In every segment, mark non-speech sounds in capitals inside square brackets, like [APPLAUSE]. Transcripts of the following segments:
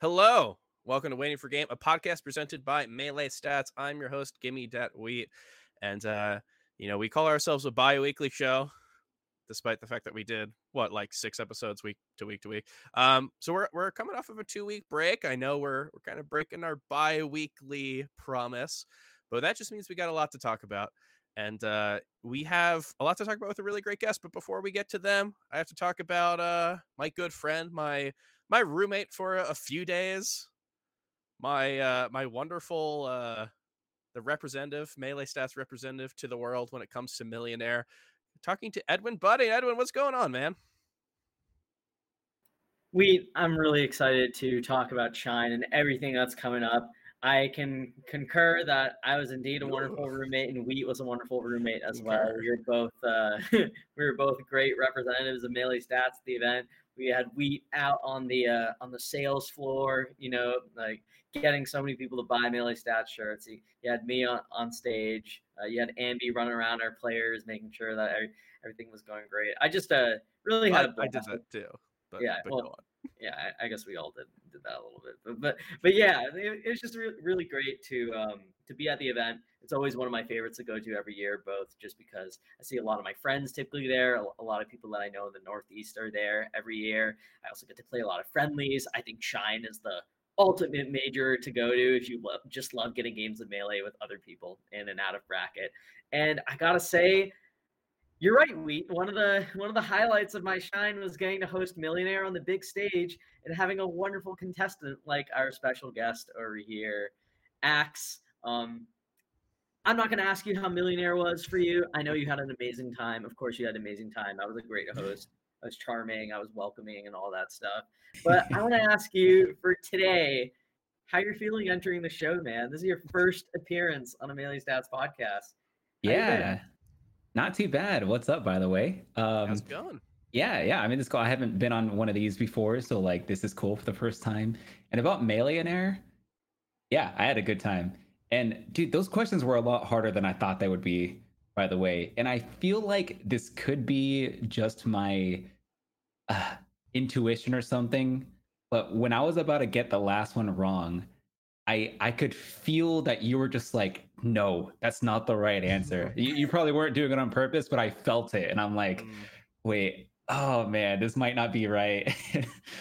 Hello, welcome to Waiting for Game, a podcast presented by Melee Stats. I'm your host, Gimme Dat Wheat, and uh, you know we call ourselves a bi-weekly show, despite the fact that we did what like six episodes week to week to week. Um, so we're we're coming off of a two week break. I know we're we're kind of breaking our bi-weekly promise, but that just means we got a lot to talk about. And uh, we have a lot to talk about with a really great guest. But before we get to them, I have to talk about uh, my good friend, my my roommate for a, a few days, my uh, my wonderful uh, the representative, melee stats representative to the world when it comes to millionaire. Talking to Edwin Budding. Edwin, what's going on, man? We, I'm really excited to talk about Shine and everything that's coming up. I can concur that I was indeed a wonderful roommate, and Wheat was a wonderful roommate as well. We were both uh, [LAUGHS] we were both great representatives of Melee Stats at the event. We had Wheat out on the uh, on the sales floor, you know, like getting so many people to buy Melee Stats shirts. He, he had me on, on stage. Uh, you had Andy running around our players, making sure that every, everything was going great. I just uh, really had. I, I did that too. But, yeah, but well, yeah, I, I, guess we all did did that a little bit, but but but yeah, it, it's just really really great to um to be at the event. It's always one of my favorites to go to every year, both just because I see a lot of my friends typically there, a, a lot of people that I know in the Northeast are there every year. I also get to play a lot of friendlies. I think Shine is the ultimate major to go to if you love, just love getting games of melee with other people in and out of bracket. And I gotta say, you're right, Wheat. One of the one of the highlights of my shine was getting to host Millionaire on the big stage and having a wonderful contestant like our special guest over here, Axe. Um, I'm not going to ask you how Millionaire was for you. I know you had an amazing time. Of course, you had an amazing time. I was a great host. I was charming. I was welcoming and all that stuff. But I want to ask you for today how you're feeling entering the show, man. This is your first appearance on a Melee Stats podcast. How yeah. Not too bad. What's up, by the way? Um, How's it going? Yeah, yeah. I mean, this cool. I haven't been on one of these before, so like this is cool for the first time. And about Millionaire, yeah, I had a good time. And dude, those questions were a lot harder than I thought they would be, by the way. And I feel like this could be just my uh, intuition or something. But when I was about to get the last one wrong, I I could feel that you were just like, no, that's not the right answer. [LAUGHS] you, you, probably weren't doing it on purpose, but I felt it, and I'm like, mm. wait, oh man, this might not be right. [LAUGHS]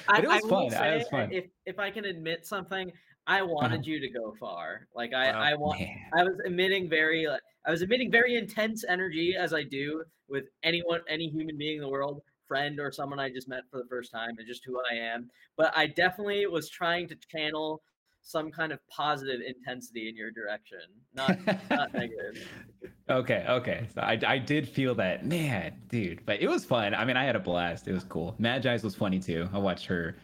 I, it was I fun. Say, was fun. If if I can admit something, I wanted uh-huh. you to go far. Like I oh, I want man. I was emitting very like I was emitting very intense energy as I do with anyone any human being in the world friend or someone I just met for the first time and just who I am. But I definitely was trying to channel some kind of positive intensity in your direction, not [LAUGHS] not negative. Okay, okay. So I I did feel that, man, dude. But it was fun. I mean, I had a blast. It was cool. Magi's was funny too. I watched her,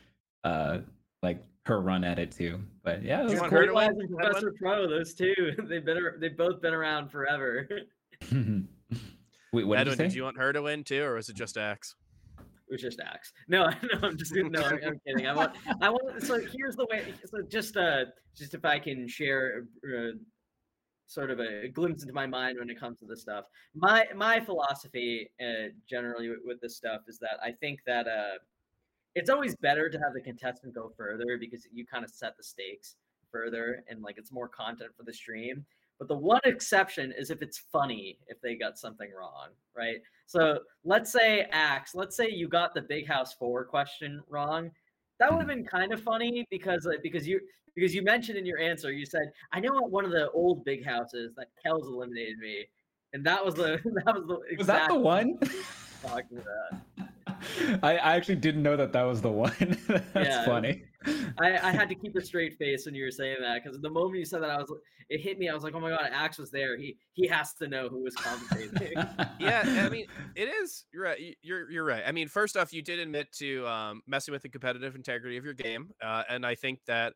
uh, like her run at it too. But yeah, it was cool. Her and Professor Pro, those two, [LAUGHS] they've been they've both been around forever. [LAUGHS] Wait, what Edwin, did, did you want her to win too, or was it just Axe? It was just Axe. [LAUGHS] No, no, I'm just no, I'm, I'm, kidding. I want, I want. So here's the way. So just, uh, just if I can share, uh, sort of a glimpse into my mind when it comes to this stuff. My my philosophy, uh, generally with, with this stuff, is that I think that uh, it's always better to have the contestant go further because you kind of set the stakes further and like it's more content for the stream. But the one exception is if it's funny if they got something wrong, right? So let's say Axe, let's say you got the Big House Four question wrong. That would have been kind of funny because because you because you mentioned in your answer you said I know at one of the old big houses that Kells eliminated me, and that was the [LAUGHS] that was the was that the one talking about. I, I actually didn't know that that was the one. [LAUGHS] That's yeah, funny. I, I had to keep a straight face when you were saying that because the moment you said that, I was it hit me. I was like, oh my god, Axe was there. He he has to know who was commentating. [LAUGHS] yeah, I mean, it is. You're right. You're you're right. I mean, first off, you did admit to um, messing with the competitive integrity of your game, uh, and I think that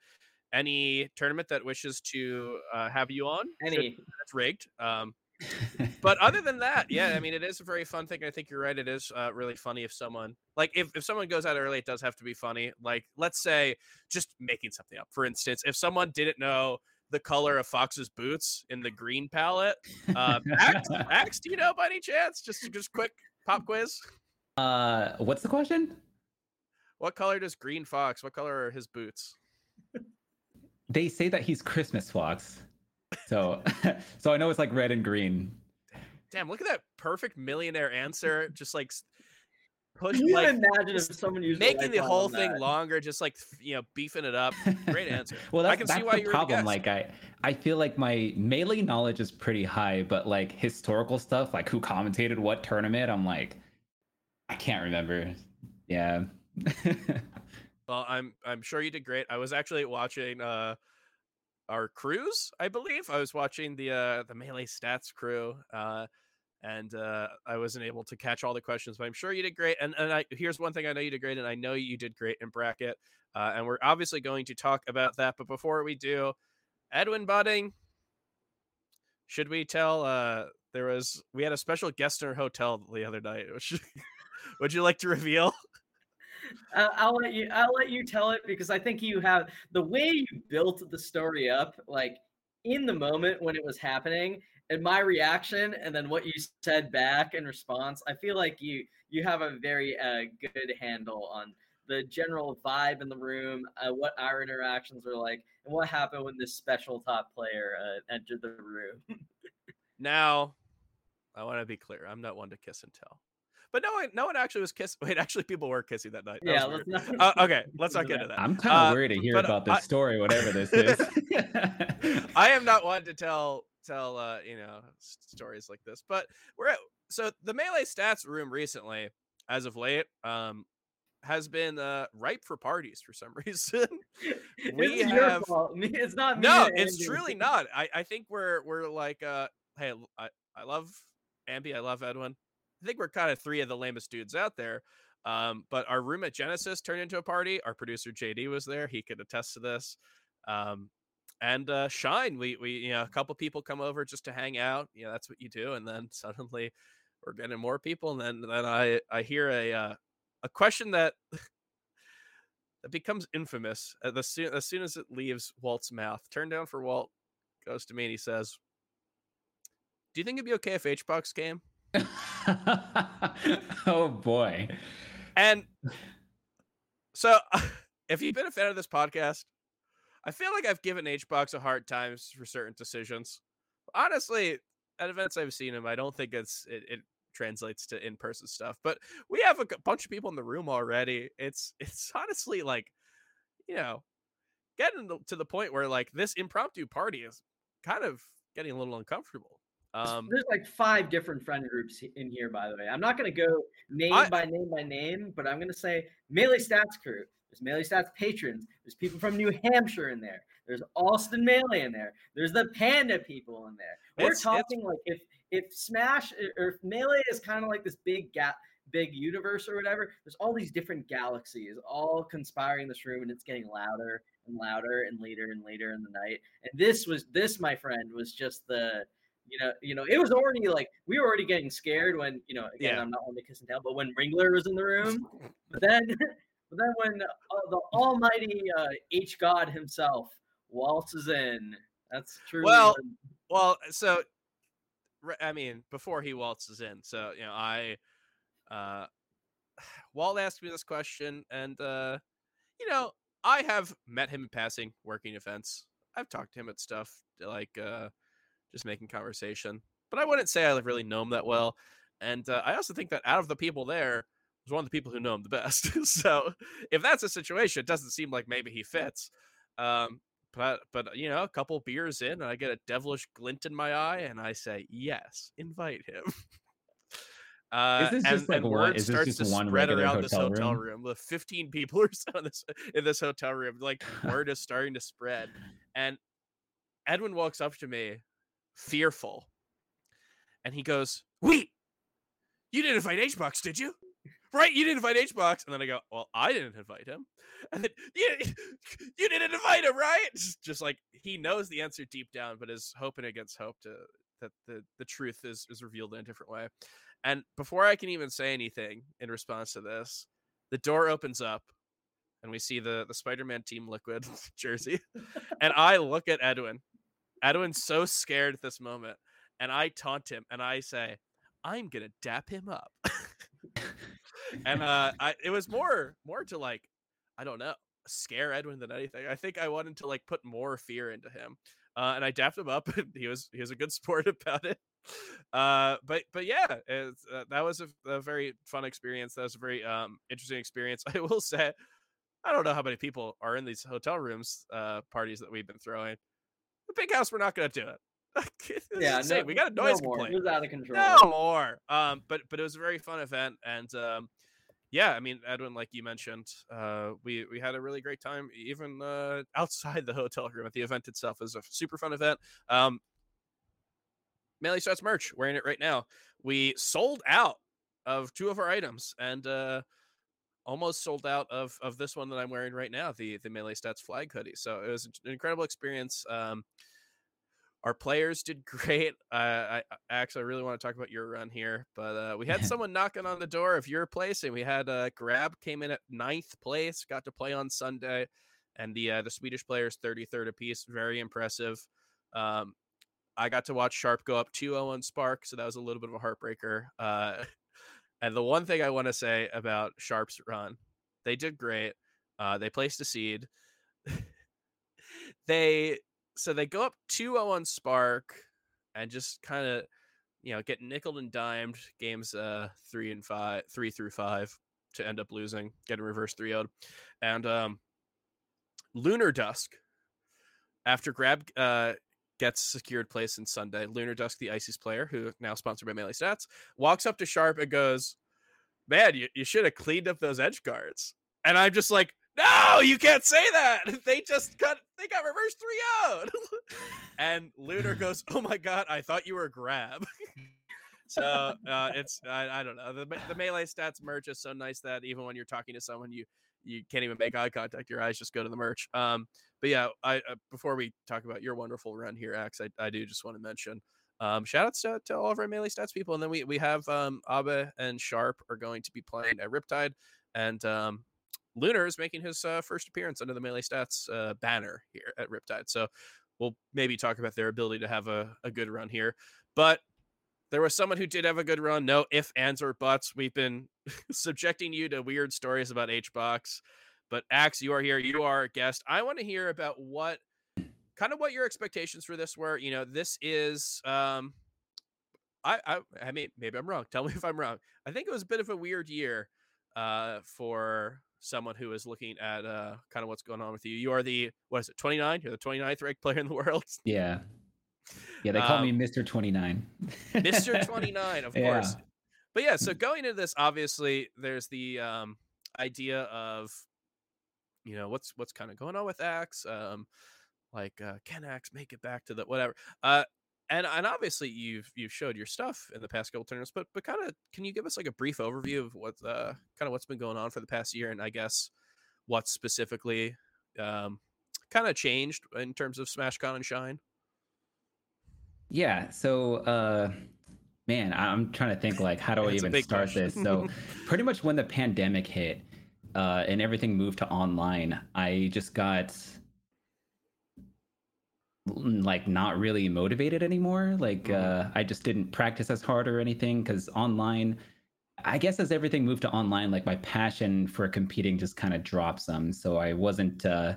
any tournament that wishes to uh, have you on, any that's rigged. Um, but other than that, yeah, I mean, it is a very fun thing. I think you're right. It is uh, really funny if someone like if, if someone goes out early, it does have to be funny. Like, let's say just making something up. For instance, if someone didn't know the color of Fox's boots in the green palette, uh, Axe, [LAUGHS] Axe, do you know by any chance? Just just quick pop quiz. Uh, what's the question? What color does Green Fox? What color are his boots? they say that he's Christmas Fox. So [LAUGHS] so I know it's like red and green. Damn, look at that perfect millionaire answer. Just like s- push Can you like imagine if someone used making the whole thing that? longer, just like you know, beefing it up. [LAUGHS] Great answer. well, I that's, can that's see why the you were the problem. guest. Like I, I feel like my melee knowledge is pretty high, but like historical stuff, like who commentated what tournament, I'm like, I can't remember. Yeah. [LAUGHS] Well, I'm I'm sure you did great. I was actually watching uh our crews, I believe. I was watching the uh the melee stats crew uh and uh I wasn't able to catch all the questions, but I'm sure you did great. And and I here's one thing I know you did great and I know you did great in bracket. Uh and we're obviously going to talk about that, but before we do, Edwin Budding should we tell uh there was we had a special guest in our hotel the other night. Which, [LAUGHS] would you like to reveal? Uh, I'll let you. I'll let you tell it because I think you have the way you built the story up, like in the moment when it was happening, and my reaction, and then what you said back in response. I feel like you you have a very uh, good handle on the general vibe in the room, uh, what our interactions were like, and what happened when this special top player uh, entered the room. [LAUGHS] Now, I want to be clear. I'm not one to kiss and tell. But no one, no one actually was kissing. [LAUGHS] Wait, actually, people were kissing that night. That yeah, let's not. Uh, [LAUGHS] okay, let's not get into that. I'm kind of Uh, worried to hear but about this I- story, whatever this is. [LAUGHS] I am not one to tell tell uh, you know stories like this. But we're at so the melee stats room recently, as of late, um, has been uh ripe for parties for some reason. we it's your have- fault. It's not me. no, it's Andy. truly not. I, I think we're we're like uh hey I, I love Ambi, I love Edwin. I think we're kind of three of the lamest dudes out there. Um, but our room at Genesis turned into a party. Our producer JD was there. He could attest to this. Um, and uh, Shine, we we you know a couple people come over just to hang out. You know that's what you do, and then [LAUGHS] suddenly we're getting more people, and then then I I hear a uh, a question that [LAUGHS] that becomes infamous at the soon, as soon as it leaves Walt's mouth. Turn down for Walt goes to me and he says, "Do you think it'd be okay if HBox came?" [LAUGHS] oh boy. And so, [LAUGHS] if you've been a fan of this podcast, I feel like I've given HBox a hard time for certain decisions. Honestly, at events I've seen him, I don't think it's it, it translates to in person stuff. But we have a bunch of people in the room already. It's it's honestly like, you know, getting to the point where like this impromptu party is kind of getting a little uncomfortable. Um, There's like five different friend groups in here, by the way. I'm not going to go name I- by name by name, but I'm going to say Melee Stats crew. There's Melee Stats patrons. There's people from New Hampshire in there. There's Austin Melee in there. There's the Panda people in there. We're It's- it's- talking like if if Smash or if Melee is kind of like this big gap, big universe or whatever. There's all these different galaxies all conspiring in this room, and it's getting louder and louder and later and later in the night. And this was this, my friend, was just the you know, you know, it was already like we were already getting scared when, you know, again, Yeah. I'm not one to kiss and tell, but when Ringler was in the room, [LAUGHS] but then, but then when uh, the almighty uh, H God himself waltzes in, that's true. Well, Well, so I mean, before he waltzes in, so you know, I uh [SIGHS] Walt asked me this question, and uh, you know, I have met him in passing working events. I've talked to him at stuff like uh just making conversation, but I wouldn't say I really know him that well. And uh, I also think that out of the people there, was one of the people who know him the best. [LAUGHS] so if that's a situation, it doesn't seem like maybe he fits. Um, but but you know, a couple beers in, and I get a devilish glint in my eye, and I say, "Yes, invite him." [LAUGHS] Uh, this and, just like word is starts to spread around this hotel room? room. The 15 people [LAUGHS] in this in this hotel room. Like word is starting to spread, and Edwin walks up to me, fearful, and he goes, "Wait, you didn't invite HBox, did you? Right, you didn't invite HBox." And then I go, "Well, I didn't invite him." [LAUGHS] And then you, you didn't invite him, right? Just, like he knows the answer deep down, but is hoping against hope to that the the truth is is revealed in a different way. And before I can even say anything in response to this, the door opens up and we see the the Spider-Man Team Liquid [LAUGHS] jersey. [LAUGHS] and I look at Edwin. Edwin's so scared at this moment, and I taunt him and I say, "I'm gonna dap him up." [LAUGHS] and uh, I, it was more more to like, I don't know, scare Edwin than anything. I think I wanted to like put more fear into him, uh, and I dapped him up, [LAUGHS] and he was he was a good sport [LAUGHS] about it. Uh, but but yeah, uh, that was a, a, very fun experience. That was a very um interesting experience. I will say, I don't know how many people are in these hotel rooms uh parties that we've been throwing. The big house, we're not going to do it [LAUGHS] yeah, no, we got a noise no complaint. It was out of control. No more. Um, but but it was a very fun event, and um, yeah, I mean, Edwin, like you mentioned, uh, we we had a really great time, even uh, [LAUGHS] outside the hotel room at the event itself. It was a super fun event. Um, Melee Stats merch, wearing it right now. We sold out of two of our items, and uh, almost sold out of of this one that I'm wearing right now, the the Melee Stats flag hoodie. So it was an incredible experience. Um, our players did [LAUGHS] great. Uh, I, I actually really want to talk about your run here, but uh, we had [LAUGHS] someone knocking on the door of your place, and we had uh, Grab came in at ninth place, got to play on Sunday, and the uh, the Swedish players 33rd apiece, very impressive. Um, I got to watch Sharp go up 2-0 on Spark, so that was a little bit of a heartbreaker. Uh, and the one thing I want to say about Sharp's run, they did great. Uh, they placed a seed. they so they go up 2-0 on Spark and just kind of you know get nickel and dimed games uh 3 and 5 3 through 5 to end up losing getting reverse 3 0 and um lunar dusk after grab uh gets secured place in sunday lunar dusk the isis player who now sponsored by melee stats walks up to sharp and goes man you, you should have cleaned up those edge guards and i'm just like no, you can't say that. [LAUGHS] They just got they got reverse three out. [LAUGHS] and Lunar [LAUGHS] goes, Oh my god, I thought you were grab. so uh, it's I, I don't know. The, the melee stats merch is so nice that even when you're talking to someone you you can't even make eye contact. Your eyes just go to the merch. Um, but yeah, I uh, before we talk about your wonderful run here, Axe, I, I do just want to mention um, shout outs to, to all of our melee stats people. And then we, we have um, Abe and Sharp are going to be playing at Riptide. And um, Lunar is making his uh, first appearance under the Melee Stats uh, banner here at Riptide. So we'll maybe talk about their ability to have a, a good run here. But there was someone who did have a good run. No if, ands, or buts. We've been [LAUGHS] subjecting you to weird stories about HBox. But Axe, you are here. You are a guest. I want to hear about what kind of what your expectations for this were. You know, this is um I I I mean maybe I'm wrong. [LAUGHS] Tell me if I'm wrong. I think it was a bit of a weird year uh for someone who is looking at uh, kind of what's going on with you. You are the what is it, 29? You're the 29th ranked player in the world. Yeah. Yeah, they call um, me Mr. 29. Mr. [LAUGHS] 29, of yeah. course. But yeah, so going into this, obviously, there's the um, idea of, you know, what's what's kind of going on with Axe. Um, like, uh, can Axe make it back to the whatever? Uh, and and obviously you've you've showed your stuff in the past couple tournaments, but but kind of can you give us like a brief overview of what uh kind of what's been going on for the past year, and I guess what specifically um kind of changed in terms of SmashCon and Shine? Yeah, so uh man, I'm trying to think like how do I even start question. this? So [LAUGHS] pretty much when the pandemic hit uh and everything moved to online, I just got like not really motivated anymore. Like mm-hmm. uh, I just didn't practice as hard or anything because online. I guess as everything moved to online, like my passion for competing just kind of dropped some. So I wasn't uh,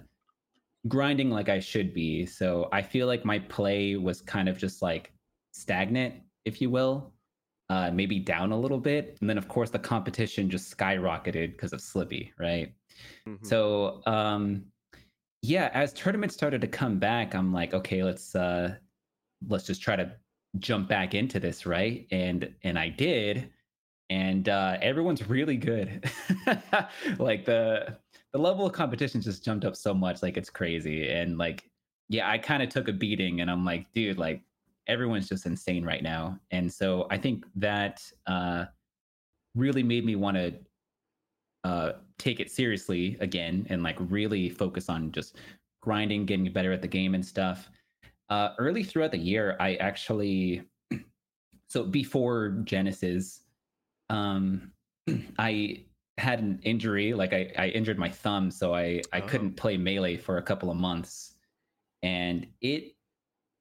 grinding like I should be. So I feel like my play was kind of just like stagnant, if you will, uh, maybe down a little bit. And then of course the competition just skyrocketed because of Slippi, right? Mm-hmm. So um, yeah, as tournaments started to come back, I'm like, okay, let's uh let's just try to jump back into this, right? And and I did. And uh everyone's really good. [LAUGHS] like the the level of competition just jumped up so much, like it's crazy. And like, yeah, I kind of took a beating and I'm like, dude, like everyone's just insane right now. And so I think that uh really made me want to uh, take it seriously again and like really focus on just grinding, getting better at the game and stuff. Uh, early throughout the year, I actually, [CLEARS THROAT] so before Genesis, um, [CLEARS THROAT] I had an injury. Like I, I injured my thumb, so I, I oh. couldn't play melee for a couple of months, and it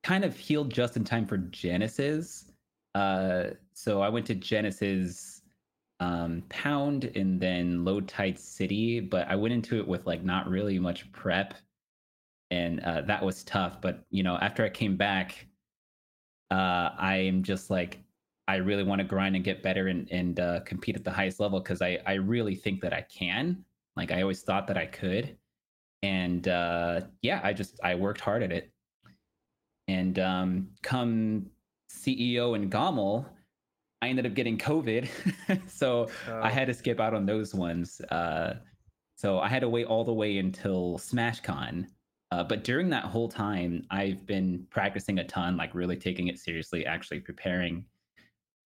kind of healed just in time for Genesis. Uh, so I went to Genesis um, Pound and then Low Tide City, but I went into it with like not really much prep, and uh, that was tough. But you know, after I came back, uh, I am just like I really want to grind and get better and and uh, compete at the highest level because I I really think that I can. Like I always thought that I could, and uh, yeah, I just I worked hard at it, and um, come CEO and GOML I ended up getting COVID, [LAUGHS] so oh. I had to skip out on those ones. Uh, so I had to wait all the way until SmashCon. Uh, but during that whole time, I've been practicing a ton, like really taking it seriously, actually preparing.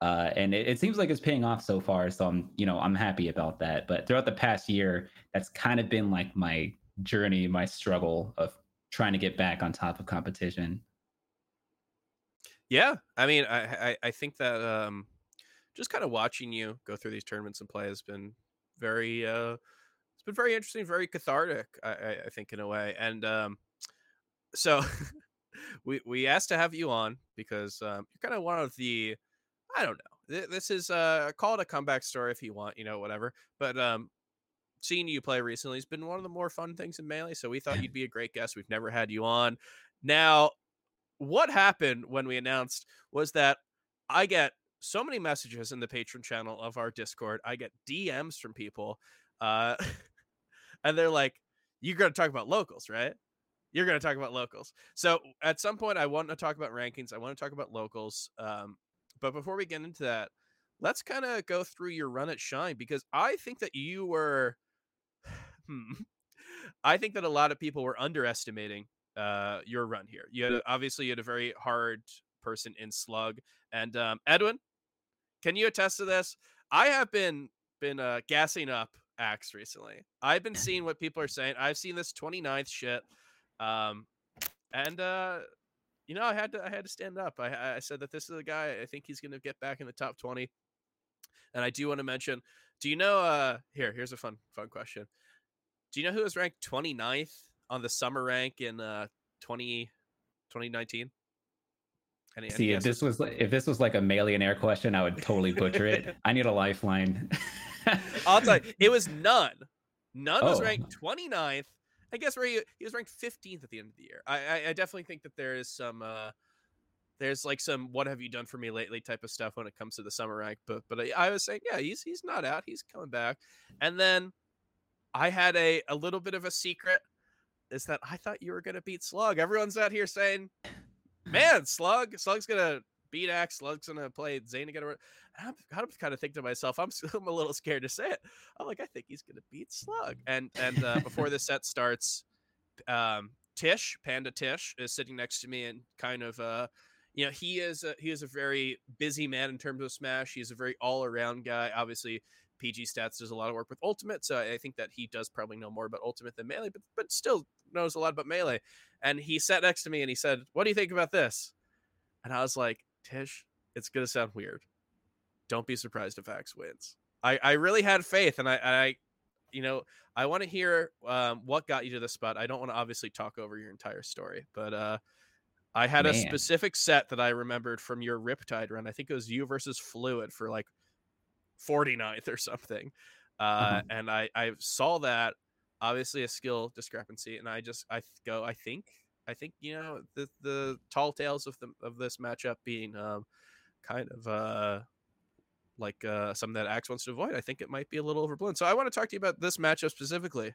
Uh, and it, it, seems like it's paying off so far. So I'm, you know, I'm happy about that. But throughout the past year, that's kind of been like my journey, my struggle of trying to get back on top of competition. Yeah, I mean, I I, I think that um, just kind of watching you go through these tournaments and play has been very uh it's been very interesting very cathartic i i, think in a way and um so [LAUGHS] we we asked to have you on because um you're kind of one of the i don't know this is uh call it a comeback story if you want you know whatever but um seeing you play recently has been one of the more fun things in melee so we thought [LAUGHS] you'd be a great guest we've never had you on. Now what happened when we announced was that i get so many messages in the patron channel of our Discord. I get DMs from people, uh, [LAUGHS] and they're like, "You're going to talk about locals, right? You're going to talk about locals." So at some point, I want to talk about rankings. I want to talk about locals. Um, but before we get into that, let's kind of go through your run at Shine because I think that you were. [SIGHS] Hmm, [LAUGHS] I think that a lot of people were underestimating uh, your run here. You had obviously you had a very hard person in Slug, and um, Edwin, can you attest to this? I have been been uh, gassing up Axe recently. I've been seeing what people are saying. I've seen this 29th shit. Um, and uh, you know, I had to I had to stand up. I, I said that this is a guy I think he's going to get back in the top 20. And I do want to mention, do you know uh here, here's a fun fun question. Do you know who was ranked 29th on the summer rank in uh 20 2019? Any, See, if this was if this was like a millionaire question, I would totally butcher it. [LAUGHS] I need a lifeline. I'll tell you, [LAUGHS] it was none. None oh. was ranked 29th. I guess where he, he was ranked 15th at the end of the year. I, I, I definitely think that there is some uh, there's like some what have you done for me lately type of stuff when it comes to the summer rank. But but I, I was saying, yeah, he's he's not out. He's coming back. And then I had a a little bit of a secret is that I thought you were gonna beat Slug. Everyone's out here saying [LAUGHS] man, Slug, Slug's gonna beat Axe. Slug's gonna play Zain again. I'm, I'm kind of thinking to myself, I'm, [LAUGHS] I'm a little scared to say it. I'm like, I think he's gonna beat Slug. And and uh, before the set starts, um, Tish, Panda Tish, is sitting next to me and kind of uh, you know, he is a, he is a very busy man in terms of Smash. He's a very all around guy. Obviously, PG Stats does a lot of work with Ultimate, so I think that he does probably know more about Ultimate than Melee, but but still knows a lot about Melee. And he sat next to me and he said, "What do you think about this?" And I was like, "Tish, it's gonna sound weird. Don't be surprised if Axe wins." I I really had faith, and I I you know I want to hear um, what got you to this spot. I don't want to obviously talk over your entire story, but uh. I had Man. a specific set that I remembered from your Riptide run. I think it was you versus Fluid for like 49th or something. Uh, mm-hmm. And I, I saw that obviously a skill discrepancy, and I just I go I think I think you know the the tall tales of the of this matchup being um, kind of uh like uh something that Axe wants to avoid. I think it might be a little overblown. So I want to talk to you about this matchup specifically.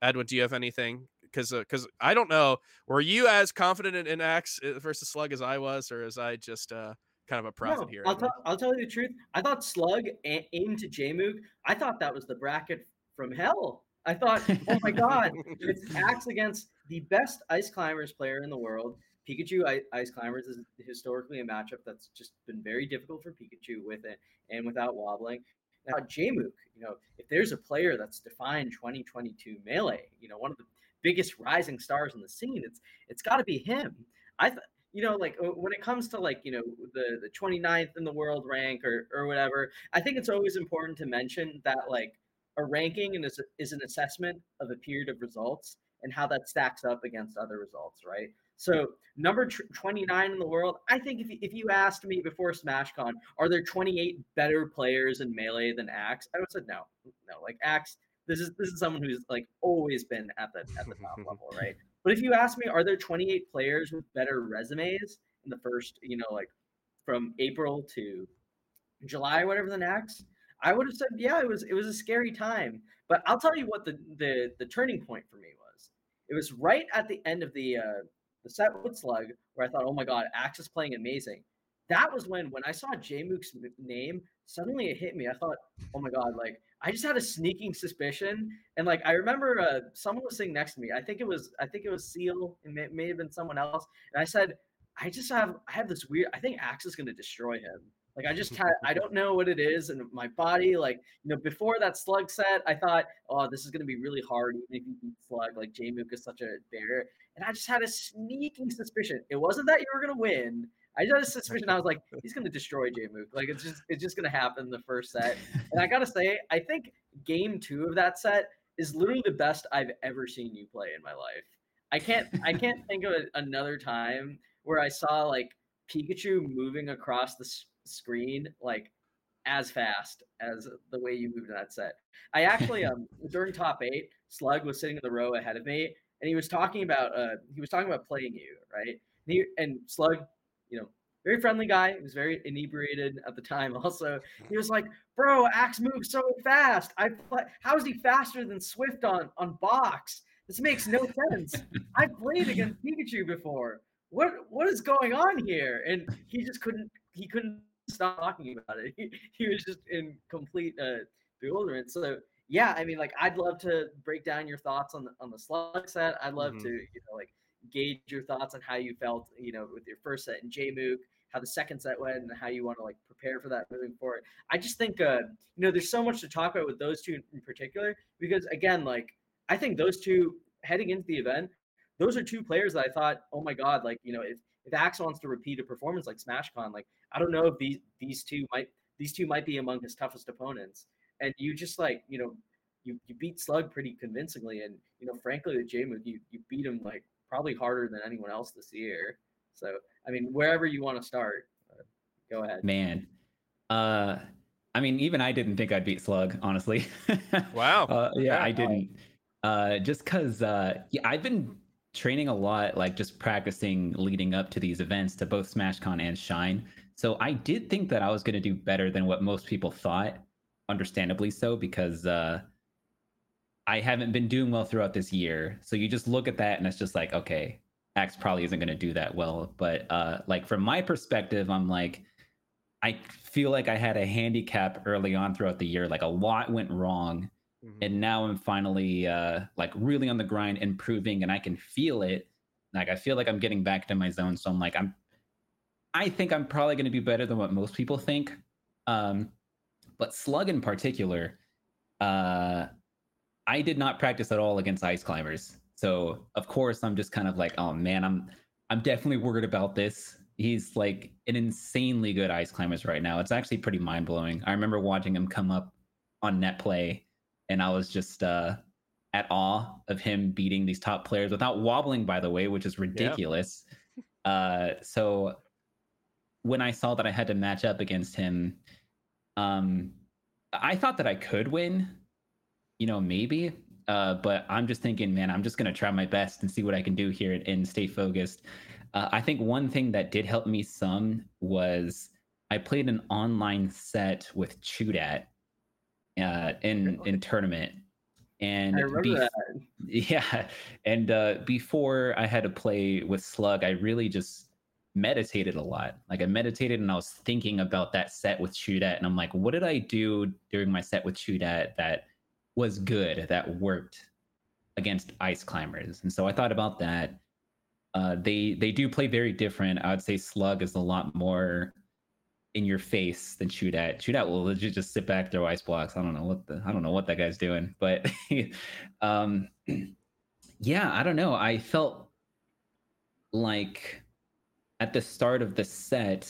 Edwin, do you have anything? Because because uh, I don't know, were you as confident in, in Axe uh, versus Slug as I was, or as I just uh kind of a prophet no, here. I'll, t- I'll tell you the truth. I thought Slug a- aimed to Jmook. I thought that was the bracket from hell. I thought, oh my god, it's [LAUGHS] Axe against the best ice climbers player in the world. Pikachu Ice Climbers is historically a matchup that's just been very difficult for Pikachu with it and without wobbling. Now, Jmook, you know, if there's a player that's defined 2022 melee, you know, one of the biggest rising stars in the scene, it's it's got to be him. I thought you know, like uh, when it comes to like, you know, the, the 29th in the world rank or, or whatever, I think it's always important to mention that like a ranking is, is an assessment of a period of results and how that stacks up against other results, right? So number tr- 29 in the world. I think if, if you asked me before SmashCon, are there 28 better players in Melee than Axe? I would have said no. No, like Axe, this is this is someone who's like always been at the at the top level, [LAUGHS] right? But if you ask me, are there 28 players with better resumes in the first, you know, like from April to July, whatever the next? I would have said, yeah, it was it was a scary time. But I'll tell you what the the the turning point for me was. It was right at the end of the uh, the set with Slug, where I thought, oh my god, Axe is playing amazing. That was when when I saw Jmook's name, suddenly it hit me. I thought, oh my god, like I just had a sneaking suspicion, and like I remember uh, someone was sitting next to me. I think it was I think it was Seal, and may, may have been someone else. And I said, I just have I have this weird. I think Axe is going to destroy him. Like I just [LAUGHS] had, I don't know what it is, and my body, like you know, before that slug set, I thought, oh, this is gonna be really hard, even if you beat slug. Like Jmook is such a bear, and I just had a sneaking suspicion. It wasn't that you were gonna win. I just had a suspicion. I was like, [LAUGHS] he's gonna destroy Jmook. Like it's just, it's just gonna happen the first set. And I [LAUGHS] gotta say, I think game two of that set is literally the best I've ever seen you play in my life. I can't, I can't think of another time where I saw like Pikachu moving across the screen like as fast as the way you moved in that set. I actually [LAUGHS] um during top eight, Slug was sitting in the row ahead of me, and he was talking about uh he was talking about playing you right. And, he, and Slug, you know, very friendly guy. He was very inebriated at the time. [LAUGHS] Also, he was like, "Bro, Axe moves so fast. I play, how is he faster than Swift on on box? This makes no sense. I played against Pikachu before. What what is going on here?" And he just couldn't he couldn't stop talking about it. [LAUGHS] He, he was just in complete uh, bewilderment. So yeah, I mean, like I'd love to break down your thoughts on the on the slug set. I'd love mm-hmm. to you know like gauge your thoughts on how you felt you know with your first set in Jmook, how the second set went, and how you want to like prepare for that moving forward. I just think uh, you know there's so much to talk about with those two in particular because again, like I think those two heading into the event, those are two players that I thought, oh my god, like you know if if Axe wants to repeat a performance like SmashCon, like I don't know if these these two might these two might be among his toughest opponents. And you just like you know you, you beat Slug pretty convincingly, and you know frankly with Jmook you you beat him like probably harder than anyone else this year. So I mean wherever you want to start, uh, go ahead. Man, uh, I mean even I didn't think I'd beat Slug honestly. [LAUGHS] Wow. uh, yeah, I didn't. Uh, just because uh, yeah, I've been training a lot, like just practicing leading up to these events to both SmashCon and Shine. So I did think that I was going to do better than what most people thought, understandably so, because uh, I haven't been doing well throughout this year. So you just look at that and it's just like, okay, Axe probably isn't going to do that well. But uh, like from my perspective, I'm like, I feel like I had a handicap early on throughout the year. Like a lot went wrong Mm-hmm. And now I'm finally uh, like really on the grind, improving, and I can feel it. Like I feel like I'm getting back to my zone. So I'm like, I'm, I think I'm probably going to be better than what most people think. Um, but Slug in particular, uh, I did not practice at all against ice climbers. So of course I'm just kind of like, oh man, I'm I'm definitely worried about this. He's like an insanely good ice climbers right now. It's actually pretty mind blowing. I remember watching him come up on net play and I was just uh, at awe of him beating these top players without wobbling, by the way, which is ridiculous. Yeah. uh, so when I saw that I had to match up against him, um, I thought that I could win, you know, maybe. Uh, but I'm just thinking, man, I'm just gonna try my best and see what I can do here and, and stay focused. Uh, I think one thing that did help me some was I played an online set with Chudat uh, in in tournament. And I remember that. [LAUGHS] Yeah, and uh, before I had to play with Slug, I really just meditated a lot. Like I meditated and I was thinking about that set with Chudat, and I'm like, what did I do during my set with Chudat that was good, that worked against ice climbers? And so I thought about that. Uh, they they do play very different. I would say Slug is a lot more in your face than Chudat. Shoot at will legit just sit back, throw ice blocks. I don't know what the I don't know what that guy's doing, but [LAUGHS] um, [CLEARS THROAT] yeah, I don't know. I felt like at the start of the set,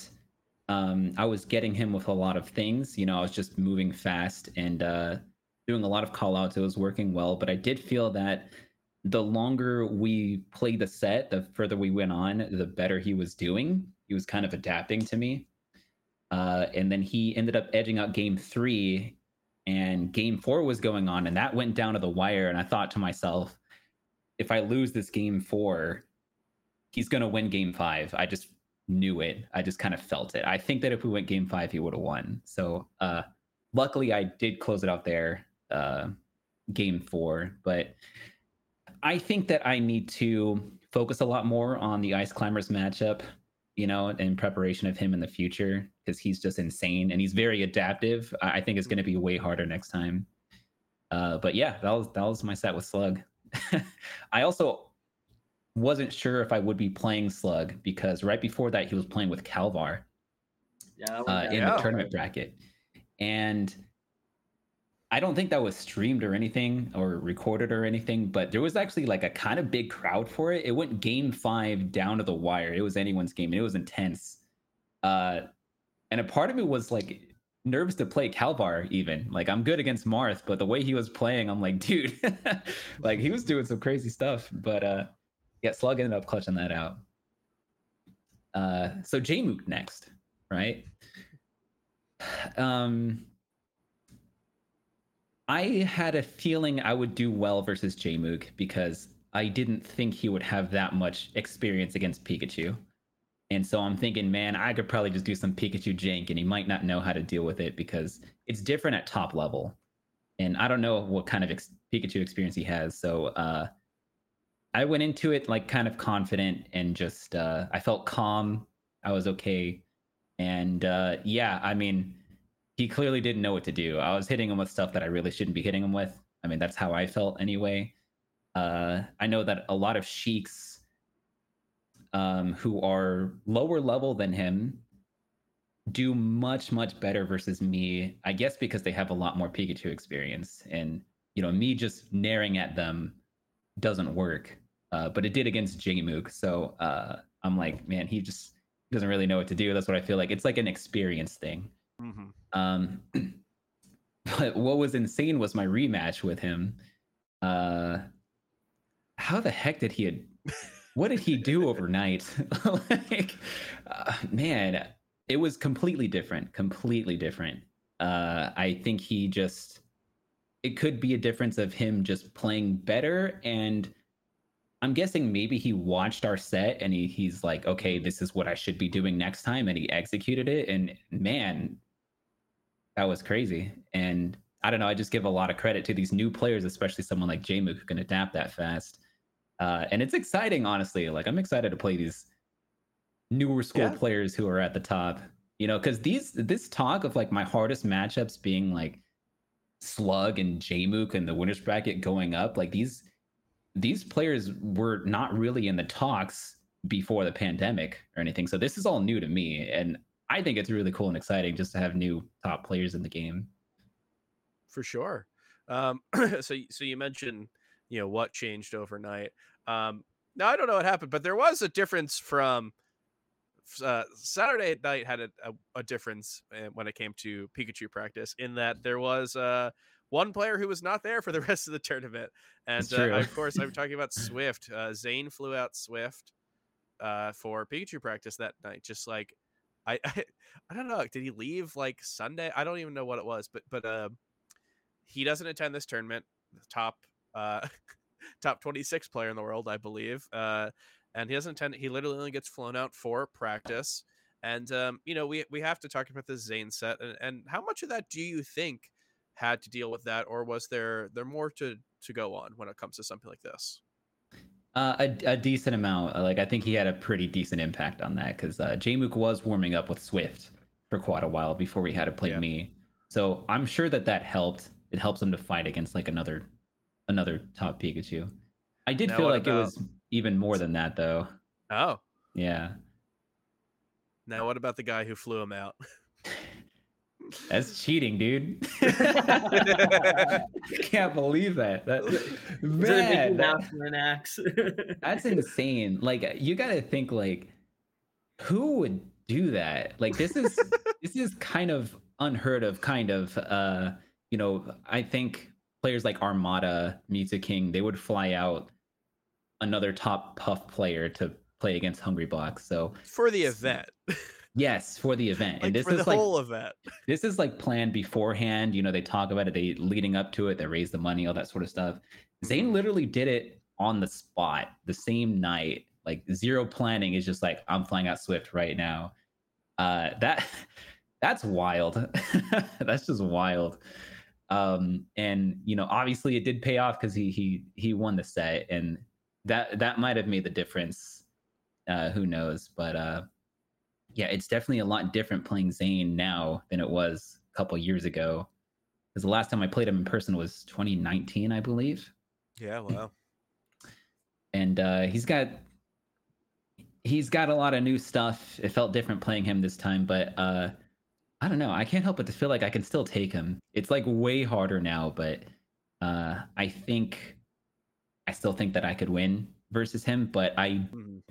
um, I was getting him with a lot of things. You know, I was just moving fast and uh, doing a lot of call outs. It was working well, but I did feel that the longer we played the set, the further we went on, the better he was doing. He was kind of adapting to me. Uh, and then he ended up edging out game three, and game four was going on, and that went down to the wire. And I thought to myself, if I lose this game four, he's going to win game five. I just knew it. I just kind of felt it. I think that if we went game five, he would have won. So, uh, luckily, I did close it out there, uh, game four. But I think that I need to focus a lot more on the Ice Climbers matchup, you know, in preparation of him in the future because he's just insane and he's very adaptive. I think it's going to be way harder next time. Uh, but yeah, that was that was my set with Slug. [LAUGHS] I also wasn't sure if I would be playing Slug because right before that he was playing with Kalvar Yeah, uh, in Yeah. the tournament bracket, and I don't think that was streamed or anything or recorded or anything, but there was actually like a kind of big crowd for it. It went game five down to the wire. It was anyone's game and it was intense. Uh, and a part of me was like nervous to play Kalvar even. Like I'm good against Marth, but the way he was playing, I'm like, dude, [LAUGHS] like he was doing some crazy stuff. But uh yeah, Slug ended up clutching that out. Uh so Jmook next, right? Um I had a feeling I would do well versus Jmook because I didn't think he would have that much experience against Pikachu. And so I'm thinking, man, I could probably just do some Pikachu jank and he might not know how to deal with it because it's different at top level. And I don't know what kind of ex- Pikachu experience he has. So uh, I went into it like kind of confident and just, uh, I felt calm. I was okay. And uh, yeah, I mean, he clearly didn't know what to do. I was hitting him with stuff that I really shouldn't be hitting him with. I mean, that's how I felt anyway. Uh, I know that a lot of sheiks um, who are lower level than him do much much better versus me. I guess because they have a lot more Pikachu experience, and you know, me just naring at them doesn't work. Uh, but it did against Jmook, so uh, I'm like, man, he just doesn't really know what to do. That's what I feel like. It's like an experience thing. Mm-hmm. Um, [CLEARS THROAT] but what was insane was my rematch with him. Uh, how the heck did he? What did he do overnight? [LAUGHS] like, uh, man, it was completely different. Completely different. Uh, I think he just. It could be a difference of him just playing better, and I'm guessing maybe he watched our set and he he's like, okay, this is what I should be doing next time, and he executed it. And man, that was crazy. And I don't know. I just give a lot of credit to these new players, especially someone like Jmook who can adapt that fast. Uh, and it's exciting, honestly. Like I'm excited to play these newer school Yeah. players who are at the top. You know, because these this talk of like my hardest matchups being like Slug and Jmook and the winners bracket going up, like these these players were not really in the talks before the pandemic or anything. So this is all new to me, and I think it's really cool and exciting just to have new top players in the game. for sure. Um, [CLEARS THROAT] so so you mentioned you know what changed overnight. Um, now I don't know what happened, but there was a difference from uh, Saturday night had a, a, a difference uh, when it came to Pikachu practice in that there was uh, one player who was not there for the [LAUGHS] rest of the tournament, and uh, of course I'm [LAUGHS] talking about Swift. Uh, Zain flew out Swift uh, for Pikachu practice that night, just like. I, [LAUGHS] I I don't know. Did he leave like Sunday? I don't even know what it was, but but uh, he doesn't attend this tournament. The top uh, top 26 player in the world, I believe. Uh, and he doesn't attend. He literally only gets flown out for practice. And um, you know, we we have to talk about the Zain set and, and how much of that do you think had to deal with that, or was there there more to to go on when it comes to something like this? Uh, a, a decent amount. Like I think he had a pretty decent impact on that because uh, Jmook was warming up with Swift for quite a while before we had to play Yeah. me. So I'm sure that that helped. It helps him to fight against like another another top Pikachu. I did Now feel like it was even more than that though. Oh, Yeah, now what about the guy who flew him out? [LAUGHS] that's cheating, dude. [LAUGHS] I can't believe that. that man, that- Mouse and an axe. [LAUGHS] That's insane. Like you got to think like who would do that? Like this is [LAUGHS] this is kind of unheard of kind of uh you know, I think players like Armada, Mew2King, they would fly out another top puff player to play against Hungrybox. So for the event. Yes, for the event. like and this is the like whole event. [LAUGHS] this is like planned beforehand. You know, they talk about it, they leading up to it, they raise the money, all that sort of stuff. Zain literally did it on the spot the same night. Like zero planning is just like, I'm flying out Swift right now. Uh that [LAUGHS] that's wild. [LAUGHS] that's just wild. Um, and you know, obviously it did pay off because he he he won the set, and that that might have made the difference. Uh, who knows? But uh, yeah, it's definitely a lot different playing Zain now than it was a couple years ago. Because the last time I played him in person was 2019, I believe. Yeah, wow. [CLEARS THROAT] And uh, he's got he's got a lot of new stuff. It felt different playing him this time, but uh, I don't know. I can't help but to feel like I can still take him. It's like way harder now, but uh, I think I still think that I could win versus him. But I Mhm.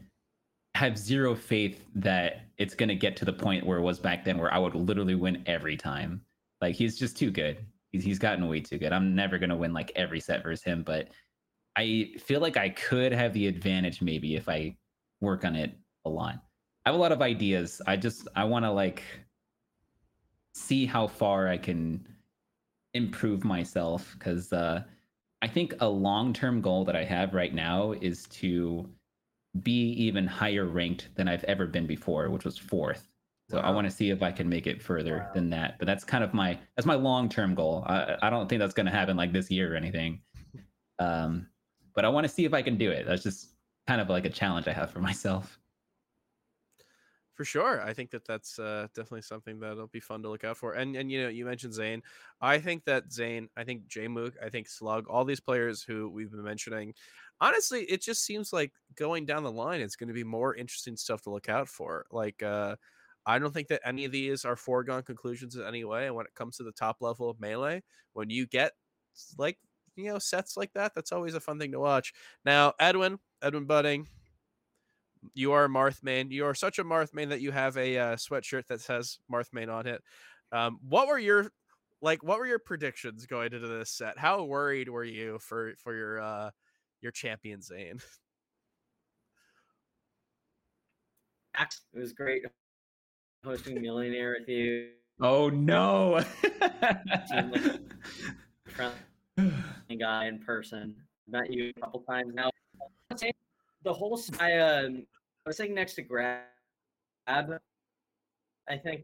Have zero faith that it's going to get to the point where it was back then where I would literally win every time. Like he's just too good. He's, he's gotten way too good. I'm never going to win like every set versus him, but I feel like I could have the advantage maybe if I work on it a lot. I have a lot of ideas. I just I want to like see how far I can improve myself cuz uh I think a long-term goal that I have right now is to be even higher ranked than I've ever been before, which was fourth. So I want to see if I can make it further Wow. than that. But that's kind of my that's my long term goal. I, I don't think that's going to happen like this year or anything. [LAUGHS] Um, but I want to see if I can do it. That's just kind of like a challenge I have for myself. For sure, I think that that's uh, definitely something that'll be fun to look out for. And and you know, you mentioned Zain. I think that Zain, I think Jmook, I think Slug, all these players who we've been mentioning. Honestly, it just seems like going down the line, it's going to be more interesting stuff to look out for. Like, uh, I don't think that any of these are foregone conclusions in any way. And when it comes to the top level of melee, when you get like you know sets like that, that's always a fun thing to watch. Now, Edwin, Edwin Budding, you are a Marth. You are such a Marth main that you have a uh, sweatshirt that says Marth main on it. Um, what were your like? What were your predictions going into this set? How worried were you for for your uh your champion Zain? [LAUGHS] It was great hosting Millionaire with you. Oh no. [LAUGHS] Friendly guy in person. Met you a couple times now. The whole I um I was sitting next to Grab. I think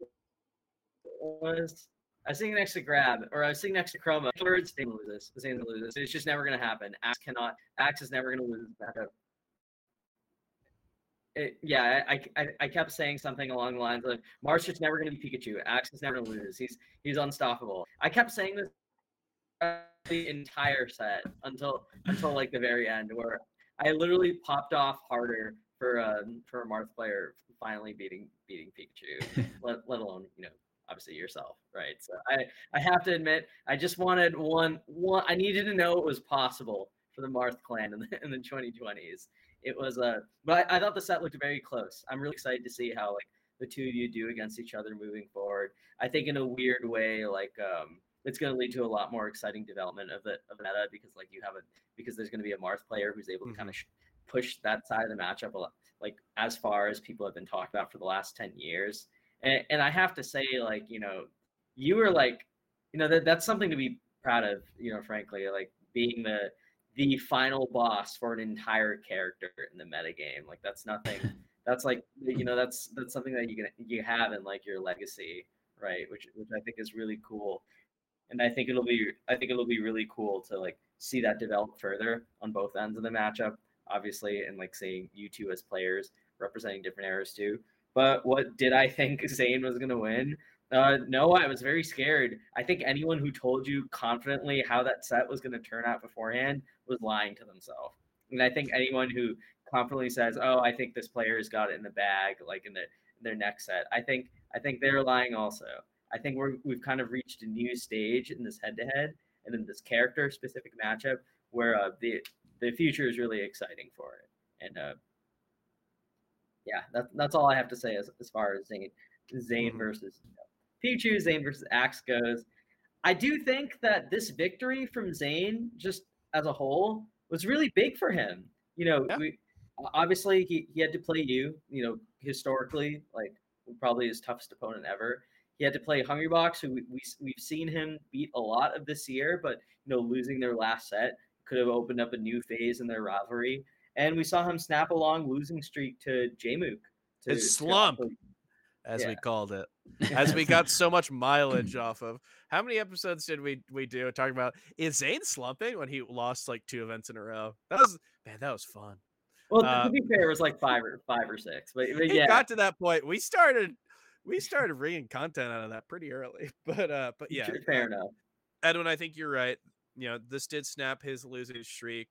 was I was sitting next to Grab, or I was sitting next to Chroma. Words, they lose this. They lose this. It's just never gonna happen. Axe cannot. Axe is never gonna lose back up. It, yeah, I, I I kept saying something along the lines of Mars just never gonna be Pikachu. Axe is never gonna lose. He's he's unstoppable. I kept saying this the entire set until until like the very end, where I literally popped off harder for um for a Marth player finally beating beating Pikachu [LAUGHS] let, let alone you know obviously yourself right? So i i have to admit i just wanted one one i needed to know it was possible for the marth clan in the, in the 2020s it was uh but I, I thought the set looked very close. I'm really excited to see how like the two of you do against each other moving forward. I think in a weird way like um it's going to lead to a lot more exciting development of the of meta because like you have a because there's going to be a marth player who's able to kind of mm-hmm. sh- push that side of the matchup a lot like as far as people have been talking about for the last 10 years. And, and i have to say like you know you were like you know that, that's something to be proud of you know frankly like being the the final boss for an entire character in the meta game. Like that's nothing [LAUGHS] that's like you know that's that's something that you can you have in like your legacy right? Which which i think is really cool and i think it'll be i think it'll be really cool to like see that develop further on both ends of the matchup obviously, and like seeing you two as players representing different eras too. But what did I think [LAUGHS] Zain was to win? Uh, no, I was very scared. I think anyone who told you confidently how that set was to turn out beforehand was lying to themselves. And I think anyone who confidently says, "Oh, I think this player's got it in the bag," like in, the, in their next set, I think I think they're lying also. I think we're we've kind of reached a new stage in this head-to-head and in this character-specific matchup where uh, the the future is really exciting for it. And uh, yeah, that's that's all I have to say as, as far as Zain Zain Mhm. versus you know, Pichu, Zain versus Axe goes. I do think that this victory from Zain, just as a whole, was really big for him you know, Yeah. we, obviously he, he had to play you. You know, historically, like probably his toughest opponent ever. He had to play Hungrybox, who we, we we've seen him beat a lot of this year, but you know, losing their last set could have opened up a new phase in their rivalry. And we saw him snap a long losing streak to Jmook. to- to slump. also- as we called it, [LAUGHS] as we got so much mileage [CLEARS THROAT] off of. How many episodes did we we do talking about is Zain slumping when he lost like two events in a row? That was man, that was fun. Well, to uh, be fair, it was like five or five or six, but, but It yeah, got to that point. We started we started wringing content out of that pretty early. [LAUGHS] But uh but yeah, fair uh, enough. Edwin, I think you're right. You know, this did snap his losing streak.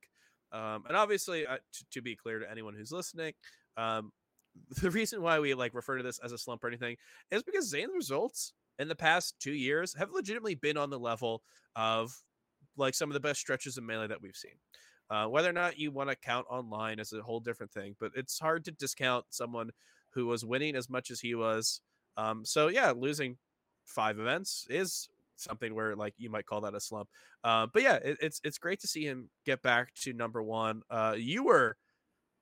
Um, and obviously, uh, t- to be clear to anyone who's listening, um, [LAUGHS] the reason why we like refer to this as a slump or anything is because Zain's results in the past two years have legitimately been on the level of like some of the best stretches of melee that we've seen. Uh, whether or not you want to count online is a whole different thing, but it's hard to discount someone who was winning as much as he was. Um, so yeah, losing five events is something where like you might call that a slump. Uh, but yeah, it, it's it's great to see him get back to number one. Uh, you were,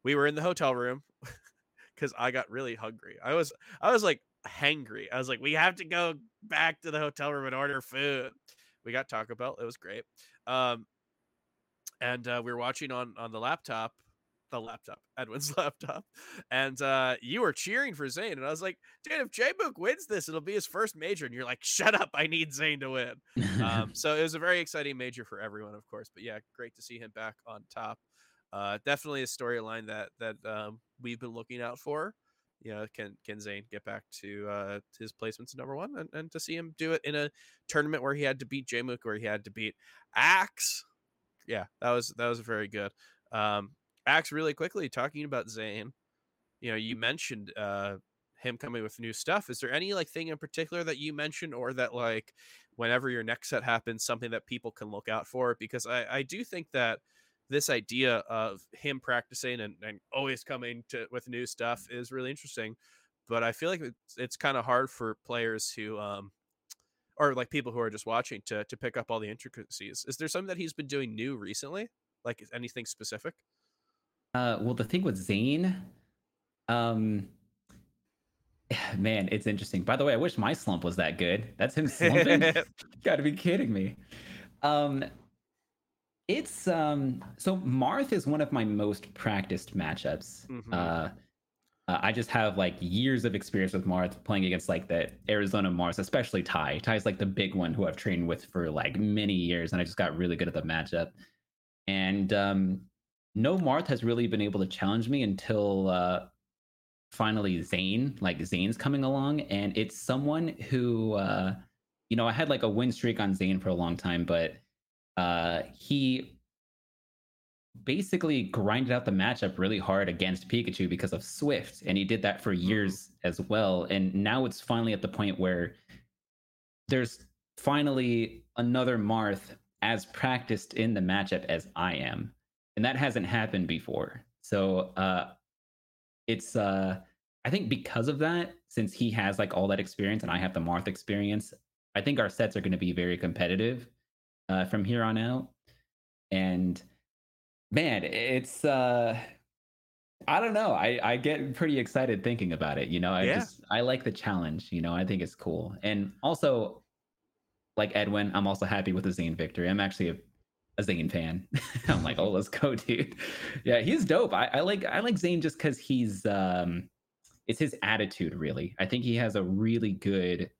we were in the hotel room [LAUGHS] because I got really hungry. I was I was like hangry. I was like, we have to go back to the hotel room and order food. We got Taco Bell. It was great. Um, and uh, we were watching on on the laptop, the laptop, Edwin's [LAUGHS] laptop, and uh, you were cheering for Zain, and I was like, dude, if J Mook wins this, it'll be his first major, and you're like, shut up, I need Zain to win. Um, [LAUGHS] so it was a very exciting major for everyone, of course. But yeah, great to see him back on top. Uh, definitely a storyline that that um, we've been looking out for. You know, can can Zain get back to uh, his placements number one, and, and to see him do it in a tournament where he had to beat Jmook, where he had to beat Axe. Yeah, that was that was very good. Um, Axe, really quickly talking about Zain. You know, you mentioned uh, him coming with new stuff. Is there any like thing in particular that you mentioned, or that like whenever your next set happens, something that people can look out for? Because I I do think that this idea of him practicing and, and always coming to with new stuff is really interesting but i feel like it's, it's kind of hard for players who um or like people who are just watching to to pick up all the intricacies is there something that he's been doing new recently like anything specific Uh, well, the thing with Zain, um, [SIGHS] man, it's interesting. By the way, I wish my slump was that good. That's him slumping. [LAUGHS] Got to be kidding me. Um, it's um, so Marth is one of my most practiced matchups. Mhm. Uh, uh, I just have like years of experience with Marth playing against like the Arizona Marths, especially Ty. Ty's like the big one who I've trained with for like many years, and I just got really good at the matchup. And um, no Marth has really been able to challenge me until uh, finally Zain. Like Zain's coming along, and it's someone who, uh, you know, I had like a win streak on Zain for a long time, but uh, he basically grinded out the matchup really hard against Pikachu because of Swift, and he did that for years as well. And now it's finally at the point where there's finally another Marth as practiced in the matchup as I am, and that hasn't happened before. So uh, it's uh, I think because of that, since he has like all that experience and I have the Marth experience, I think our sets are going to be very competitive uh, from here on out. And man, it's uh I don't know. I I get pretty excited thinking about it, you know. I Yeah. just I like the challenge, you know. I think it's cool. And also like Edwin, I'm also happy with the Zain victory. I'm actually a, a Zain fan. [LAUGHS] I'm like, "Oh, let's go, dude." Yeah, he's dope. I, I like I like Zain just cuz he's um it's his attitude really. I think he has a really good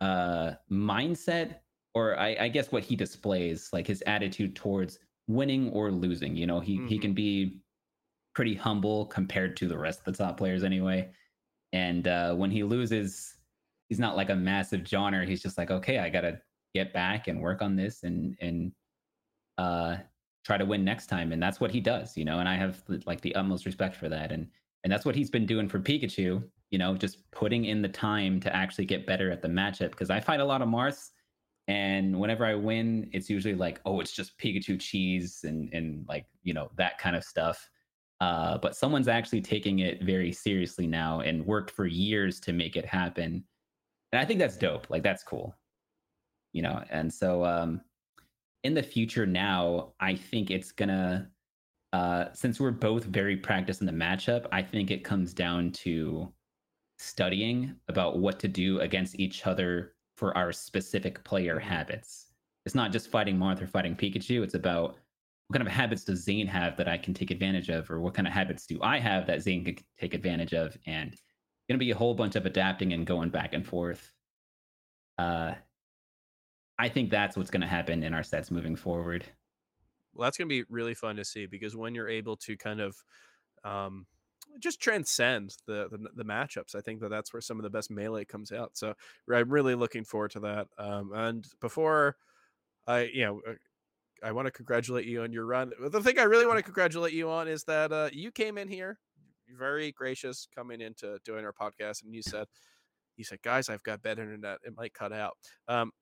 uh mindset or I, I guess what he displays, like his attitude towards winning or losing. You know, he he Mhm. can be pretty humble compared to the rest of the top players anyway. And uh, when he loses, he's not like a massive joner. He's just like, okay, I gotta get back and work on this and and uh, try to win next time. And that's what he does, you know. And I have like the utmost respect for that. And and that's what he's been doing for Pikachu. You know, just putting in the time to actually get better at the matchup. Because I fight a lot of Marths, and whenever I win, it's usually like, oh, it's just Pikachu cheese and and like you know that kind of stuff. Uh, but someone's actually taking it very seriously now and worked for years to make it happen, and I think that's dope. Like that's cool, you know. And so um, in the future now, I think it's gonna uh, since we're both very practiced in the matchup, I think it comes down to studying about what to do against each other for our specific player Mm-hmm. habits. It's not just fighting Marth or fighting Pikachu. It's about what kind of habits does Zain have that I can take advantage of, or what kind of habits do I have that Zain can take advantage of, and it's going to be a whole bunch of adapting and going back and forth. Uh, I think that's what's going to happen in our sets moving forward. Well, that's going to be really fun to see because when you're able to kind of um, just transcend the, the the matchups, I think that that's where some of the best melee comes out. So I'm really looking forward to that. Um, and before I, you know, uh, I want to congratulate you on your run. The thing I really want to congratulate you on is that uh, you came in here, very gracious coming into doing our podcast, and you said, you said, guys, I've got bad internet. It might cut out. Um,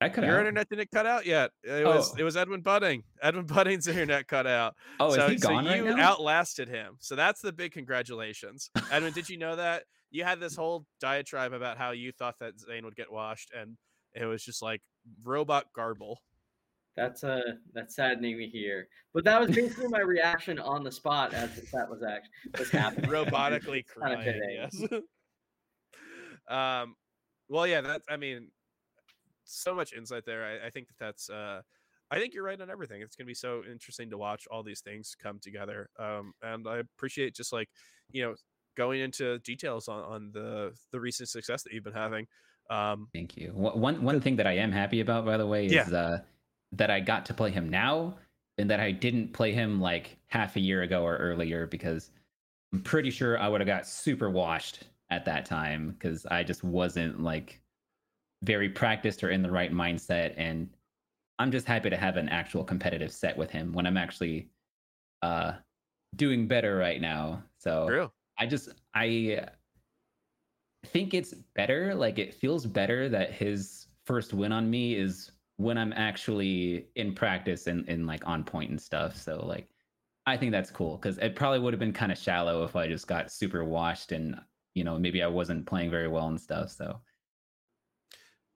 I could your out. internet didn't cut out yet. It was Oh. it was Edwin Budding. [LAUGHS] Edwin Budding's internet cut out. Oh, so, is he so right you now? outlasted him. So that's the big congratulations. Edwin, did you know that? You had this whole diatribe about how you thought that Zain would get washed, and it was just like robot garble. That's uh that's saddening to hear. But that was basically my reaction on the spot as that was actually was happening. [LAUGHS] robotically Kinda crying. Yes. [LAUGHS] um. Well, yeah. That's. I mean, so much insight there. I, I think that that's. Uh, I think you're right on everything. It's gonna be so interesting to watch all these things come together. Um, and I appreciate just like, you know, going into details on on the the recent success that you've been having. Um, Thank you. One one one thing that I am happy about, by the way, is Yeah. uh, that I got to play him now, and that I didn't play him like half a year ago or earlier because I'm pretty sure I would have got super washed at that time because I just wasn't like very practiced or in the right mindset. And I'm just happy to have an actual competitive set with him when I'm actually uh, doing better right now. So true. I just I think it's better. Like it feels better that his first win on me is when I'm actually in practice and, and like on point and stuff. So like I think that's cool because it probably would have been kind of shallow if I just got super washed and you know maybe I wasn't playing very well and stuff. So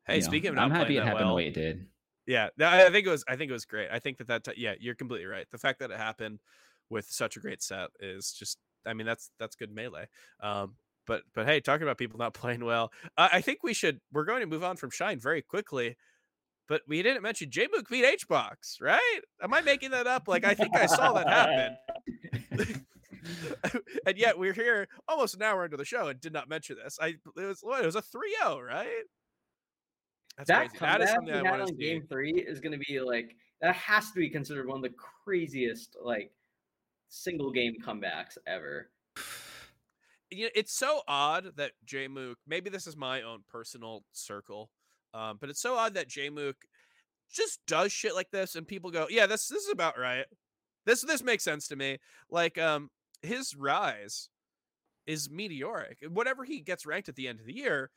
Hey, you know, speaking of not I'm happy playing it that happened well, the way it did. Yeah, I think it was. I think it was great. I think that that. t- Yeah, you're completely right. The fact that it happened with such a great set is just. I mean, that's that's good melee. Um, but but hey, talking about people not [LAUGHS] playing well, I, I think we should. We're going to move on from Shine very quickly. But we didn't mention Jmook beat H Box, right? Am I making that up? Like I think I saw that happen. [LAUGHS] [LAUGHS] and yet we're here almost an hour into the show and did not mention this. I it was what, it was a 3-0, right? That's that crazy. That is comeback something I had want on to see. game three is going to be like that has to be considered one of the craziest like single game comebacks ever. you know, it's so odd that Jmook, maybe this is my own personal circle, um, but it's so odd that Jmook just does shit like this and people go, yeah, this this is about right. This this makes sense to me. Like um his rise is meteoric. Whatever he gets ranked at the end of the year,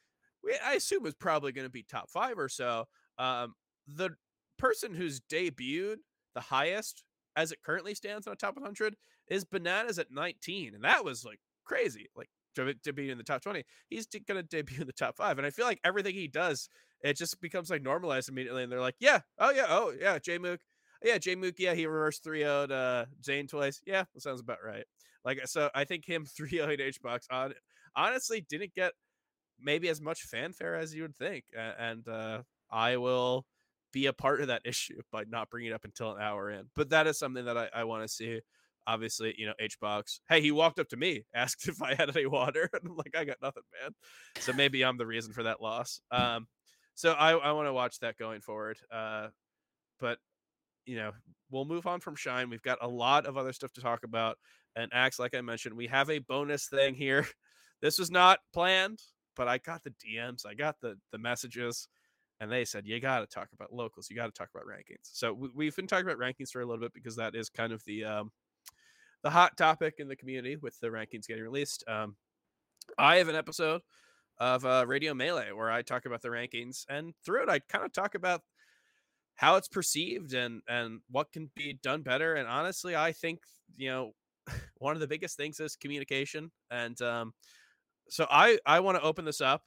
I assume is probably going to be top 5 or so. Um the person who's debuted the highest as it currently stands on a top 100 is Bananas at 19 and that was like crazy. Like debut in the top 20, he's going to debut in the top five. And I feel like everything he does, it just becomes like normalized immediately. And they're like, yeah, oh, yeah, oh, yeah, J Mook. Yeah, J Mook, yeah, he reversed 3 0'd uh, Zain twice. Yeah, that sounds about right. Like, so I think him [LAUGHS] 3 0 H box on honestly didn't get maybe as much fanfare as you would think. And uh, I will be a part of that [LAUGHS] issue by not bringing it up until an hour in. But that is something that I, I want to see obviously, you know, H box. Hey, he walked up to me, [LAUGHS] asked if I had any water, [LAUGHS] and I'm like, I got nothing, man. So maybe I'm the reason for that loss. Um, so I, I want to watch that going forward. Uh, but you know, we'll move on from Shine. We've got a lot of other stuff to talk about. And Axe, like I mentioned, we have a bonus thing here. This was not planned, but I got the DMs, I got the the messages, and they said you got to talk about locals, you got to talk about rankings. So we, we've been talking about rankings for a little bit because that is kind of the um, the hot topic in the community with the rankings getting released. Um, I have an episode of uh, Radio Melee where I talk about the rankings, and through it, I kind of talk about how it's perceived and and what can be done better. And honestly, I think you know [LAUGHS] one of the biggest things is communication. And um, so I I want to open this up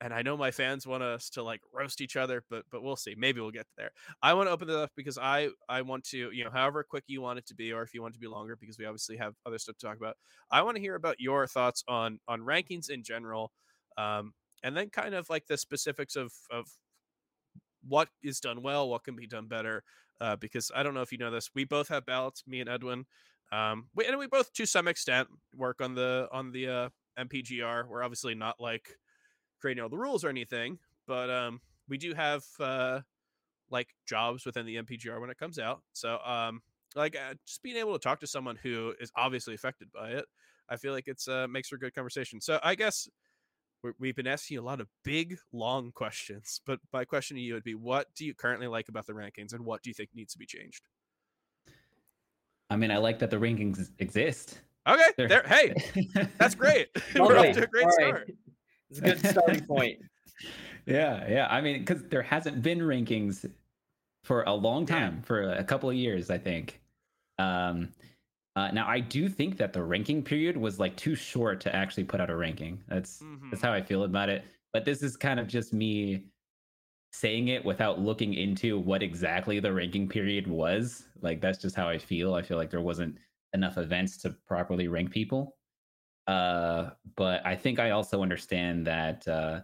and I know my fans want us to like roast each other, but but we'll see. Maybe we'll get there. I want to open it up because I I want to you know however quick you want it to be, or if you want it to be longer, because we obviously have other stuff to talk about. I want to hear about your thoughts on on rankings in general, um, and then kind of like the specifics of of what is done well, what can be done better. Uh, because I don't know if you know this, we both have ballots, me and Edwin. Um, we, and we both to some extent work on the on the uh, MPGR. We're obviously not like creating all the rules or anything, but um, we do have uh, like jobs within the MPGR when it comes out. So um, like uh, just being able to talk to someone who is obviously affected by it, I feel like it's uh, makes for good conversation. So I guess we have been asking a lot of big, long [LAUGHS] questions, but my question to you would be: What do you currently like about the rankings, and what do you think needs to be changed? I mean, I like that the rankings exist. Okay, there. Hey, that's [LAUGHS] great. [LAUGHS] We're off to a great start. It's a good starting point. [LAUGHS] yeah, yeah. I mean, because there hasn't been rankings for a long time, yeah. for a couple of years, I think. Um, uh, now I do think that the ranking period was like too short to actually put out a ranking. That's mm-hmm. that's how I feel about it. But this is kind of just me saying it without looking into what exactly the ranking period was. Like that's just how I feel. I feel like there wasn't enough events to properly rank people. Uh, but I think I also understand that uh,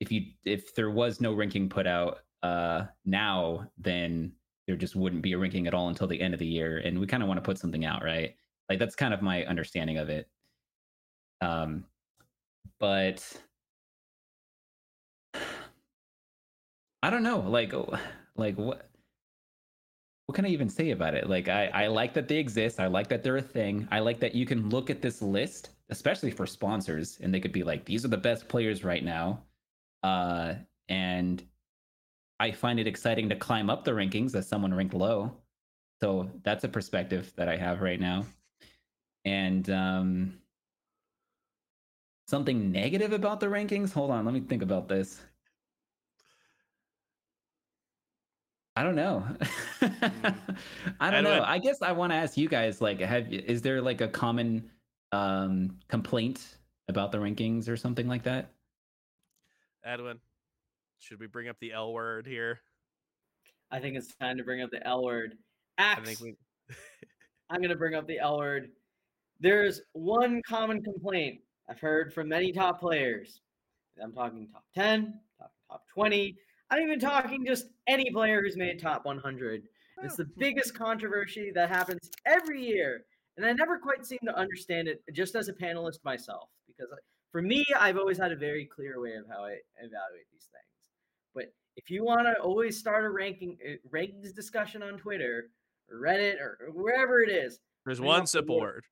if you if there was no ranking put out uh, now, then there just wouldn't be a ranking at all until the end of the year, and we kind of want to put something out, right? Like that's kind of my understanding of it. Um, but [SIGHS] I don't know, like [SIGHS] like what what can I even say about it? Like I, I like that they exist. I like that they're a thing. I like that you can look at this list, especially for sponsors, and they could be like, these are the best players right now. Uh, and I find it exciting to climb up the rankings as someone ranked low. So that's a perspective that I have right now. And um, something negative about the rankings. Hold on, let me think about this. I don't know. [LAUGHS] I don't know. I guess I want to ask you guys like have is there like a common um complaint about the rankings or something like that? Edwin, should we bring up the L word here? I think it's time to bring up the L word. Axe. I think we... [LAUGHS] I'm going to bring up the L word. There's one common complaint I've heard from many top players. I'm talking top 10, top, top 20, I'm even talking just any player who's made top 100. It's the biggest controversy that happens every year. And I never quite seem to understand it just as a panelist myself, because for me, I've always had a very clear way of how I evaluate these things. But if you want to always start a ranking uh, rankings discussion on Twitter or Reddit or wherever it is, there's one simple word.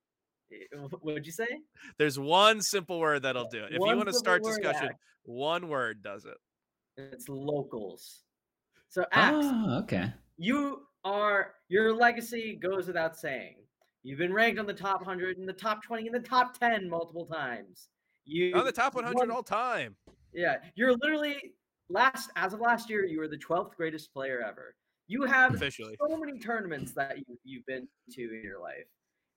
word. What would you say? There's one simple word that'll do it. If one you want to start discussion, one word does it. It's locals. So Axe, oh, okay. You are your legacy goes without saying. You've been ranked on the top 100 in the top 20 in the top 10 multiple times. You on the top 100 won, all time. Yeah, you're literally last as of last year you were the 12th greatest player ever. You have Officially. so many tournaments that you, you've been to in your life.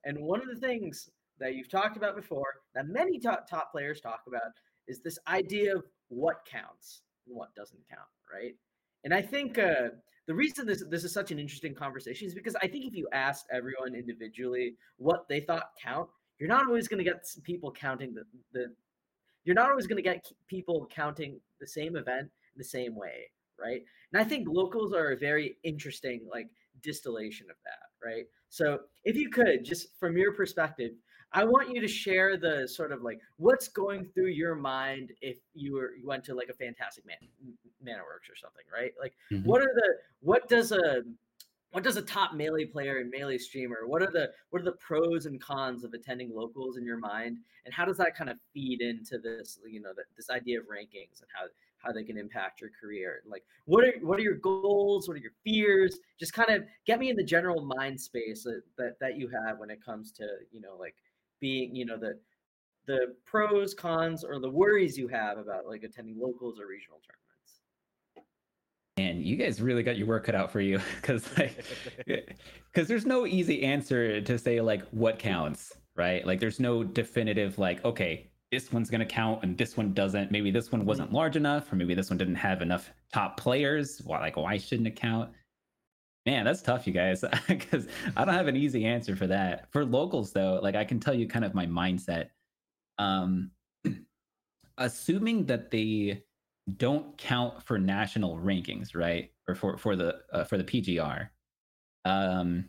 And one of the things that you've talked about before that many top, top players talk about is this idea of what counts what doesn't count, right? And I think uh, the reason this this is such an interesting conversation is because I think if you asked everyone individually what they thought count, you're not always going to get people counting the the. You're not always going to get people counting the same event the same way, right? And I think locals are a very interesting like distillation of that, right? So if you could just from your perspective, I want you to share the sort of like what's going through your mind if you were you went to like a fantastic man mana works or something, right? Like mm-hmm. what are the what does a what does a top melee player and melee streamer what are the what are the pros and cons of attending locals in your mind and how does that kind of feed into this you know this idea of rankings and how how they can impact your career like what are what are your goals what are your fears just kind of get me in the general mind space that, that that you have when it comes to you know like being you know the the pros cons or the worries you have about like attending locals or regional tournaments and you guys really got your work cut out for you [LAUGHS] because like [LAUGHS] eh, because there's no easy answer to say like what counts right like there's no definitive like okay this one's going to count and this one doesn't. Maybe this one wasn't mm-hmm. large enough, or maybe this one didn't have enough top players. Why, like, why shouldn't it count? Man, that's tough, you guys, [LAUGHS] because I don't have an easy answer for that. For locals, though, like I can tell you kind of my mindset. Um, [CLEARS THROAT] assuming that they don't count for national rankings, right, or for for the uh, for the PGR. Um,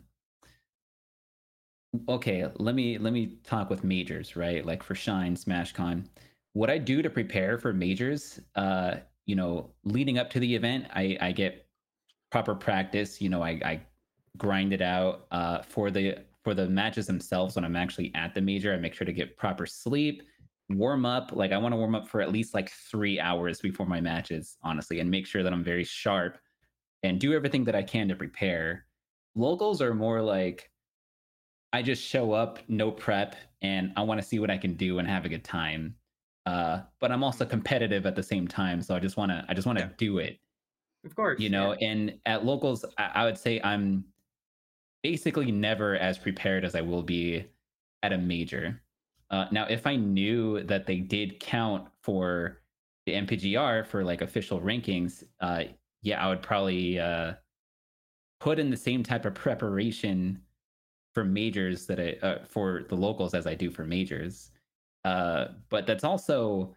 okay, let me let me talk with majors, right? Like for Shine, SmashCon. What I do to prepare for majors, uh, you know, leading up to the event, I, I get proper practice. You know, I, I grind it out uh, for the for the matches themselves. When I'm actually at the major, I make sure to get proper sleep, warm up. Like I want to warm up for at least like three hours before my matches, honestly, and make sure that I'm very sharp and do everything that I can to prepare. Locals are more like I just show up, no prep, and I want to see what I can do and have a good time. Uh, but I'm also competitive at the same time, so I just want to I just want to yeah. do it. Of course, you know. Yeah. And at locals, I, I would say I'm basically never as prepared as I will be at a major. Uh, now, if I knew that they did count for the MPGR for like official rankings, uh, yeah, I would probably uh, put in the same type of preparation for majors that I uh, for the locals as I do for majors. Uh, but that's also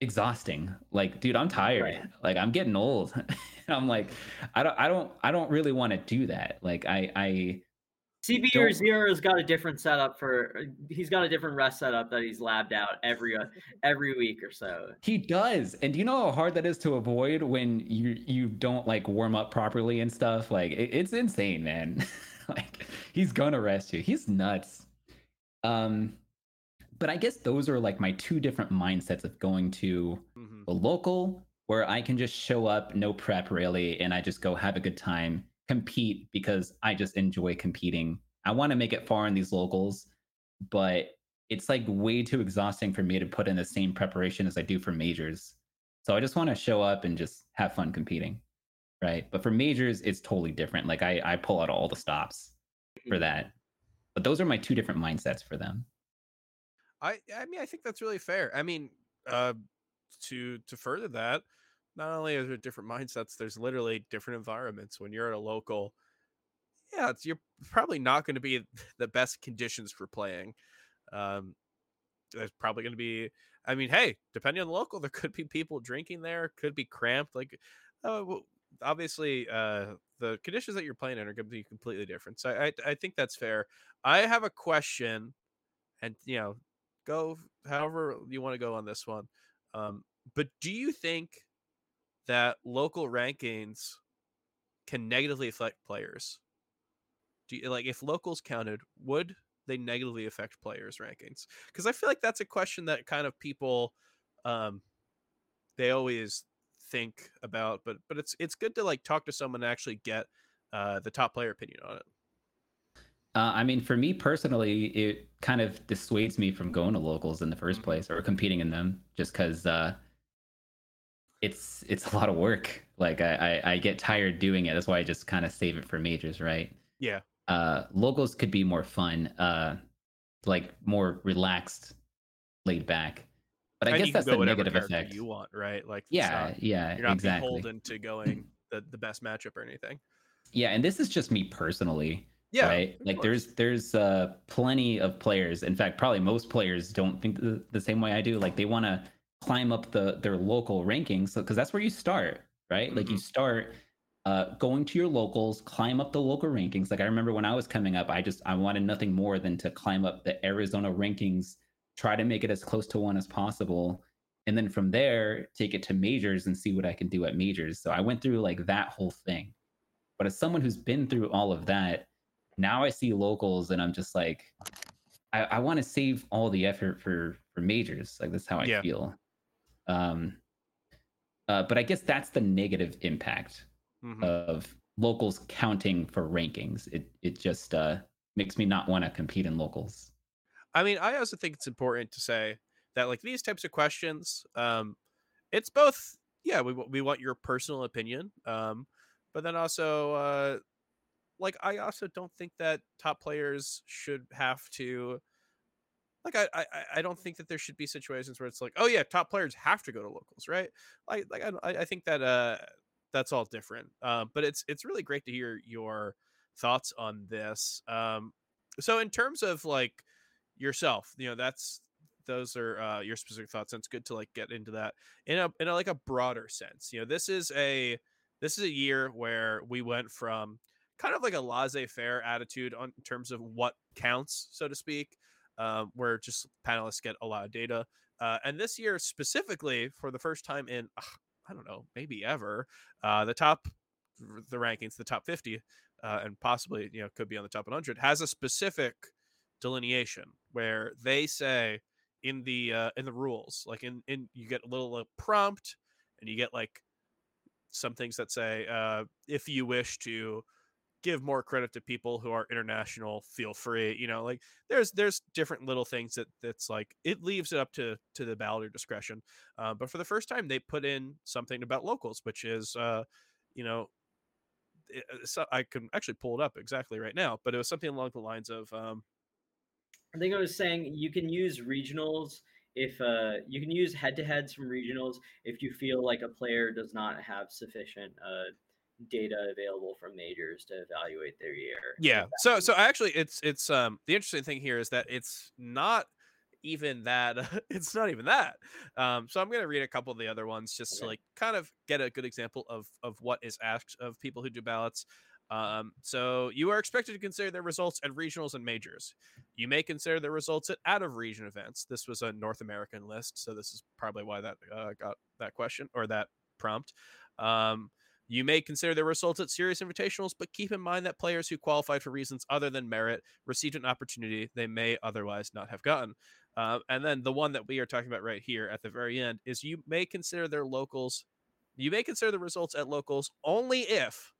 exhausting. Like, dude, I'm tired. Right. Like, I'm getting old. [LAUGHS] I'm like, I don't, I don't, I don't really want to do that. Like, I, I. CB or Zero's got a different setup for. He's got a different rest setup that he's labbed out every uh, every week or so. He does, and do you know how hard that is to avoid when you you don't like warm up properly and stuff? Like, it, it's insane, man. [LAUGHS] like he's gonna rest you. He's nuts. Um, but I guess those are like my two different mindsets of going to mm-hmm. a local where I can just show up, no prep really, and I just go have a good time, compete because I just enjoy competing. I want to make it far in these locals, but it's like way too exhausting for me to put in the same preparation as I do for majors. So I just want to show up and just have fun competing right? But for majors, it's totally different. Like I, I pull out all the stops for mm-hmm. that. But those are my two different mindsets for them. I, I mean, I think that's really fair. I mean, uh, to to further that, not only are there different mindsets, there's literally different environments. When you're at a local, yeah, you're probably not going to be [LAUGHS] the best conditions for playing. Um, there's probably going to be. I mean, hey, depending on the local, [LAUGHS] there could be people drinking there, could be cramped. Like, uh, obviously uh, the conditions that you're playing in are going to be completely different. So I, I think that's fair. I have a question, and you know, go however you want to go on this one. Um, but do you think that local rankings can negatively affect players? Do you, like if locals counted, would they negatively affect players' rankings? Because I feel like that's a question that kind of people um, they always think about, but but it's it's good to like talk to someone and actually get uh, the top player opinion on it. Uh, I mean, for me personally, it kind of dissuades me from going to locals in the 1st mm-hmm. place or competing in them, just because uh, it's it's a lot of work. Like I, I, I get tired doing it. That's why I just kind of save it for majors, right? Yeah. Uh, locals could be more fun, uh, like more relaxed, laid back. But I and guess that's the negative effect you want, right? Like, yeah, yeah, you're not exactly. beholden to going [CLEARS THROAT] the, the best matchup or anything. Yeah, and this is just me personally. Yeah, right. Like, course. there's there's uh, plenty of players. In fact, probably most players don't think the, the same way I do. Like they want to climb up the their local rankings because that's where you start, right? Mm-hmm. Like you mm-hmm. start uh, going to your locals, climb up the local rankings. Like I remember when I was coming up, I just I wanted nothing more than to climb up the Arizona rankings try to make it as close to one as possible and then from there take it to majors and see what i can do at majors so i went through like that whole thing but as someone who's been through all of that now i see locals and i'm just like i, I want to save all the effort for for majors like that's how i yeah. feel um uh, but i guess that's the negative impact mm-hmm. of locals counting for rankings it it just uh makes me not want to compete in locals I mean, I also think it's important to say that like these types of questions, um, it's both. Yeah, we we want your personal opinion, um, but then also, uh, like, I also don't think that top players should have to like I, I I don't think that there should be situations where it's like, oh yeah, top players have to go to locals, right? Like like I I think that uh that's all different. Um, but it's it's really great to hear your thoughts on this. Um, so in terms of like yourself, you know, that's those are uh, your specific thoughts, and it's good to like get into that in a in a, like a broader sense. You know, this is a this is a year where we went from kind of like a laissez-faire attitude on in terms of what counts, so to speak, um, where just panelists get a lot of data. Uh, and this year specifically, for the first time in uh, I don't know, maybe ever, uh, the top the rankings, the top 50, uh, and possibly you know could be on the top 100, has a specific delineation where they say in the uh, in the rules, like in in you get a little uh, prompt, and you get like some things that say uh, if you wish to give more credit to people who are international feel free you know like there's there's different little things that that's like it leaves it up to to the balloter discretion uh, but for the first time they put in something about locals which is uh you know it, uh, so i can actually pull it up exactly right now but it was something along the lines of um i think i was saying you can use regionals if uh, you can use head-to-heads from regionals if you feel like a player does not have sufficient uh, data available from majors to evaluate their year. Yeah. So so actually it's it's um the interesting thing here is that it's not even that [LAUGHS] it's not even that. Um so I'm going to read a couple of the other ones just okay. to like kind of get a good example of of what is asked of people who do ballots. Um, so you are expected to consider their results at regionals and majors. You may consider the results at out of region events. This was a North American list, so this is probably why that uh, got that question or that prompt. Um, you may consider their results at serious invitationals, but keep in mind that players who qualified for reasons other than merit received an opportunity they may otherwise not have gotten. Uh, and then the one that we are talking about right here at the very end is you may consider their locals, you may consider the results at locals only if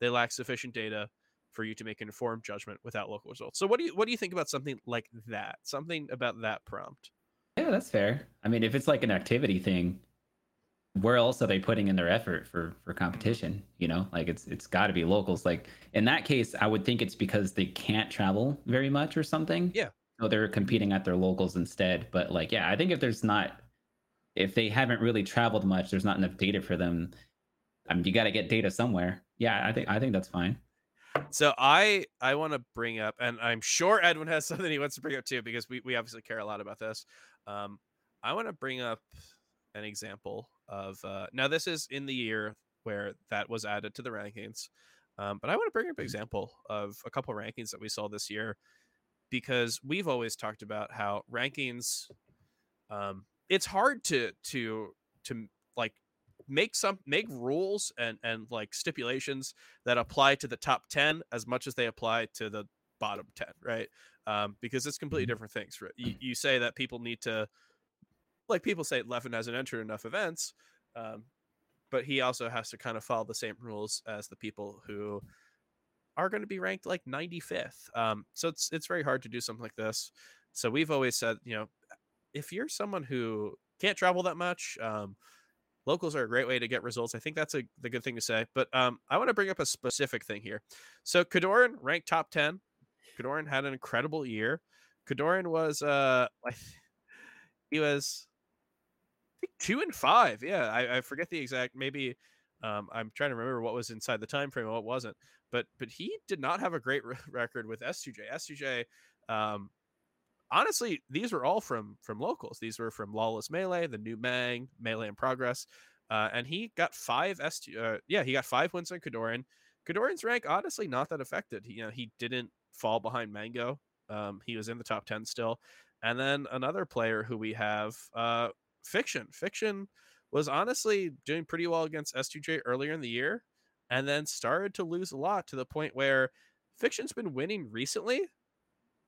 they lack sufficient data for you to make an informed judgment without local results. So what do you what do you think about something like that? Something about that prompt? Yeah, that's fair. I mean, if it's like an activity thing, where else are they putting in their effort for for competition? You know like it's it's got to be locals. Like in that case i would think it's because they can't travel very much or something. Yeah. So they're competing at their locals instead. But like yeah i think if there's not if they haven't really traveled much there's not enough data for them i mean you got to get data somewhere. Yeah i think i think that's fine. So i i want to bring up and i'm sure edwin has [LAUGHS] something he wants to bring up too because we, we obviously care a lot about this. Um i want to bring up an example of uh, now this is in the year where that was added to the rankings um, but i want to bring up an mm-hmm. example of a couple of rankings that we saw this year because we've always talked about how rankings um, it's hard to to to like make some make rules and and like stipulations that apply to the top 10 as much as they apply to the bottom 10 right um, because it's completely mm-hmm. different things you, [CLEARS THROAT] you say that people need to like people say Leffen hasn't entered enough events, um, but he also has to kind of follow the same rules as the people who are going to be ranked like 95th. Um, so it's it's very hard to do something like this. So we've always said, you know, if you're someone who can't travel that much, um, locals are a great way to get results. I think that's a the good thing to say. But um, I want to bring up a specific thing here. So Kodorin ranked top 10. Kodorin had an incredible year. Kodorin was uh he was think two and five. Yeah, I, I forget the exact. Maybe um, I'm trying to remember what was inside the time frame and what wasn't. But but he did not have a great re- [LAUGHS] record with S2J. S2J. Um, honestly, these were all from from locals. These were from Lawless Melee, the new Mang, Melee in Progress, uh, and he got five S2. Uh, yeah, he got five wins on Kodorin. Kodorin's rank honestly not that affected. He, you know, he didn't fall behind Mango. Um, he was in the top ten still. And then another player who we have uh, Fiction. Fiction was honestly doing pretty well against S2J earlier in the year and then started to lose a lot to the point where Fiction's been winning recently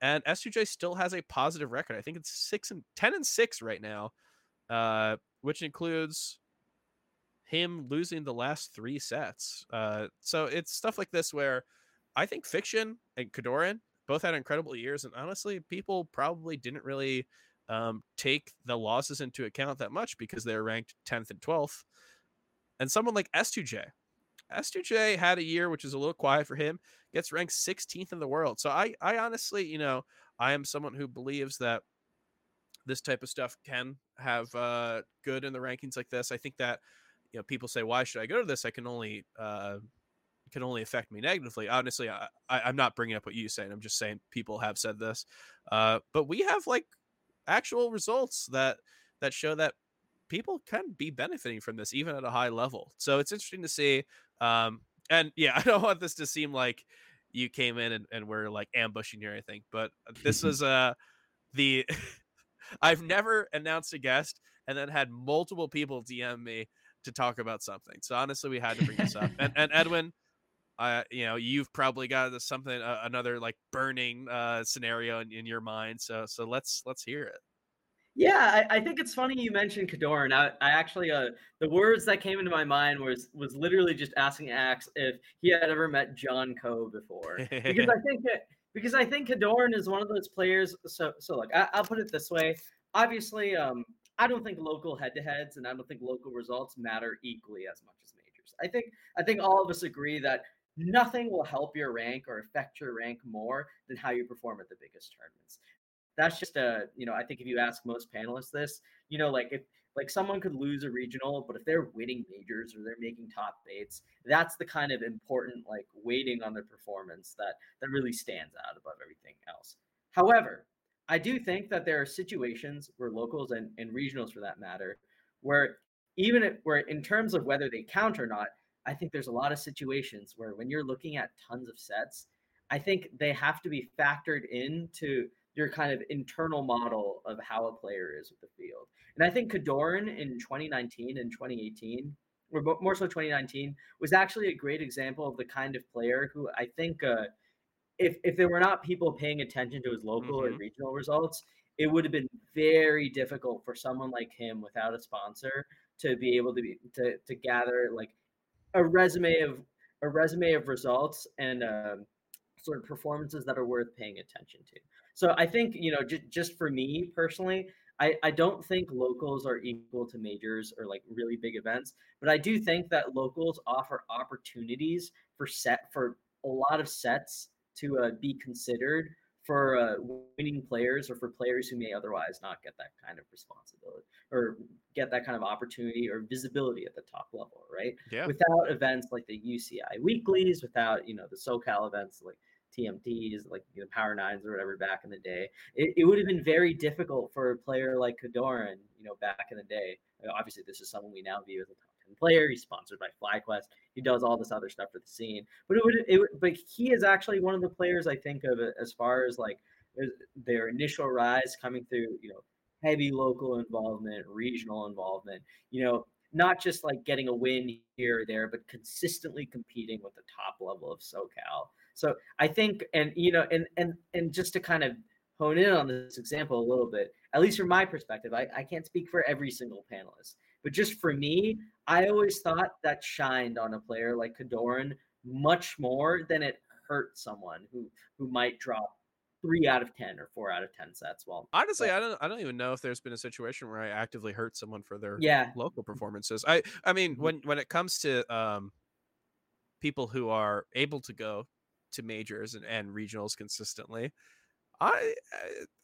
and S2J still has a positive record. I think it's 6 and 10 and 6 right now. Uh, which includes him losing the last 3 sets. Uh, so it's stuff like this where I think Fiction and Kodorin both had incredible years and honestly people probably didn't really um, take the losses into account that much because they're ranked 10th and 12th. And someone like S2J, S2J had a year which is a little quiet for him, gets ranked 16th in the world. So I, I honestly, you know, I am someone who believes that this type of stuff can have uh, good in the rankings like this. I think that you know people say, "Why should I go to this?" I can only uh, can only affect me negatively. Honestly, I, I am not bringing up what you saying. I'm just saying people have said this, uh, but we have like actual results that that show that people can be benefiting from this even at a high level. So it's interesting to see. Um, and yeah, [LAUGHS] I don't want this to seem like you came in and, and we're like ambushing you or anything, but this [LAUGHS] was uh the [LAUGHS] I've never announced a guest and then had multiple people DM me to talk about something. So honestly, we had to bring this up. And, and Edwin, uh, you know, you've probably got something, uh, another like burning uh, scenario in, in your mind. So so let's let's hear it. Yeah, I, I, think it's funny you mentioned Kodorin. I, I actually, uh, the words that came into my mind was was literally just asking Axe if he had ever met John Coe before, because I [LAUGHS] think that because I think Kodorin is one of those players. So, so like I, will put it this way. Obviously, um, I don't think local head-to-heads and I don't think local results matter equally as much as majors. I think I think all of us agree that nothing will help your rank or affect your rank more than how you perform at the biggest tournaments. That's just a you know i think if you ask most panelists this you know like if like someone could lose a regional but if they're winning majors or they're making top eights that's the kind of important like weighting on their performance that that really stands out above everything else. However i do think that there are situations where locals and, and regionals for that matter where even if, where in terms of whether they count or not i think there's a lot of situations where when you're looking at tons of sets i think they have to be factored into your kind of internal model of how a player is with the field. And I think Kodorin in 2019 and 2018, or more so 2019, was actually a great example of the kind of player who I think, uh, if if there were not people paying attention to his local mm-hmm. or regional results, it would have been very difficult for someone like him without a sponsor to be able to be to to gather like a resume of a resume of results and um, sort of performances that are worth paying attention to. So I think, you know, j- just for me personally, I, I don't think locals are equal to majors or like really big events, but I do think that locals offer opportunities for set for a lot of sets to uh, be considered for uh, winning players or for players who may otherwise not get that kind of responsibility or get that kind of opportunity or visibility at the top level, right? Yeah. Without events like the UCI weeklies, without you know the SoCal events like TMTs, like you know, Power Nines or whatever back in the day. It, it would have been very difficult for a player like Kodorin, you know, back in the day. Obviously, this is someone we now view as a top 10 player. He's sponsored by FlyQuest. He does all this other stuff for the scene. But it would, it would, but he is actually one of the players I think of as far as like uh, their initial rise coming through, you know, heavy local involvement, regional involvement, you know, not just like getting a win here or there, but consistently competing with the top level of SoCal. So I think, and you know, and and and just to kind of hone in on this example a little bit, at least from my perspective, I, I can't speak for every single panelist, but just for me, I always thought that shined on a player like Kodorin much more than it hurt someone who who might drop three out of ten or four out of ten sets. Well, honestly, but, I don't I don't even know if there's been a situation where I actively hurt someone for their yeah local performances. I I mean mm-hmm. when when it comes to um people who are able to go to majors and, and regionals consistently. I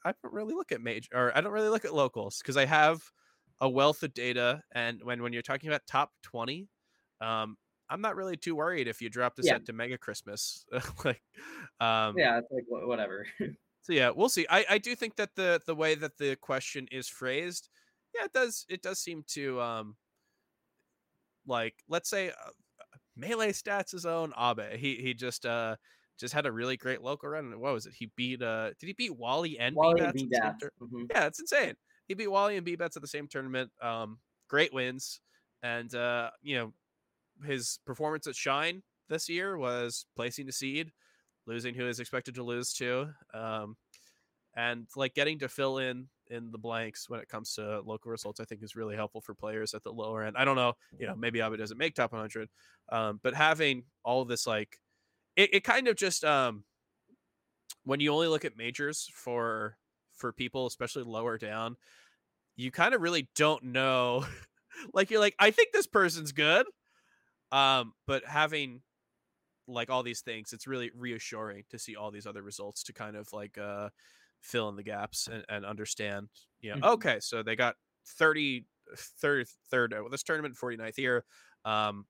I don't really look at major or I don't really look at locals because I have a wealth of data and when when you're talking about top 20 um I'm not really too worried if you drop the yeah. set to Mega Christmas [LAUGHS] like um yeah it's like whatever [LAUGHS] so yeah we'll see I I do think that the the way that the question is phrased yeah it does it does seem to um like let's say uh, melee stats' his own Abe. He he just uh just had a really great local run. What was it? He beat uh did he beat Wally and Wally B Bats? Mm-hmm. Yeah, it's insane. He beat Wally and B Bats at the same tournament. Um, great wins, and uh, you know his performance at Shine this year was placing the seed, losing who is expected to lose to, um, and like getting to fill in in the blanks when it comes to local results, I think is really helpful for players at the lower end. I don't know, you know, maybe Abe doesn't make top 100, um, but having all this like, it, it kind of just um, when you only look at majors for for people, especially lower down, you kind of really don't know. [LAUGHS] like you're like, I think this person's good, um, but having like all these things, it's really reassuring to see all these other results to kind of like uh fill in the gaps and, and understand, you know, Mhm. okay, so they got 30 third third uh, this tournament 49th year. Um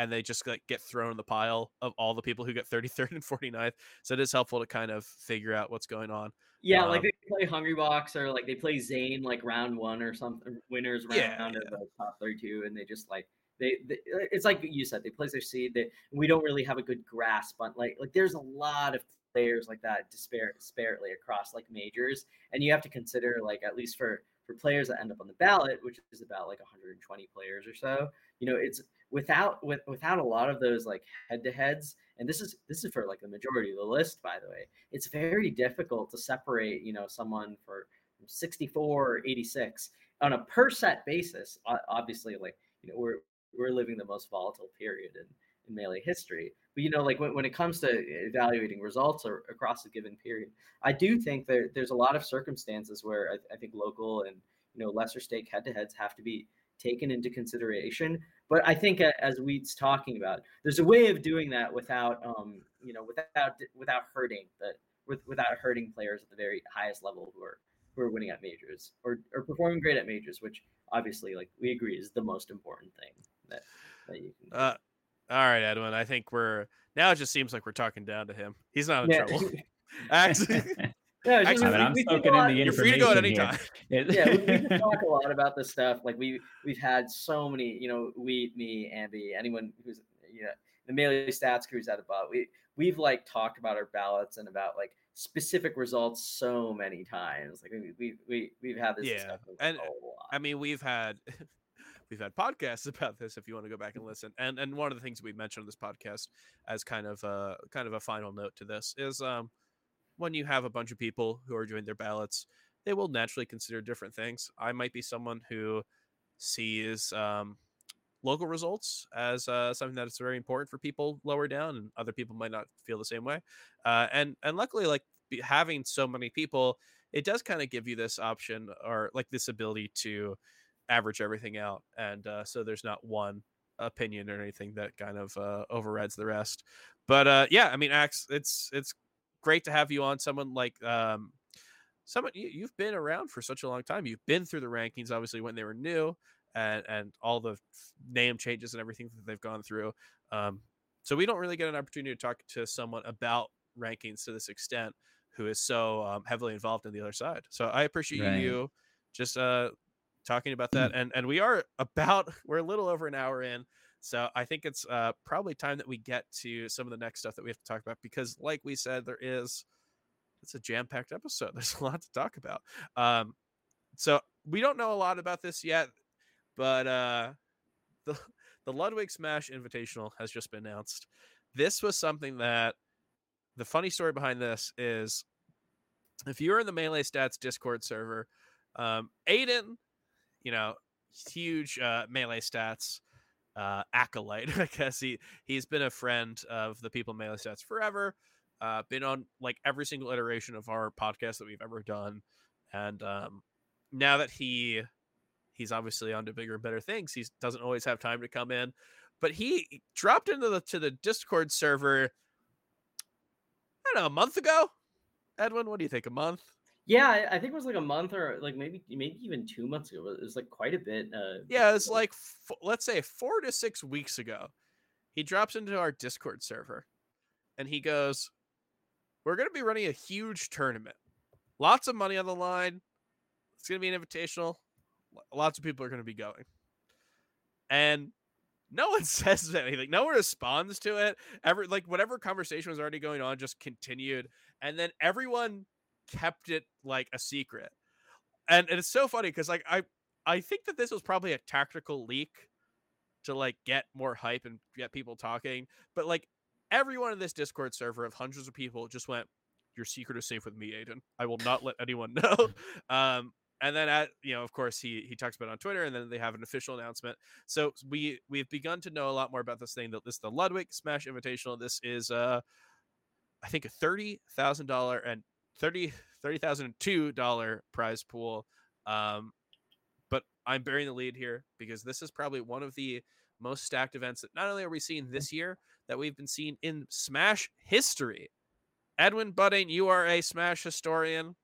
and they just like get thrown in the pile of all the people who get 33rd and 49th. So it is helpful to kind of figure out what's going on. Yeah, Um, like they play Hungrybox or like they play Zain like round one or something, winners round Yeah, of the top 32, and they just like they, they it's like you said, they place their seed. That we don't really have a good grasp on like like there's a lot of players like that disparate disparately across like majors, and you have to consider like at least for for players that end up on the ballot, which is about like 120 players or so. You know, it's without with without a lot of those like head to heads, and this is this is for like the majority of the list, by the way. It's very difficult to separate, you know, someone for 64 or 86 on a per set basis. Obviously, like you know, we're we're living the most volatile period in, in melee history. But you know, like when, when it comes to evaluating results or, across a given period, I do think there there's a lot of circumstances where I, I think local and you know lesser stake head to heads have to be taken into consideration. But I think as Wheat's talking about, there's a way of doing that without um you know without without hurting the with, without hurting players at the very highest level who are who are winning at majors or, or performing great at majors, which obviously like we agree is the most important thing that, that you can do. Uh, all right, Edwin. I think we're now. It just seems like we're talking down to him. He's not in Yeah. trouble. [LAUGHS] Actually, Yeah, it's Actually, just- I mean, we- I'm we soaking in lot- the you're free to go at any information time. [LAUGHS] here. yeah, we, we [LAUGHS] talk a lot about this stuff. Like we we've had so many, you know, we, me, Ambi, anyone who's you know the melee stats crews at above. We we've like talked about our ballots and about like specific results so many times. Like we we we we've had this Yeah, discussion and, a lot. I mean, we've had [LAUGHS] we've had podcasts about this. If you want to go back and listen, and and one of the things we mentioned on this podcast as kind of a kind of a final note to this is um when you have a bunch of people who are doing their ballots, they will naturally consider different things. I might be someone who sees um local results as uh, something that is very important for people lower down, and other people might not feel the same way. Uh, and and luckily, like having so many people, it does kind of give you this option or like this ability to average everything out, and uh, so there's not one opinion or anything that kind of uh, overrides the rest. But uh, yeah, I mean, it's it's great to have you on. Someone like um, someone you, you've been around for such a long time. You've been through the rankings, obviously when they were new, and and all the name changes and everything that they've gone through. Um, so we don't really get an opportunity to talk to someone about rankings to this extent who is so um, heavily involved in the other side. So I appreciate Right. you just uh, talking about that. And and we are about [LAUGHS] we're a little over an hour in. So I think it's uh, probably time that we get to some of the next stuff that we have to talk about because, like we said, there is it's a jam-packed episode. [LAUGHS] There's a lot to talk about. Um, so we don't know a lot about this yet, but uh, the the Ludwig Smash Invitational has just been announced. This was something that the funny story behind this is if you're in the Melee Stats Discord server, um, Aiden, you know, huge uh, Melee Stats uh, acolyte. [LAUGHS] I guess he he's been a friend of the people Melee Stats forever. Uh, been on like every single iteration of our podcast that we've ever done, and um, now that he he's obviously on to bigger and better things, he doesn't always have time to come in. But he dropped into the to the Discord server. I don't know a month ago. Edwin, what do you think? A month? Yeah, I, think it was like a month or like maybe maybe even two months ago. It was like quite a bit. Uh, Yeah, it's like f- let's say four to six weeks ago. He drops into our Discord server, and he goes, "We're going to be running a huge tournament. Lots of money on the line. It's going to be an invitational. Lots of people are going to be going." And no one [LAUGHS] says anything. No one responds to it. Ever like whatever conversation was already going on just continued, and then everyone kept it like a secret. And, and it's so funny because like I I think that this was probably a tactical leak to like get more hype and get people talking. But like everyone in this Discord server of hundreds of people just went, "Your secret is safe with me, Aiden. I will not let anyone [LAUGHS] know." [LAUGHS] um, and then at you know, of course, he he talks about on Twitter, and then they have an official announcement. So we we've begun to know a lot more about this thing. That this is the Ludwig Smash Invitational. This is uh, I think a thirty thousand dollar and thirty thirty thousand two dollar prize pool. Um, but I'm bearing the lead here because this is probably one of the most stacked events that not only are we seeing this year, that we've been seeing in Smash history. Edwin Budding, you are a Smash historian.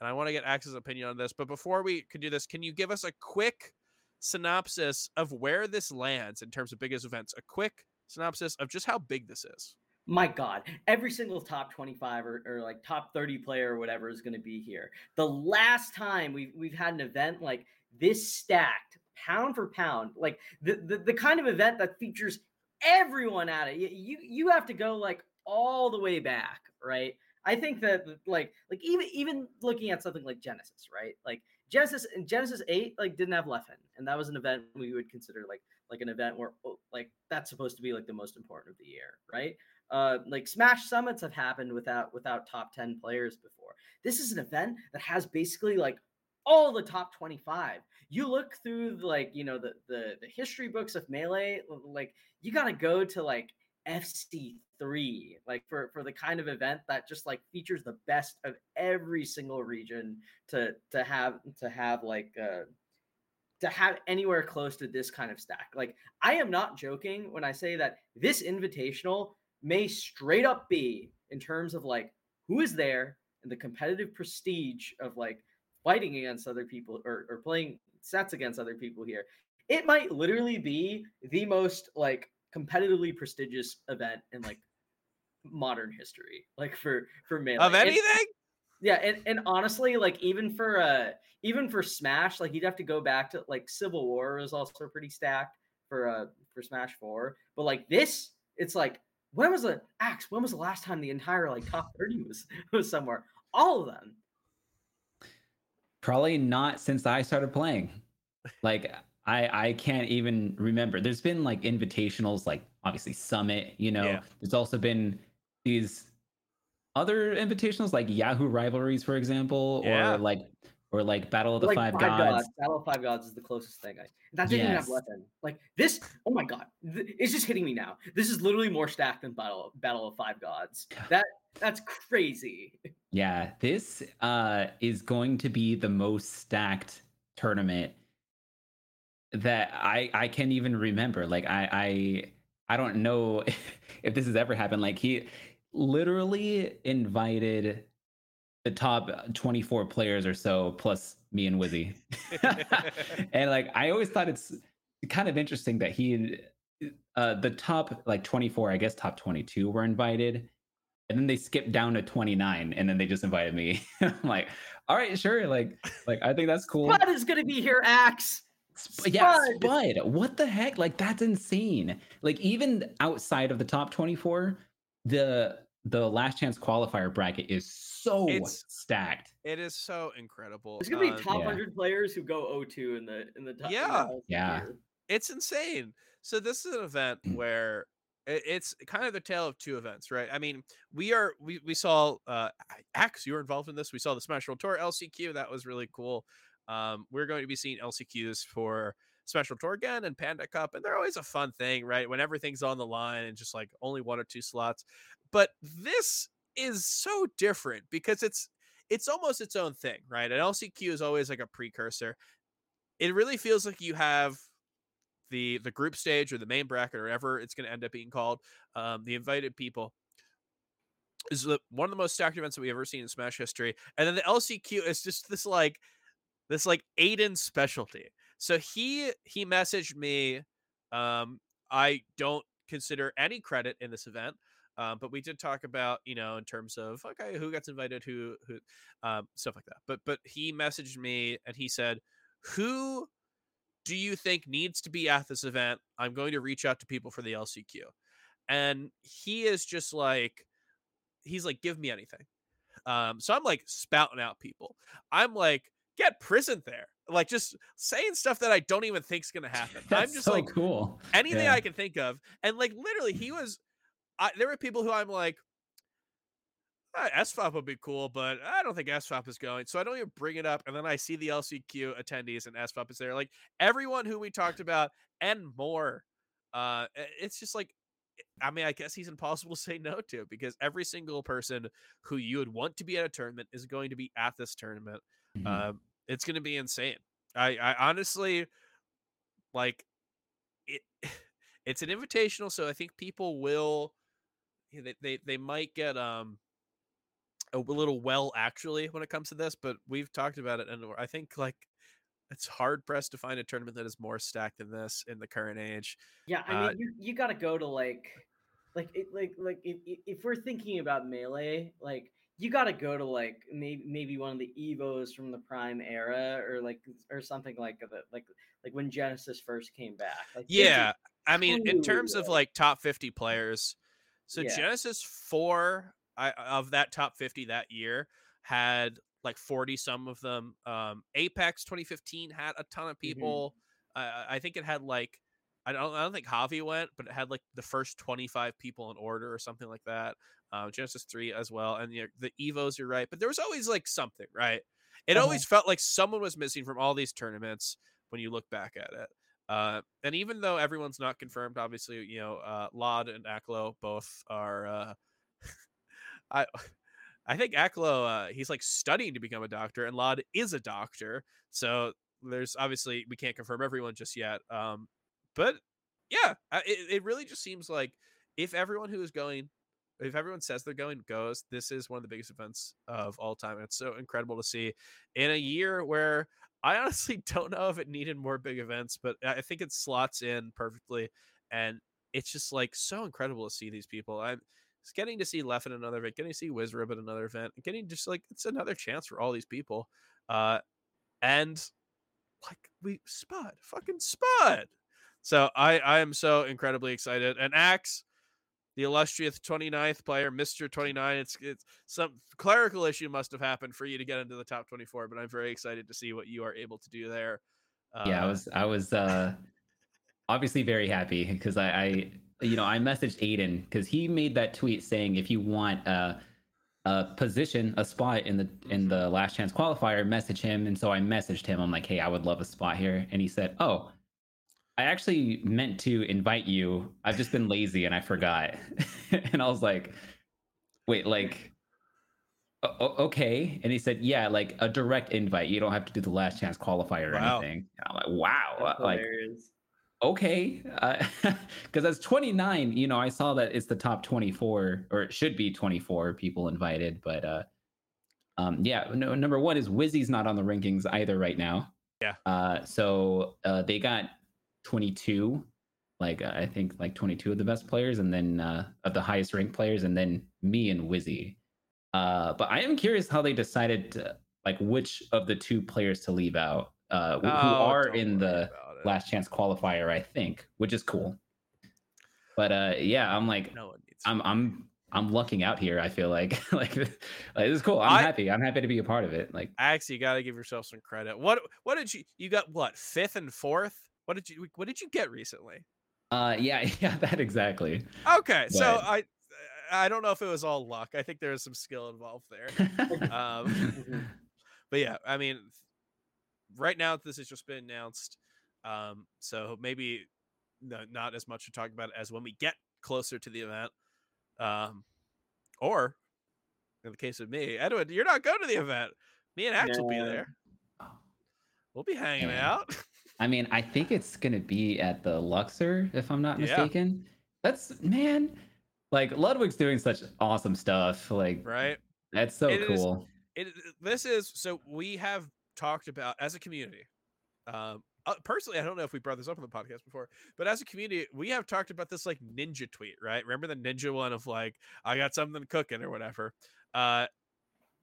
and I want to get Axe's opinion on this. But before we can do this, can you give us a quick synopsis of where this lands in terms of biggest events? A quick synopsis of just how big this is. My God, every single top 25 or, or like top 30 player or whatever is going to be here. The last time we've, we've had an event like this stacked, pound for pound, like the, the, the kind of event that features everyone at it. You, you have to go like all the way back, right? I think that like like even even looking at something like Genesis, right? Like Genesis and Genesis 8 like didn't have Leffen. And that was an event we would consider like like an event where oh, like that's supposed to be like the most important of the year, right? Uh, like Smash Summits have happened without without top 10 players before. This is an event that has basically like all the top 25. You look through like, you know, the the the history books of Melee, like you got to go to like FC3 like for for the kind of event that just like features the best of every single region to to have to have like uh to have anywhere close to this kind of stack. Like I am not joking when I say that this invitational may straight up be in terms of like who is there and the competitive prestige of like fighting against other people or, or playing sets against other people here. It might literally be the most like competitively prestigious event in like modern history, like for for melee of anything. Yeah, and, and honestly, like even for uh even for Smash, like you'd have to go back to like Civil War was also pretty stacked for uh for Smash Four, but like this, it's like when was the axe? When was the last time the entire like top thirty was [LAUGHS] was somewhere? All of them. Probably not since I started playing. Like I I can't even remember. There's been like invitationals, like obviously Summit. You know, yeah. there's also been these other invitationals like Yahoo Rivalries, for example, yeah. or like or like Battle of the like Five, Five Gods. Gods. Battle of Five Gods is the closest thing. I that didn't yes. have weapon. Like this. Oh my god, it's just hitting me now. This is literally more stacked than Battle Battle of Five Gods. [SIGHS] That that's crazy. [LAUGHS] Yeah, this uh is going to be the most stacked tournament that I I can't even remember. Like I I I don't know [LAUGHS] if this has ever happened. Like he literally invited the top 24 players or so plus me and Wizzy. [LAUGHS] and like I always thought it's kind of interesting that he uh the top like 24, I guess top 22 were invited. And then they skipped down to 29 and then they just invited me. [LAUGHS] I'm like, all right, sure. Like like I think that's cool. What is gonna be here, Axe? Spud. Yeah, Spud. What the heck? Like that's insane. Like even outside of the top 24, the the last chance qualifier bracket is so it's, stacked. It is so incredible. There's gonna be top yeah. hundred players who go O2 in the in the top. Yeah, yeah. It's insane. So this is an event mm. where it's kind of the tale of two events, right? I mean, we are we we saw uh Axe, you were involved in this. We saw the Smash World Tour LCQ. That was really cool. Um, we're going to be seeing LCQs for Special Tour again and Panda Cup, and they're always a fun thing, right? When everything's on the line and just like only one or two slots. But this is so different because it's it's almost its own thing, right? An LCQ is always like a precursor. It really feels like you have the the group stage or the main bracket or whatever it's going to end up being called. Um, the invited people is one of the most stacked events that we've ever seen in Smash history, and then the LCQ is just this like this like Aiden specialty. So he he messaged me. Um, I don't consider any credit in this event. Um, but we did talk about, you know, in terms of okay, who gets invited, who who um, stuff like that. But but he messaged me and he said, "Who do you think needs to be at this event? I'm going to reach out to people for the LCQ." And he is just like, he's like, "Give me anything." Um, so I'm like spouting out people. I'm like, get prison there like just saying stuff that I don't even think's gonna happen. [LAUGHS] That's I'm just so like cool. Anything yeah. I can think of, and like literally, he was. I, there were people who I'm like, ah, SFOP would be cool, but I don't think SFOP is going, so I don't even bring it up. And then I see the LCQ attendees and SFOP is there, like everyone who we talked about and more. Uh, it's just like I mean, I guess he's impossible to say no to because every single person who you would want to be at a tournament is going to be at this tournament. Mm-hmm. Um, it's going to be insane. I, I honestly like it. [SIGHS] It's an invitational, so I think people will. They they, they might get um a little well actually when it comes to this, but we've talked about it, and I think like it's hard pressed to find a tournament that is more stacked than this in the current age. Yeah, I mean, uh, you you got to go to like, like it, like like if if we're thinking about melee, like you got to go to like maybe maybe one of the evos from the prime era or like or something like that like like when genesis first came back like, yeah i mean in terms of like top 50 players so yeah. genesis 4 I, of that top 50 that year had like 40 some of them um apex 2015 had a ton of mm-hmm. people mm-hmm. I think it had like I don't, I don't think Javi went, but it had like the first 25 people in order or something like that. Uh, Genesis 3 as well. And you know, the Evos, you're right. But there was always like something, right? It uh-huh. always felt like someone was missing from all these tournaments when you look back at it. Uh, and even though everyone's not confirmed, obviously, you know, uh, Laud and Aklo both are. Uh, [LAUGHS] I, I think Aklo, uh, he's like studying to become a doctor, and Laud is a doctor. So there's obviously we can't confirm everyone just yet. Um, but yeah, it, it really just seems like if everyone who is going, if everyone says they're going goes, this is one of the biggest events of all time. And it's so incredible to see in a year where I honestly [LAUGHS] don't know if it needed more big events, but I think it slots in perfectly. And it's just like so incredible to see these people. I'm getting to see Leffen another event, getting to see Wizzrobe at another event, getting just like it's another chance for all these people. Uh, and like we spud, fucking spud. So I I am so incredibly excited. And Axe, the illustrious 29th player, Mr. 29, it's it's some clerical issue must have happened for you to get into the top 24, but I'm very excited to see what you are able to do there. Uh, yeah, I was I was uh obviously very happy because I, I you know I messaged Aiden because he made that tweet saying if you want uh a position, a spot in the in the last chance qualifier, message him. And so I messaged him. I'm like, hey, I would love a spot here. And he said, Oh, I actually meant to invite you. I've just been lazy and I forgot. [LAUGHS] and I was like, wait, like, okay. And he said, yeah, like a direct invite. You don't have to do the last chance qualifier or wow. anything. And I'm like, wow. That's like, hilarious. okay. Because uh, [LAUGHS] as 29, you know, I saw that it's the top 24, or it should be 24 people invited. But uh, um, yeah, no, number one is Wizzy's not on the rankings either right now. Yeah. Uh, so uh, they got 22 like uh, i think like 22 of the best players and then uh, of the highest ranked players and then me and wizzy uh, but i am curious how they decided to, like which of the two players to leave out uh, who, oh, are in the last chance qualifier i think which is cool but uh yeah i'm like no i'm i'm I'm lucking out here. I feel like [LAUGHS] like, like this is cool. I'm I, happy. I'm happy to be a part of it. Like actually, you got to give yourself some credit. What what did you you got? What fifth and fourth? What did you What did you get recently? Uh, yeah, [LAUGHS] yeah, that exactly. Okay, but... so I I don't know if it was all luck. I think there was some skill involved there. um, [LAUGHS] but yeah, I mean, right now this has just been announced, um, so maybe no, not as much to talk about as when we get closer to the event, um, or in the case of me, Edwin, you're not going to the event. Me and Axe yeah. will be there. We'll be hanging yeah. out. [LAUGHS] I mean, I think it's gonna be at the Luxor, if I'm not mistaken. Yeah. That's man, like Ludwig's doing such awesome stuff. Like, right? That's so it cool. Is, it this is so we have talked about as a community. Um, uh, personally, I don't know if we brought this up on the podcast before, but as a community, we have talked about this like ninja tweet, right? Remember the ninja one of like, I got something cooking or whatever. Uh,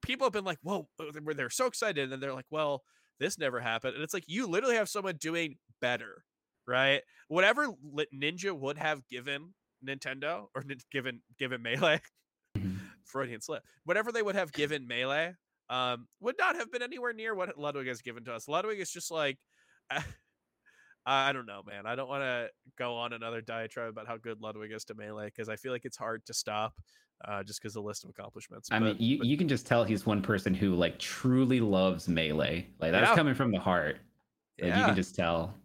people have been like, whoa, they're so excited, and they're like, well, this never happened. And it's like you literally have someone doing better, right? Whatever Ninja would have given Nintendo or given given Melee, mm-hmm. [LAUGHS] Freudian slip, whatever they would have given Melee, um, would not have been anywhere near what Ludwig has given to us. Ludwig is just like. [LAUGHS] I don't know, man. I don't want to go on another diatribe about how good Ludwig is to melee because I feel like it's hard to stop uh, just because the list of accomplishments. I but, mean, you, but... you can just tell he's one person who like truly loves melee. Like that's yeah. coming from the heart. Like, yeah. You can just tell.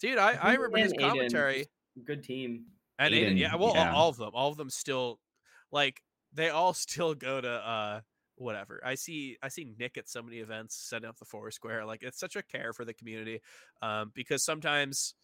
Dude, I, I remember his commentary. Aiden, good team. And Aiden, Aiden yeah, well, yeah. all of them, all of them still like they all still go to uh whatever. I see I see Nick at so many events setting up the four square. Like it's such a care for the community. Um, because sometimes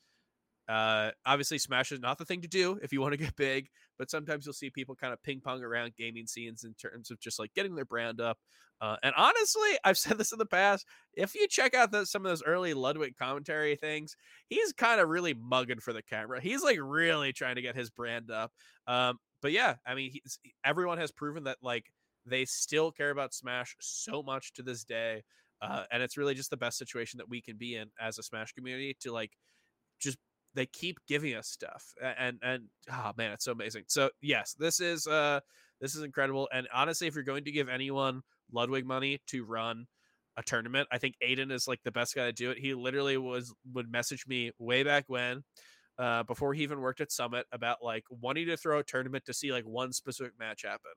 Uh, obviously, Smash is not the thing to do if you want to get big, but sometimes you'll see people kind of ping pong around gaming scenes in terms of just like getting their brand up. Uh, and honestly, [LAUGHS] I've said this in the past. If you check out the, some of those early Ludwig commentary things, he's kind of really mugging for the camera. He's like really trying to get his brand up. Um, but yeah, I mean, everyone has proven that like they still care about Smash so much to this day. Uh, and it's really just the best situation that we can be in as a Smash community to like just they keep giving us stuff and and oh man it's so amazing so yes this is uh this is incredible and honestly if you're going to give anyone ludwig money to run a tournament i think aiden is like the best guy to do it he literally was would message me way back when uh before he even worked at summit about like wanting to throw a tournament to see like one specific match happen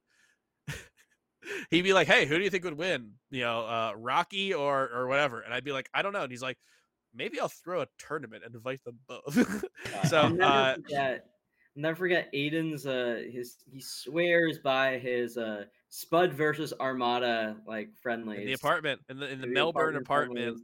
he'd be like hey who do you think would win? You know uh rocky or or whatever. And i'd be like i don't know. And he's like maybe I'll throw a tournament and invite them both. [LAUGHS] so I'll never uh, forget, I'll never forget Aiden's uh his he swears by his uh Spud versus Armada like friendly in the apartment in the in the, The Melbourne apartment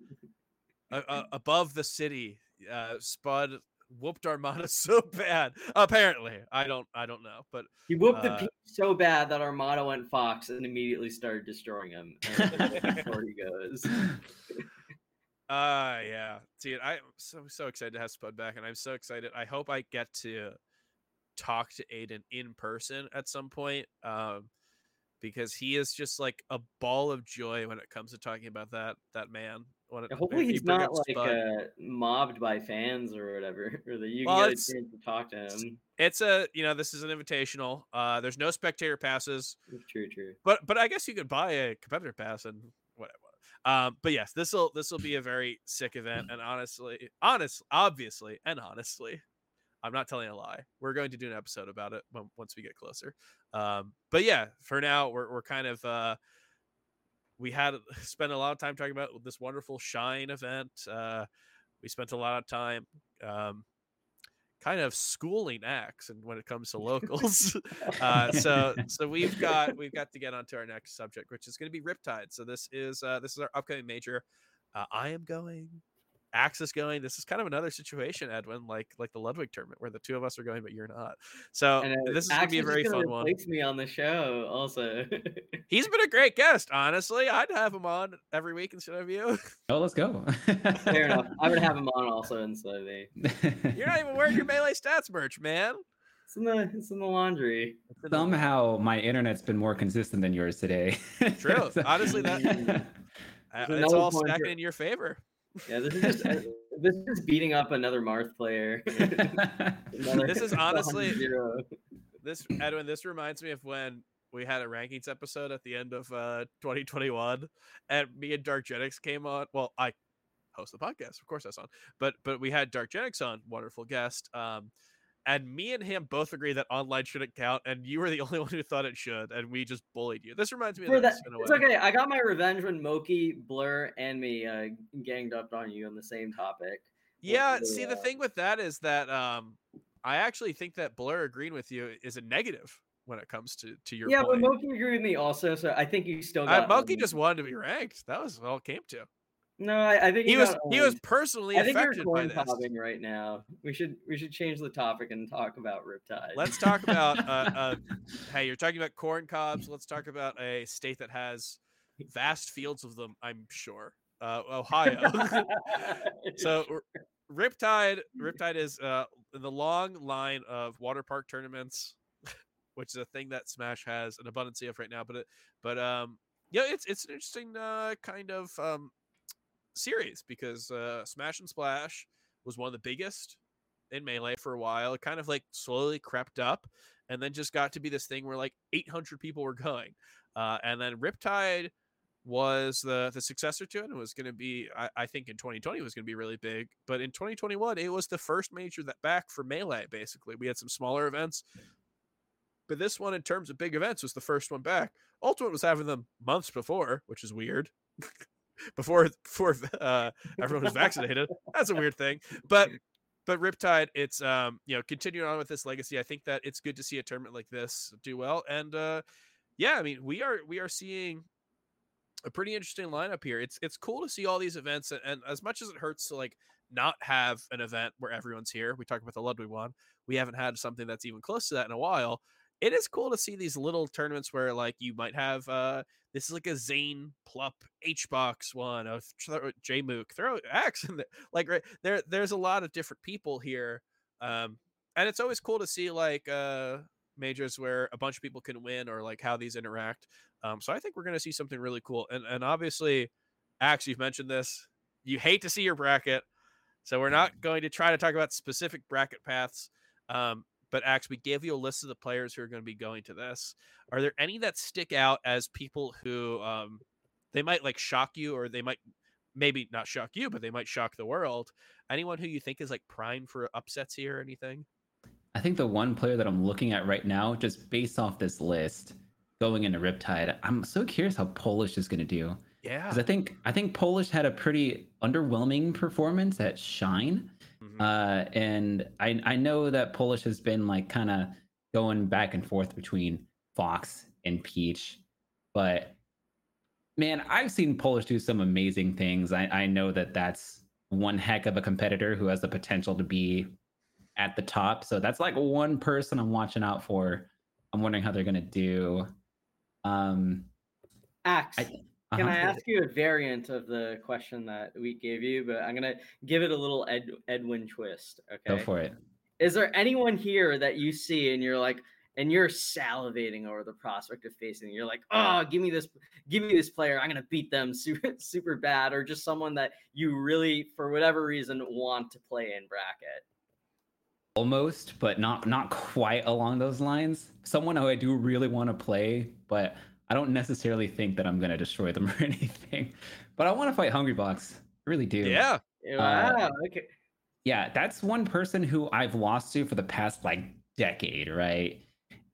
uh, uh, above the city, uh, Spud whooped Armada [LAUGHS] so bad. Apparently, I don't I don't know, but He whooped the uh, peach so bad that Armada went Fox and immediately started destroying him. And before he goes. Uh [LAUGHS] yeah. See, I'm so so excited to have Spud back, and I'm so excited. I hope I get to talk to Aiden in person at some point. Um because he is just like a ball of joy when it comes to talking about that that man. When it, Hopefully if he's not like uh, mobbed by fans or whatever, [LAUGHS] or that you Well, can get a chance to talk to him. it's a you know, this is an invitational. Uh there's no spectator passes. True, true. but but I guess you could buy a competitor pass and whatever. Um, but yes, this will this will be a very sick event, and honestly, honest, obviously, and honestly, I'm not telling a lie. We're going to do an episode about it when, once we get closer. Um, but yeah, for now, we're we're kind of uh, we had [LAUGHS] spent a lot of time talking about this wonderful Shine event. Uh, we spent a lot of time. Um, kind of schooling Axe and when it comes to locals [LAUGHS] [LAUGHS] uh, so so we've got we've got to get onto our next subject which is going to be riptide so this is uh this is our upcoming major uh, i am going axis going this is kind of another situation edwin like like the ludwig tournament where the two of us are going but you're not so And uh, this is going to be a very fun one replace me on the show also. [LAUGHS] he's been a great guest honestly i'd have him on every week instead of you [LAUGHS] oh, let's go. Fair enough. [LAUGHS] I'm gonna have him on also instead of me. you're not even wearing your melee stats merch man It's in the it's in the laundry. Somehow my internet's been more consistent than yours today. True. Honestly, that-. Uh, it's all point stacking in your favor Yeah, this is just [LAUGHS] this is beating up another Marth player. [LAUGHS] Another- This is honestly- [LAUGHS] this edwin this reminds me of when we had a rankings episode at the end of uh 2021 and me and DarkGenex came on well i host the podcast of course that's on but but we had DarkGenex on wonderful guest um and me and him both agree that online shouldn't count and you were the [LAUGHS] only one who thought it should and we just bullied you this reminds me of that, a it's okay. I got my revenge when Moky, Blur, and me uh, ganged up on you on the same topic. yeah the, see the uh, thing with that is that um i actually think that blur agreeing with you is a negative when it comes to to your yeah, point. but Moky agreed with me also, so I think you still uh. Moky just wanted to be ranked that was all it came to no. I, I think he was got he was personally I think you're affected by corn this. popping right now. We should we should change the topic and talk about Riptide. Let's talk about uh, uh, [LAUGHS] hey, you're talking about corn cobs. Let's talk about a state that has vast fields of them. I'm sure, uh, Ohio. [LAUGHS] so [LAUGHS] Riptide, Riptide is uh, in the long line of water park tournaments, which is a thing that Smash has an abundance of right now. But it, but um, yeah, it's it's an interesting uh, kind of um, series because uh, Smash and Splash was one of the biggest in melee for a while. It kind of like slowly crept up, and then just got to be this thing where like 800 people were going, uh, and then Riptide was the the successor to it and was going to be I, I think in 2020 was going to be really big but in 2021 it was the first major that back for melee basically. We had some smaller events but this one in terms of big events was the first one back. Ultimate was having them months before which is weird [LAUGHS] before [LAUGHS] before uh, everyone was vaccinated that's a weird thing but but Riptide, it's um, you know, continuing on with this legacy. I think that it's good to see a tournament like this do well. And uh yeah, I mean, we are we are seeing a pretty interesting lineup here. It's it's cool to see all these events and, and as much as it hurts to like not have an event where everyone's here. We talked about the Ludwig one. We haven't had something that's even close to that in a while. It is cool to see these little tournaments where like you might have uh this is like a Zain Plup HBox one of J Mook throw Axe in there. [LAUGHS] Like right, there there's a lot of different people here. Um and it's always cool to see like uh majors where a bunch of people can win or like how these interact. Um so I think we're gonna see something really cool. And and obviously Axe, you've mentioned this. You hate to see your bracket. So we're not going to try to talk about specific bracket paths. Um, but Axe, we gave you a list of the players who are going to be going to this. Are there any that stick out as people who um, they might like shock you, or they might maybe not shock you, but they might shock the world? Anyone who you think is like prime for upsets here or anything? I think the one player that I'm looking at right now, just based off this list, going into Riptide, I'm so curious how Polish is going to do. Yeah, because I think I think Polish had a pretty underwhelming performance at Shine. Mm-hmm. Uh, and I I know that Polish has been like kind of going back and forth between Fox and Peach, but man, I've seen Polish do some amazing things. I I know that that's one heck of a competitor who has the potential to be at the top. So that's like one person I'm watching out for. I'm wondering how they're gonna do. Um, Axe. I, can uh-huh. I ask you a variant of the question that we gave you? But I'm gonna give it a little Ed, Edwin twist. Okay. Go for it. Is there anyone here that you see and you're like, and you're salivating over the prospect of facing? You're like, oh, give me this, give me this player. I'm gonna beat them super, [LAUGHS] super bad, or just someone that you really, for whatever reason, want to play in bracket. Almost, but not not quite along those lines. Someone who I do really want to play, but I don't necessarily think that I'm going to destroy them [LAUGHS] or anything, but I want to fight Hungrybox. I really do. Yeah. Wow. Uh, okay. Yeah, that's one person who I've lost to for the past like decade, right?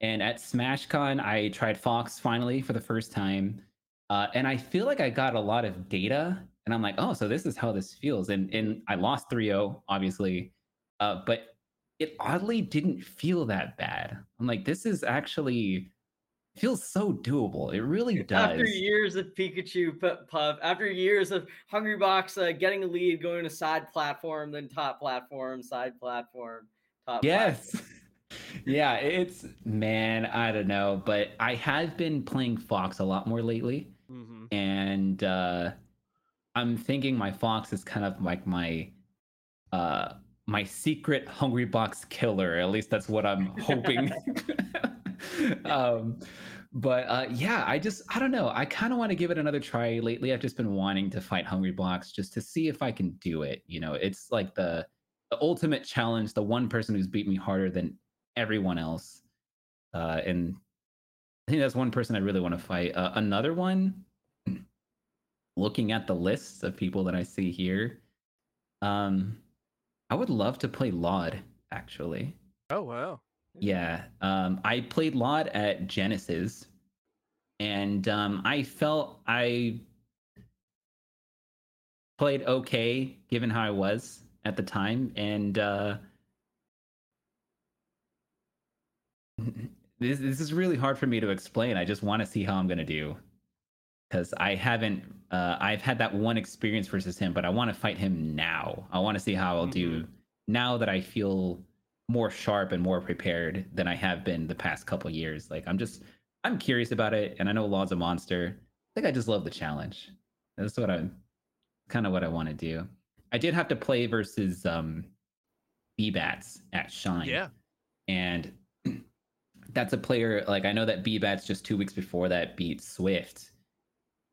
And at SmashCon, I tried Fox finally for the first time. Uh, and I feel like I got a lot of data, and I'm like, oh, so this is how this feels. And and I lost 3-0, obviously. Uh, but it oddly didn't feel that bad. I'm like, this is actually feels so doable. It really does. After years of Pikachu Puff, after years of Hungrybox uh, getting a lead, going to side platform, then top platform, side platform, top. Yes. Platform. [LAUGHS] yeah, it's man, I don't know, but I have been playing Fox a lot more lately, mm-hmm. and uh, I'm thinking my Fox is kind of like my uh, my secret Hungrybox killer. At least that's what I'm hoping. [LAUGHS] [LAUGHS] [LAUGHS] um, but uh, yeah, I just I don't know. I kind of want to give it another try. Lately, I've just been wanting to fight Hungrybox just to see if I can do it. You know, it's like the the ultimate challenge. The one person who's beat me harder than everyone else, uh, and I think that's one person I really want to fight. Uh, another one, [CLEARS THROAT] looking at the lists of people that I see here, um, I would love to play Laud actually. Oh wow! Yeah, um, I played Laud at Genesis, and um, I felt I played okay given how I was at the time, and uh, [LAUGHS] this this is really hard for me to explain. I just want to see how I'm gonna do because I haven't. Uh, I've had that one experience versus him, but I want to fight him now. I want to see how I'll do mm-hmm. now that I feel more sharp and more prepared than I have been the past couple years. Like I'm just I'm curious about it, and I know Laud's a monster. I think I just love the challenge. That's what I'm kind of what I want to do. I did have to play versus um B-Bats at Shine. Yeah. And [CLEARS THROAT] that's a player like I know that B-Bats just two weeks before that beat Swift.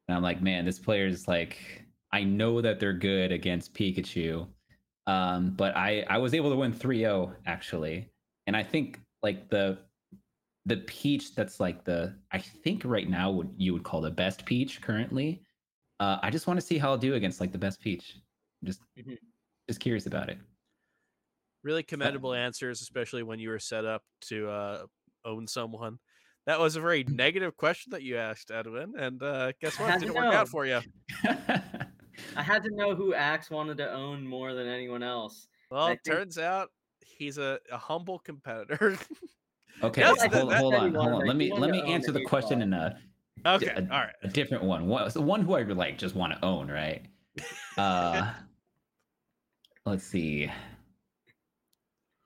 And I'm like, man, this player is like I know that they're good against Pikachu um, but I I was able to win 3-0 actually. And I think like the the peach that's like the I think right now what you would call the best peach currently. Uh, I just want to see how I'll do against like the best peach. just mm-hmm. just curious about it. Really commendable answers, especially when you were set up to uh, own someone. That was a very negative question that you asked, Edwin, and uh, guess what? It didn't work out for you. [LAUGHS] I had to know who Axe wanted to own more than anyone else. Well, it think... turns out he's a, a humble competitor. [LAUGHS] okay, yes, hold, hold on, hold on. Let me let me answer the question in a okay, a, all right, a different one. One, so one who I would like just want to own, right? [LAUGHS] Uh, let's see.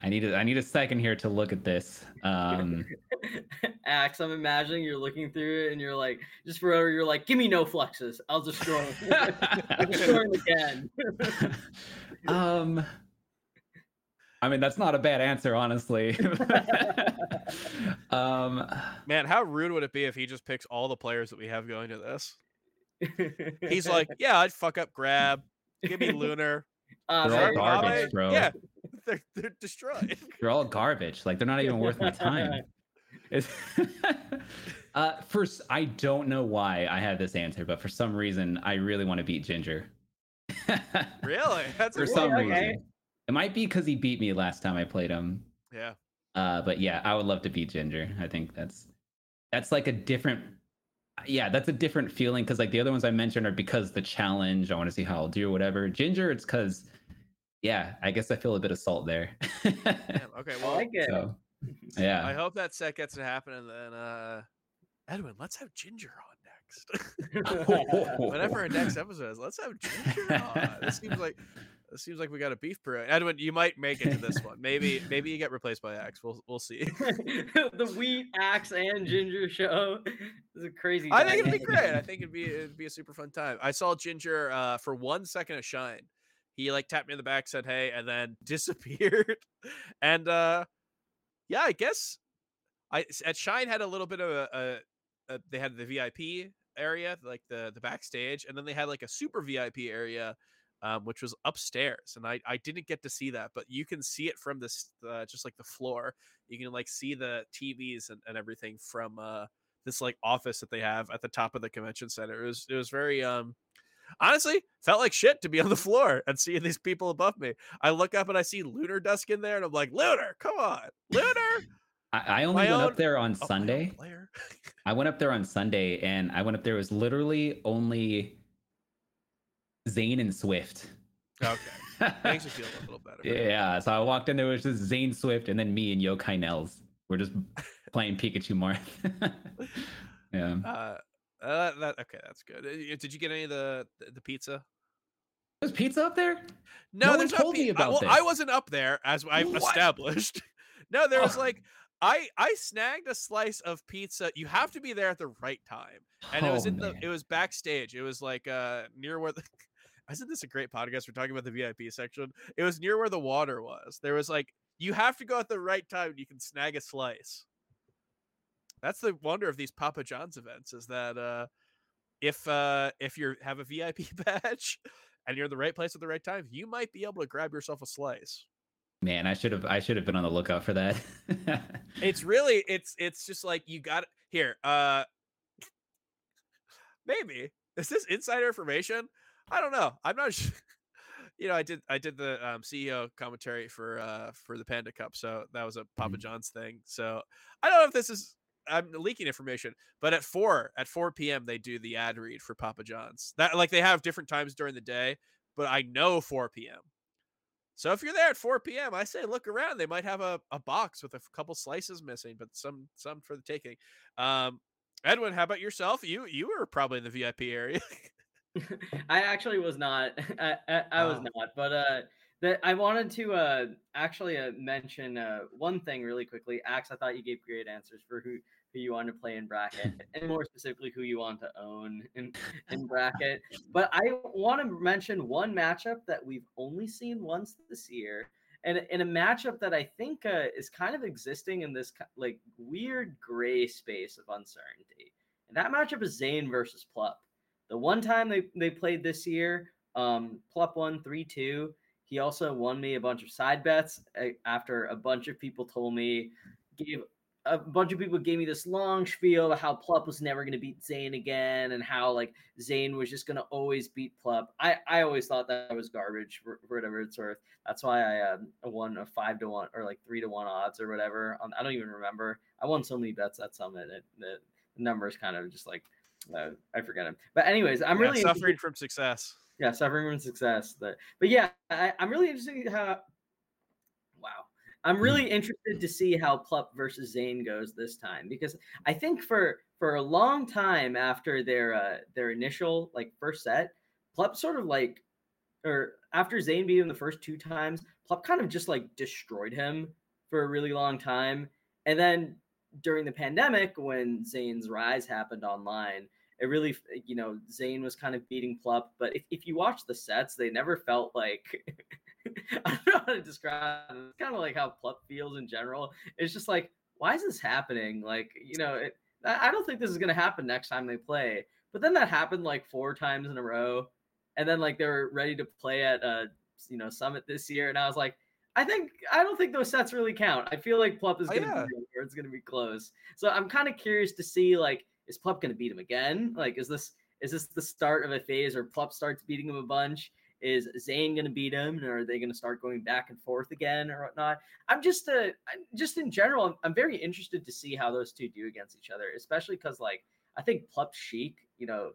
I need a, I need a second here to look at this. Um, [LAUGHS] Axe, I'm imagining you're looking through it and you're like, just forever, you're like, give me no fluxes. I'll destroy him. [LAUGHS] I'll destroy him again. [LAUGHS] um, I mean, that's not a bad answer, honestly. um, Man, how rude would it be if he just picks all the players that we have going to this? He's like, yeah, I'd fuck up grab. Give me Lunar. Uh, They're all garbage, bro. Yeah, [LAUGHS] they're they're destroyed. [LAUGHS] they're all garbage. Like they're not even worth my time. [LAUGHS] It's uh, first, I don't know why I have this answer, but for some reason, I really want to beat Ginger. really? That's for some okay. reason, it might be because he beat me last time I played him. Yeah. Uh, but yeah, I would love to beat Ginger. I think that's that's like a different. Yeah, that's a different feeling because like the other ones I mentioned are because the challenge. I want to see how I'll do or whatever. Ginger, it's because, yeah, I guess I feel a bit of salt there. Damn, Okay. [LAUGHS] I like it. so, [LAUGHS] I hope that set gets to happen, and then uh, Edwin, let's have Ginger on next. [LAUGHS] Whenever our next episode is, let's have Ginger on. This seems like this seems like we got a beef brew. Edwin, you might make it to this one. Maybe maybe you get replaced by Axe. We'll we'll see. the wheat axe and ginger show is a crazy. I think it'd be great. I think it'd be it'd be a super fun time. I saw Ginger uh, for one second of Shine. He like tapped me in the back, said hey, and then [LAUGHS] disappeared. and uh, yeah, I guess I at Shine had a little bit of a, a, a they had the VIP area, like the the backstage, and then they had like a super VIP area. Um, which was upstairs, and I, I didn't get to see that, but you can see it from this uh, just like the floor. You can like see the TVs and, and everything from uh, this like office that they have at the top of the convention center. It was it was very um honestly felt like shit to be on the floor and seeing these people above me. I look up and I see Lunar Dusk in there and I'm like, Lunar, come on, Lunar. I, I only My went own- up there on Oh, Sunday. [LAUGHS] I went up there on Sunday, and I went up there it was literally only Zain and Swift. Okay, makes me feel a little better. [LAUGHS] Yeah, so I walked in there, it was just Zain Swift, and then me and Yokai Nels. We're just [LAUGHS] playing Pikachu Marth. yeah. Uh, uh, that okay, that's good. Uh, Did you get any of the the pizza? There's pizza up there? No, No one there's not told me pi- I- about well, I wasn't up there as I've What? established. [LAUGHS] no, there was Oh. like I I snagged a slice of pizza. You have to be there at the right time, and it was Oh, in the it was backstage. It was like uh near where the. [LAUGHS] Isn't this a great podcast? We're talking about the VIP section. It was near where the water was. There was like you have to go at the right time. and You can snag a slice. That's the wonder of these Papa John's events is that uh, if uh, if you have a VIP [LAUGHS] badge and you're in the right place at the right time, you might be able to grab yourself a slice. Man, I should have I should have been on the lookout for that. It's really it's it's just like you got here. Uh, maybe is this insider information? I don't know. I'm not. [LAUGHS] Sure. You know, I did I did the um, CEO commentary for uh for the Panda Cup, so that was a Papa Mhm. John's thing. So I don't know if this is I'm leaking information, but at four at four p.m. they do the ad read for Papa John's. That like they have different times during the day, but I know four p.m. So if you're there at 4 p.m., I say look around. They might have a, a box with a couple slices missing, but some some for the taking. Um, Edwin, how about yourself? You you were probably in the VIP area. [LAUGHS] [LAUGHS] I actually was not. [LAUGHS] I, I, I was not. But uh, that I wanted to uh actually uh, mention uh one thing really quickly. Axe, I thought you gave great answers for who who you want to play in bracket, and more specifically who you want to own in in bracket. But I want to mention one matchup that we've only seen once this year. And in a matchup that I think uh, is kind of existing in this like weird gray space of uncertainty, and that matchup is Zain versus Plup. The one time they, they played this year, um, Plup won 3 2. He also won me a bunch of side bets after a bunch of people told me, gave a bunch of people gave me this long spiel about how Plup was never going to beat Zain again and how like Zain was just going to always beat Plup. I, I always thought that was garbage for, for whatever it's worth. That's why I um, won a five to one or like three to one odds or whatever. Um, I don't even remember. I won so many bets at Summit. that the, numbers kind of just like uh, I forget them. But anyways, I'm Yeah, really suffering interested- from success. yeah, suffering from success. But but yeah, I, I'm really interested how. I'm really interested to see how Plup versus Zain goes this time because I think for for a long time after their uh, their initial like first set, Plup sort of like, or after Zain beat him the first two times, Plup kind of just like destroyed him for a really long time. And then during the pandemic, when Zain's rise happened online, it really, you know, Zain was kind of beating Plup. But if, if you watch the sets, they never felt like [LAUGHS] [LAUGHS] I don't know how to describe it. It's kind of like how Plup feels in general. It's just like, why is this happening? Like, you know, it, I don't think this is going to happen next time they play. But then that happened like four times in a row. And then like they were ready to play at uh you know Summit this year, and I was like, I think I don't think those sets really count. I feel like Plup is Oh, gonna yeah. be or it's gonna be close. So I'm kind of curious to see like is Plup gonna beat him again? Like is this is this the start of a phase where Plup starts beating him a bunch? Is Zain gonna beat him, or are they gonna start going back and forth again, or whatnot? I'm just uh I'm- just in general, I'm, I'm very interested to see how those two do against each other, especially because like I think Plup Sheik, you know,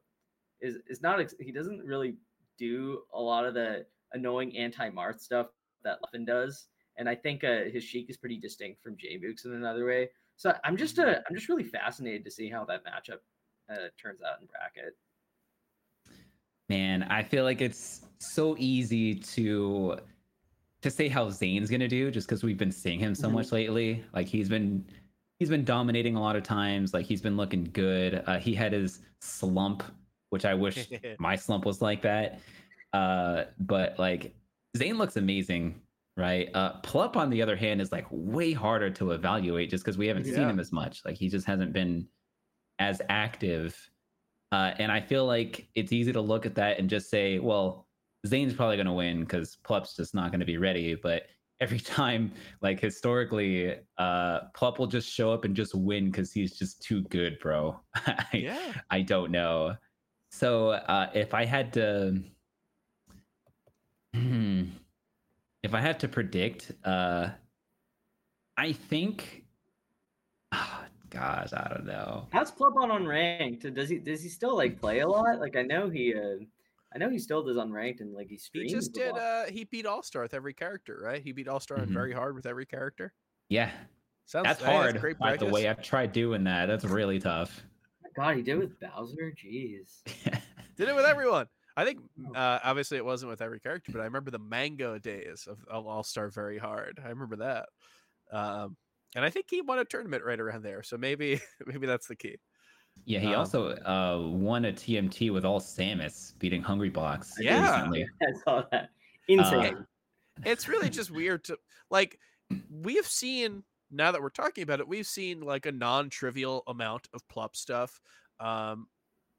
is is not ex- he doesn't really do a lot of the annoying anti Marth stuff that Leffen does, and I think uh, his Sheik is pretty distinct from J Mooks in another way. So I'm just Mm-hmm. uh, I'm just really fascinated to see how that matchup uh, turns out in bracket. Man, I feel like it's so easy to to say how Zain's gonna do just because we've been seeing him so Mhm. much lately. Like he's been he's been dominating a lot of times. Like he's been looking good. Uh, he had his slump, which I wish [LAUGHS] my slump was like that. Uh, but like Zain looks amazing, right? Uh, Plup on the other hand is like way harder to evaluate just because we haven't seen him as much. Like he just hasn't been as active. Uh, and I feel like it's easy to look at that and just say, well, Zain's probably going to win because Plup's just not going to be ready. But [LAUGHS] every time, like historically, uh, Plup will just show up and just win because he's just too good, bro. [LAUGHS] I, yeah. I don't know. So uh, if I had to, hmm, [CLEARS THROAT] if I had to predict, uh, I think, [SIGHS] ah, gosh, I don't know. How's Plup on unranked? Does he does he still like play a lot? Like I know he uh, I know he still does unranked and like he streams. He just did. Uh, he beat All Star with every character, right? He beat All Star Mhm. very hard with every character. Yeah, Sounds that's hey, hard. great by the way, I've tried doing that. That's really tough. God, he did with Bowser. Jeez. [LAUGHS] Did it with everyone. I think Oh. uh, obviously it wasn't with every character, but I remember the Mango days of, of All Star very hard. I remember that, um, and I think he won a tournament right around there. So maybe [LAUGHS] maybe that's the key. yeah, he Um, also uh, won a TMT with all Samus, beating Hungrybox. Yeah. recently. [LAUGHS] I saw that. Insane. Uh, [LAUGHS] It's really just weird to like. We've seen now that we're talking about it, we've seen like a non-trivial amount of plup stuff, um,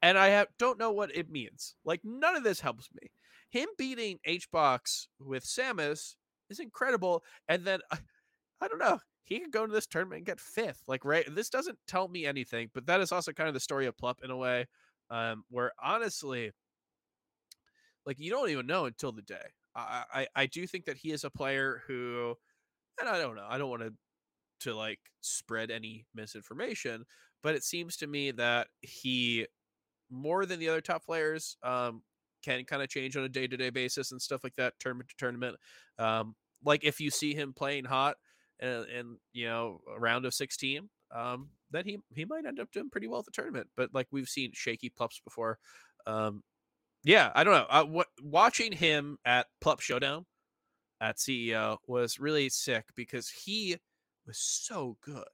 and I have, don't know what it means. Like none of this helps me. Him beating H Box with Samus is incredible, and then I, I don't know. He could go to this tournament and get fifth. Like right, this doesn't tell me anything, but that is also kind of the story of Plup in a way, um, where honestly, like you don't even know until the day. I, I I do think that he is a player who, and I don't know. I don't want to to like spread any misinformation, but it seems to me that he more than the other top players um can kind of change on a day-to-day basis and stuff like that tournament to tournament um like if you see him playing hot in, in you know a round of 16 um then he he might end up doing pretty well at the tournament but like we've seen shaky plups before um yeah i don't know uh, what watching him at plup showdown at ceo was really sick because he was so good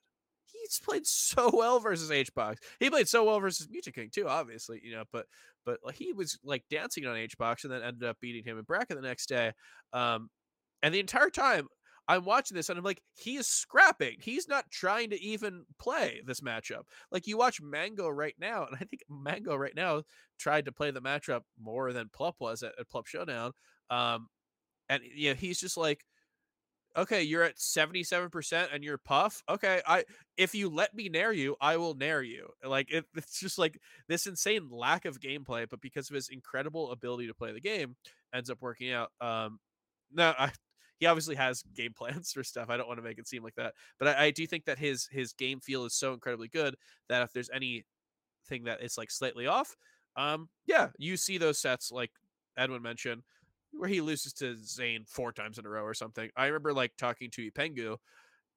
he's played so well versus HBox. He played so well versus Mew2King too, obviously, you know, but but he was like dancing on HBox and then ended up beating him in bracket the next day. Um and the entire time I'm watching this and I'm like, he is scrapping. He's not trying to even play this matchup. Like you watch Mango right now, and I think Mango right now tried to play the matchup more than Plup was at, at Plup Showdown. Um and yeah, he's just like okay, you're at 77% and you're puff. Okay, I if you let me nair you, I will nair you. Like it, it's just like this insane lack of gameplay, but because of his incredible ability to play the game, ends up working out. Um, no, I, he obviously has game [LAUGHS] plans for stuff. I don't want to make it seem like that, but I, I do think that his his game feel is so incredibly good that if there's anything that is like slightly off, um, yeah, you see those sets like Edwin mentioned where he loses to Zain four times in a row or something. I remember like talking to Ipengu,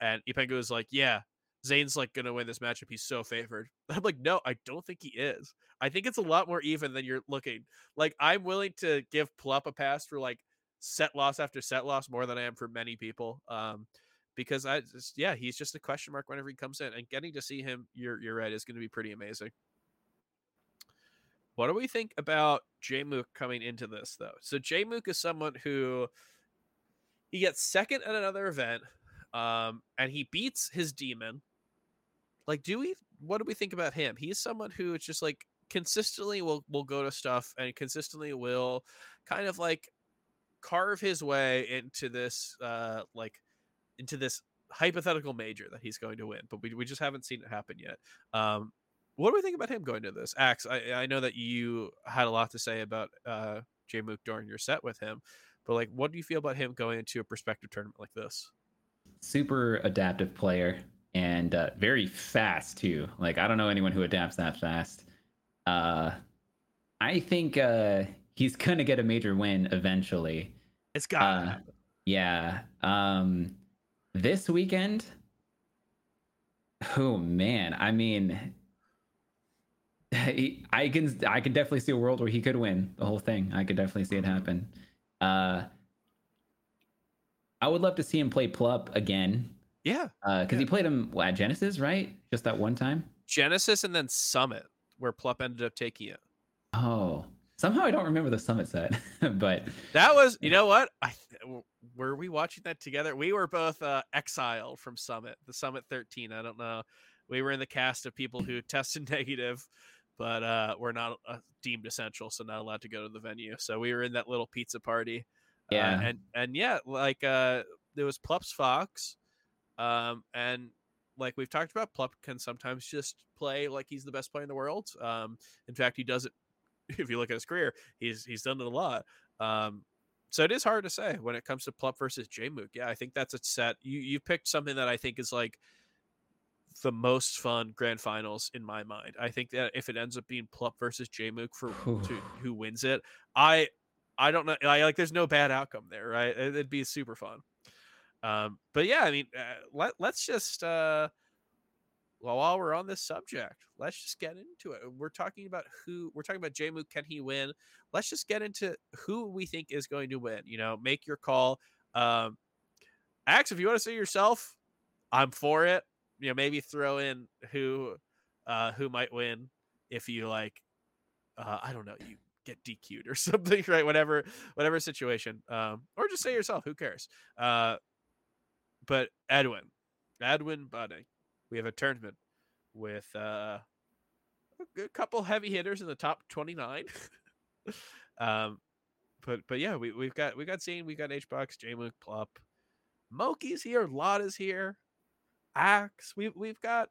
and Ipengu was like, "Yeah, Zain's like gonna win this matchup. He's so favored." [LAUGHS] I'm like, "No, I don't think he is. I think it's a lot more even than you're looking. Like, I'm willing to give Plup a pass for like set loss after set loss more than I am for many people. Um, because I just, yeah, he's just a question mark whenever he comes in, and getting to see him, you're you're right, is going to be pretty amazing. What do we think about J Mook coming into this though? So J Mook is someone who he gets second at another event, um, and he beats his demon. Like, do we? What do we think about him? He's someone who it's just like consistently will will go to stuff and consistently will kind of like carve his way into this uh like into this hypothetical major that he's going to win but we, we just haven't seen it happen yet. Um what do we think about him going to this? Axe i i know that you had a lot to say about uh Jmook during your set with him but like what do you feel about him going into a prospective tournament like this? Super adaptive player and uh, very fast too. Like i don't know anyone who adapts that fast. Uh, I think uh, he's gonna get a major win eventually. It's got uh, yeah. Um, this weekend. Oh man, I mean, [LAUGHS] he, I can I can definitely see a world where he could win the whole thing. I could definitely see it happen. Uh, I would love to see him play Plup again. Yeah, because uh, yeah. he played him at Genesis, right? Just that one time. Genesis and then Summit where Plup ended up taking it. Oh, somehow I don't remember the summit set, [LAUGHS] but that was you know what I were we watching that together? We were both uh, exiled from Summit, the Summit 13. I don't know. We were in the cast of people who tested [LAUGHS] negative, but uh, we're not uh, deemed essential, so not allowed to go to the venue. So we were in that little pizza party. Uh, yeah, uh, and and yeah, like uh, there was Plups Fox, um, and like we've talked about, Plup can sometimes just play like he's the best player in the world. Um, in fact, he does it. If you look at his career, he's he's done it a lot. Um, so it is hard to say when it comes to Plup versus Jmook. Yeah, I think that's a set. You you picked something that I think is like the most fun grand finals in my mind. I think that if it ends up being Plup versus Jmook for to, who wins it, I I don't know. I like there's no bad outcome there, right? It'd be super fun. Um, but yeah, I mean, uh, let let's just uh, well, while we're on this subject, let's just get into it. We're talking about who we're talking about. Jmook, can he win? Let's just get into who we think is going to win. You know, make your call. Um, Axe, if you want to say yourself, I'm for it. You know, maybe throw in who uh, who might win if you like. Uh, I don't know. You get DQ'd or [LAUGHS] something, right? Whatever, whatever situation. Um, or just say yourself. Who cares? Uh, but Edwin, Edwin Budding, we have a tournament with uh, a couple heavy hitters in the top 29. [LAUGHS] um, but but yeah, we we've got we got Zain, we got HBox, Jmook, Plup, Moky's here, Laud is here, Axe. We we've got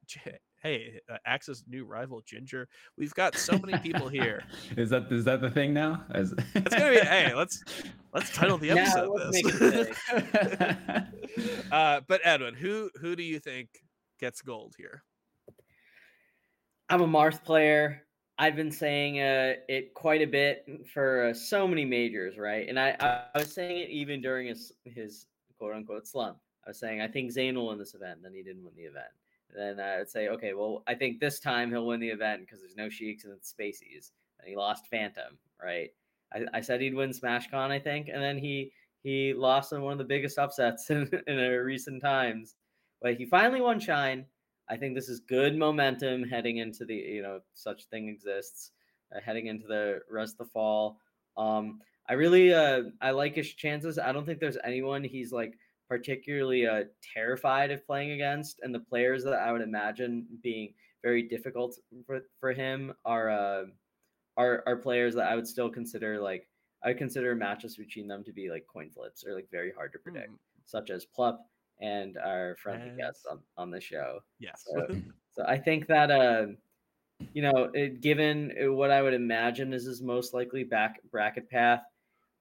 hey uh, Axe's new rival Ginger. We've got so many people here. [LAUGHS] is that is that the thing now? As... [LAUGHS] it's gonna be hey let's let's title the episode this. uh, but Edwin, who who do you think gets gold here? I'm a Marth player. I've been saying uh, it quite a bit for uh, so many majors, right? And I, I, was saying it even during his, his quote unquote slump. I was saying I think Zain will win this event. Then he didn't win the event. Then I would say, okay, well, I think this time he'll win the event because there's no Sheiks and it's Spaceys, and he lost Phantom, right? I, I said he'd win SmashCon, I think, and then he he lost in one of the biggest upsets [LAUGHS] in, in recent times. But he finally won Shine. I think this is good momentum heading into the you know such thing exists uh, heading into the rest of the fall. Um, I really uh, I like his chances. I don't think there's anyone he's like particularly uh, terrified of playing against, and the players that I would imagine being very difficult for, for him are uh, are are players that I would still consider like I would consider matches between them to be like coin flips or like very hard to predict, mm. such as Plup and our friendly guest on, on the show. Yes. So, [LAUGHS] so I think that uh, you know, it, given uh, what I would imagine is his most likely back bracket path,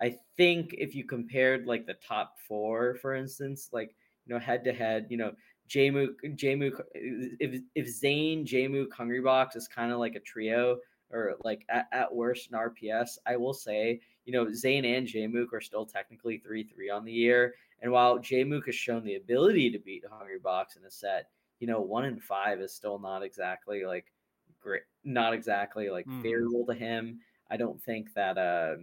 I think if you compared like the top four, for instance, like you know, head to head, you know, Jmook, Jmook, if if Zain, Jmook, Hungrybox is kind of like a trio, or like at, at worst an RPS, I will say, you know, Zain and J Mook are still technically three three on the year, and while J Mook has shown the ability to beat Hungrybox in a set, you know, one in five is still not exactly like great, not exactly like mm. favorable to him. I don't think that. Uh,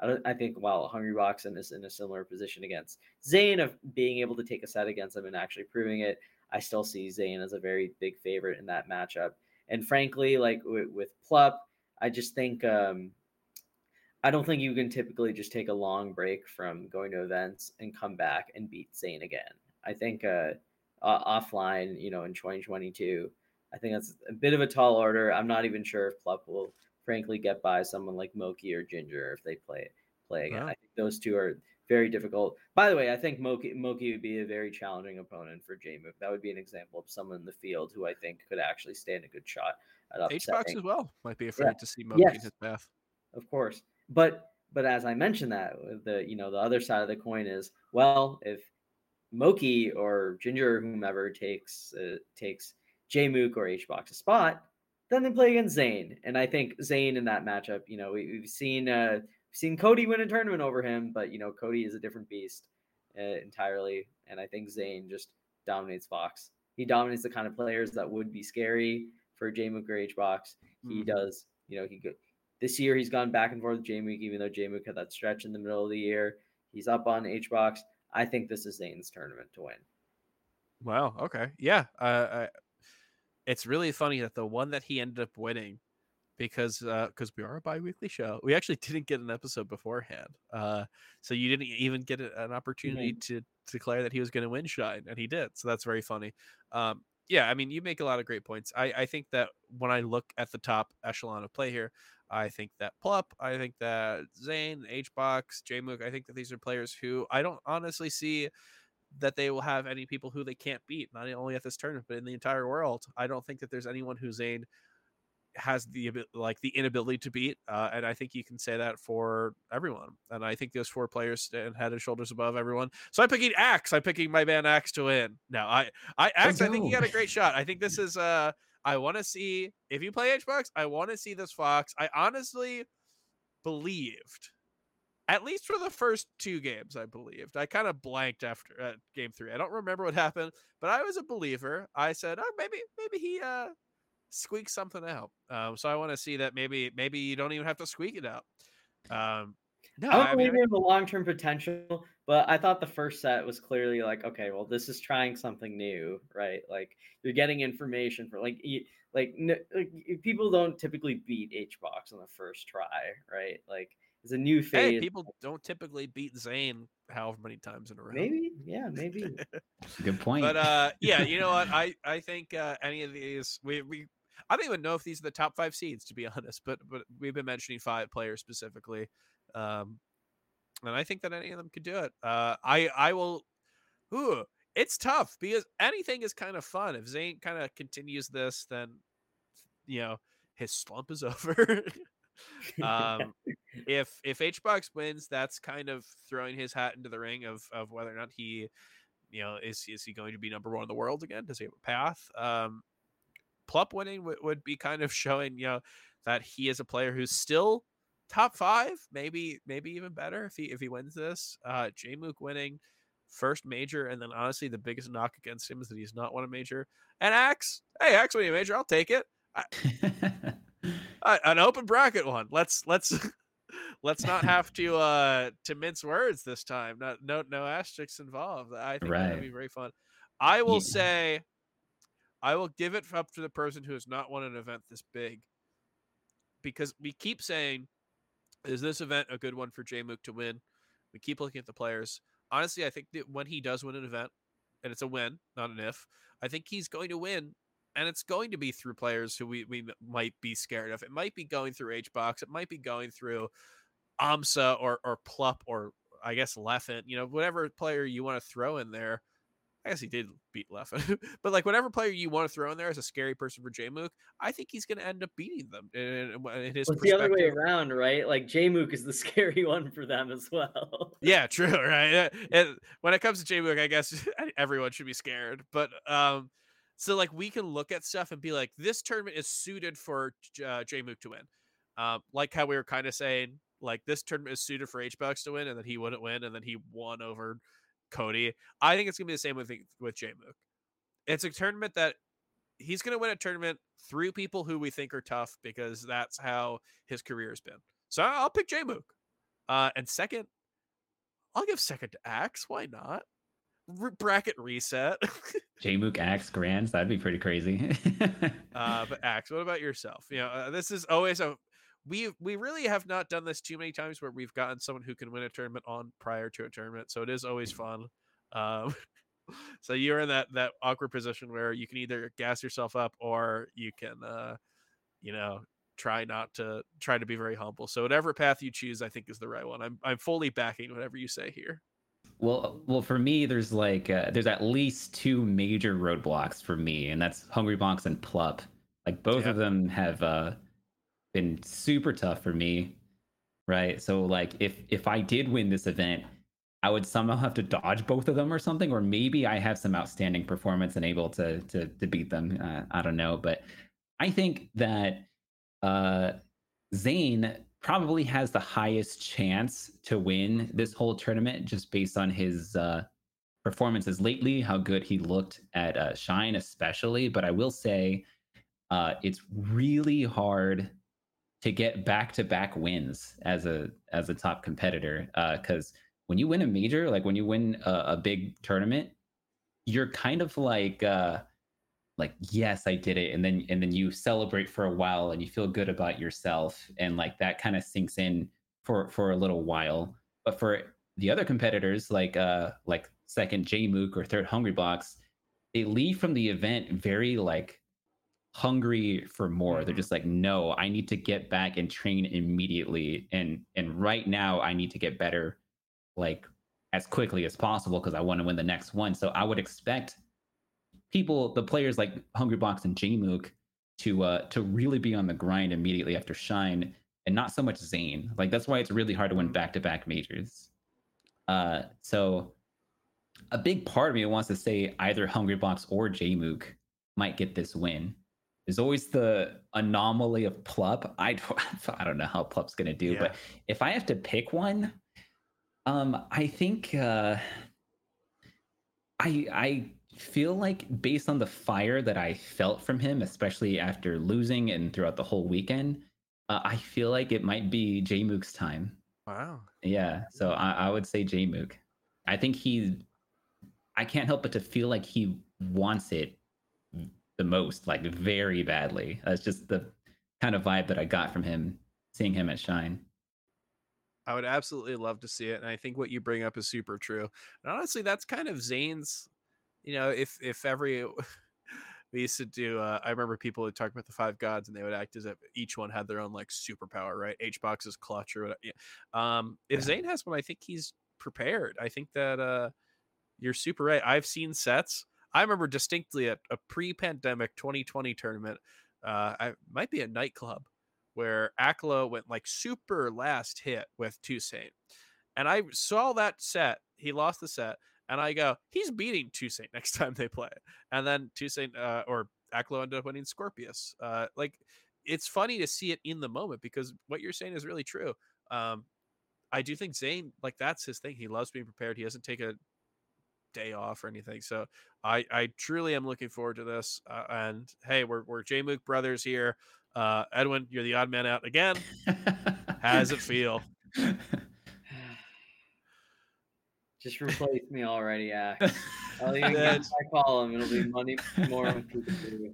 I, I think while Hungrybox is in a similar position against Zain of being able to take a set against him and actually proving it, I still see Zain as a very big favorite in that matchup. And frankly, like with, with Plup, I just think um, I don't think you can typically just take a long break from going to events and come back and beat Zain again. I think uh, uh, offline, you know, in 2022, I think that's a bit of a tall order. I'm not even sure if Plup will frankly get by someone like Moky or Ginger if they play play again. Wow. I think those two are very difficult. By the way, I think Moki Moky would be a very challenging opponent for Jmook. That would be an example of someone in the field who I think could actually stand a good shot at upsetting. HBox as well might be afraid yeah. to see Moky yes. in his path. Of course, but but as I mentioned that the you know the other side of the coin is well if Moky or Ginger or whomever takes uh, takes Jmook or H Box a spot, then they play against Zain, and I think Zain in that matchup, you know, we, have seen uh, seen Cody win a tournament over him, but you know Cody is a different beast uh, entirely, and I think Zain just dominates Fox. He dominates the kind of players that would be scary for Jmook or HBox. He mm-hmm. does, you know, he. This year he's gone back and forth with Jmook, even though Jmook had that stretch in the middle of the year. He's up on HBox. I think this is Zain's tournament to win. Wow. Okay. Yeah. Uh, I, it's really funny that the one that he ended up winning because because uh, we are a bi-weekly show we actually [LAUGHS] didn't get an episode beforehand uh, so you didn't even get an opportunity mm-hmm. to declare that he was going to win shine and he did so that's very funny um, yeah i mean you make a lot of great points I, I think that when i look at the top echelon of play here i think that plup i think that zain hbox jmook i think that these are players who i don't honestly see that they will have any people who they can't beat not only at this tournament but in the entire world i don't think that there's anyone who Zain has the like the inability to beat, uh, and I think you can say that for everyone. And I think those four players stand head and shoulders above everyone. So I'm picking Axe. I'm picking my man Axe to win. No, I I Axe. I think he got a great shot. I think this [LAUGHS] is uh I want to see if you play HBox. I want to see this Fox. I honestly believed. At least for the first two games, I believed. I kind of blanked after uh, game three. I don't remember what [LAUGHS] happened, but I was a believer. I said, "Oh, maybe, maybe he uh squeak something out. Um, so I want to see that maybe maybe you don't even have to squeak it out. Um, no, I don't I believe mean, in the long term potential, but I thought the first set was clearly like, okay, well, this is trying something new, right? Like you're getting information for like like, like people don't typically beat HBox on the first try, right? Like it's a new phase. Hey, people don't typically beat Zain however many times in a row. Maybe, yeah, maybe. [LAUGHS] Good point. But uh, [LAUGHS] yeah, you know what? I I think uh, any of these we we I don't even know if these are the top five seeds, to be honest. But but we've been mentioning five players specifically, um, and I think that any of them could do it. Uh, I I will. Ooh, it's tough because anything is kind of fun. If Zain kind of continues this, then you know his slump is [LAUGHS] over. [LAUGHS] um, if if HBox wins, that's kind of throwing his hat into the ring of of whether or not he, you know, is is he going to be number one in the world again? Does he have a path? Um, Plup winning would, would be kind of showing, you know, that he is a player who's still top five, maybe maybe even better if he if he wins this. Uh Jmook winning first major, and then honestly the biggest knock against him is that he's not won a major. And Axe, hey Axe winning a major, I'll take it. I, [LAUGHS] uh, an open bracket one. Let's let's [LAUGHS] let's not [LAUGHS] have to uh to mince words this time. Not no no asterisks involved. I think right. that'd be very fun. I will yeah. say I will give it up to the person who has not won an event this big. Because we keep saying, is this event a good one for Jmook to win? We keep looking at the players. Honestly, I think that when he does win an event, and it's a win, not an if, I think he's going to win. And it's going to be through players who we, we might be scared of. It might be going through HBox. It might be going through Amsa or, or Plup or I guess Leffen, you know, whatever player you want to throw in there. I guess he did beat Leffen, [LAUGHS] but like whatever player you want to throw in there as a scary person for Jmook, I think he's going to end up beating them in, in his. Well, the other way around, right? Like Jmook is the [LAUGHS] scary one for them as well. yeah, true, [LAUGHS] right? And when it comes to Jmook, I guess everyone should be scared. But um, so like we can look at stuff and be like, this tournament is suited for uh, Jmook to win. Um, like how we were kind of saying, like this tournament is suited for HBox to win, and then he wouldn't win, and then he won over Cody. I think it's gonna be the same with with J Mook. It's a tournament that he's gonna win a tournament through people who we think are tough because that's how his career has been. So I'll pick Jmook. Uh, and second, I'll give second to Axe. Why not? R- bracket reset. [LAUGHS] J Mook Axe Grands, that'd be pretty crazy. [LAUGHS] uh, but Axe, what about yourself? You know, uh, this is always a we we really have not done this too many times where we've gotten someone who can win a tournament on prior to a tournament, so it is always fun. Um, [LAUGHS] so you're in that that awkward position where you can either gas yourself up or you can, uh, you know, try not to try to be very humble. So whatever path you choose, I think is the right one. I'm I'm fully backing whatever you say here. Well, well, for me, there's like uh, there's at least two major roadblocks for me, and that's Hungrybox and Plup. Like both Yeah. of them have uh, been super tough for me, right? So like if if I did win this event, I would somehow have to dodge both of them or something, or maybe I have some outstanding performance and able to to to beat them. Uh, I don't know, but I think that uh, Zain probably has the highest chance to win this whole tournament just based on his uh, performances lately, how good he looked at uh, Shine, especially. But I will say uh, it's really hard to get back-to-back wins as a as a top competitor because when you win a major, like when you win a, a big tournament, you're kind of like uh, like yes i did it. And then and then you celebrate for a while and you feel good about yourself and like that kind of sinks in for for a little while. But for the other competitors like uh like second jmook or third hungrybox they leave from the event very like hungry for more they're Mhm. just like no i need to get back and train immediately and and right now i need to get better like as quickly as possible because i want to win the next one so i would expect people, the players like Hungrybox and Jmook, to uh to really be on the grind immediately after Shine, and not so much Zain. Like that's why it's really hard to win back to back majors. Uh, so a big part of me wants to say either Hungrybox or Jmook might get this win. There's always the anomaly of Plup. [LAUGHS] I don't, I don't know how Plup's gonna do, Yeah. but if I have to pick one, um, I think uh, I I feel like based on the fire that I felt from him, especially after losing and throughout the whole weekend, uh, I feel like it might be Jmook's time. Wow. Yeah, so I, I would say Jmook. I think he, I can't help but to feel like he wants it the most, like very badly. That's just the kind of vibe that I got from him seeing him at Shine. I would absolutely love to see it, and I think what you bring up is super true. And honestly, that's kind of Zain's. You know, if if every [LAUGHS] we used to do, uh, I remember people would talk about the five gods, and they would act as if each one had their own like superpower, right? H box is clutch or whatever. Yeah. Um, if Yeah. Zain has one, I think he's prepared. I think that uh, you're super right. I've seen sets. I remember distinctly at a pre-pandemic 2020 tournament. Uh, I might be a nightclub where Aklo went like super last hit with 2saint. And I saw that set. He lost the set. And I go, he's beating 2saint [LAUGHS] next time they play. And then 2saint uh, or Aklo ended up winning Scorpius. Uh, like, it's funny to see it in the moment because what you're saying is really true. Um, I do think Zain, like, that's his thing. He loves being prepared. He doesn't take a day off or anything. So I, I truly am looking forward to this. Uh, and hey, we're, we're J Mook brothers here. Uh, Edwin, you're the odd man out again. How does it feel? [SIGHS] Just replace me already, Axe. I'll even get my column. It'll be Monday morning. Pikachu.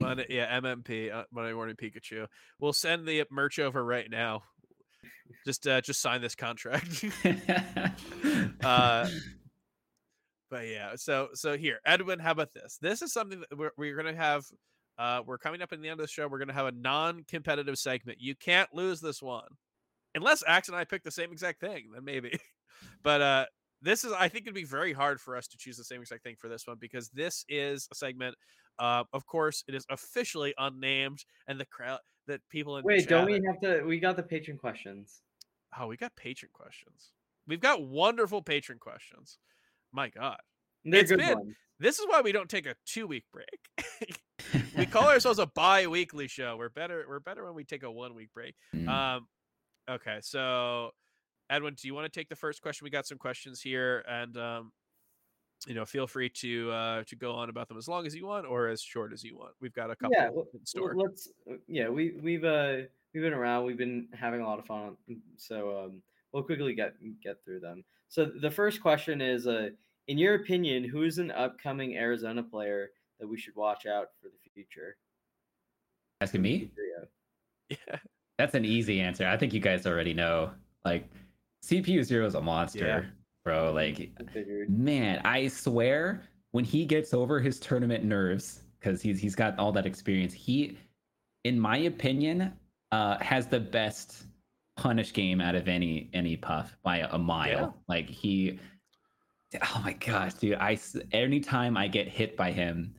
Monday, yeah, MMP, uh, Monday Morning Pikachu. We'll send the merch over right now. Just, uh, just sign this contract. [LAUGHS] [LAUGHS] uh, but yeah, so so here, Edwin, how about this? This is something that we're, we're gonna have. Uh, we're coming up in the end of the show. We're gonna have a non-competitive segment. You can't lose this one, unless Axe and I pick the same exact thing. Then maybe. [LAUGHS] but uh, this is, I think, it'd be very hard for us to choose the same exact thing for this one because this is a segment. Uh, of course, it is officially unnamed, and the crowd that people in Wait, don't we have to? We got the patron questions. Oh, we got patron questions. We've got wonderful patron questions. My God. They're It's good been- ones. This is why we don't take a two week break. [LAUGHS] [LAUGHS] we call ourselves a bi weekly show. We're better we're better when we take a one week break. Mm. Um okay, so Edwin, do you want to take the first question? We got some questions here and um you know, feel free to uh to go on about them as long as you want or as short as you want. We've got a couple Yeah, well- in store. Let's. uh, Yeah, we we've uh we've been around. We've been having a lot of fun. So um, we'll quickly get get through them. So the first question is, uh, in your opinion, who is an upcoming Arizona player that we should watch out for the future? Asking me? Yeah. [LAUGHS] That's an easy answer. I think you guys already know. Like CPU Zero is a monster, Yeah. bro. Like man, I swear when he gets over his tournament nerves, because he's he's got all that experience, he, in my opinion, uh, has the best punish game out of any any puff by a, mile. Yeah. Like he, oh my gosh, dude! I anytime I get hit by him,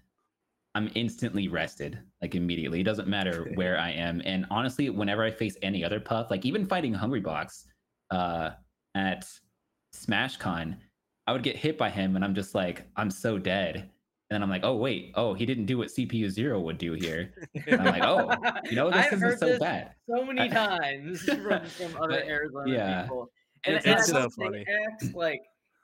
I'm instantly rested, like immediately. It doesn't matter [LAUGHS] where I am. And honestly, whenever I face any other puff, like even fighting Hungrybox uh, at SmashCon, I would get hit by him, and I'm just like, I'm so dead. And then I'm like, oh wait, oh he didn't do what CPU Zero would do here. And I'm like, oh, [LAUGHS] you know, this I've isn't so this bad. so many I- times [LAUGHS] from, from other But, Arizona yeah. people. And, It's- and it's so funny. X, like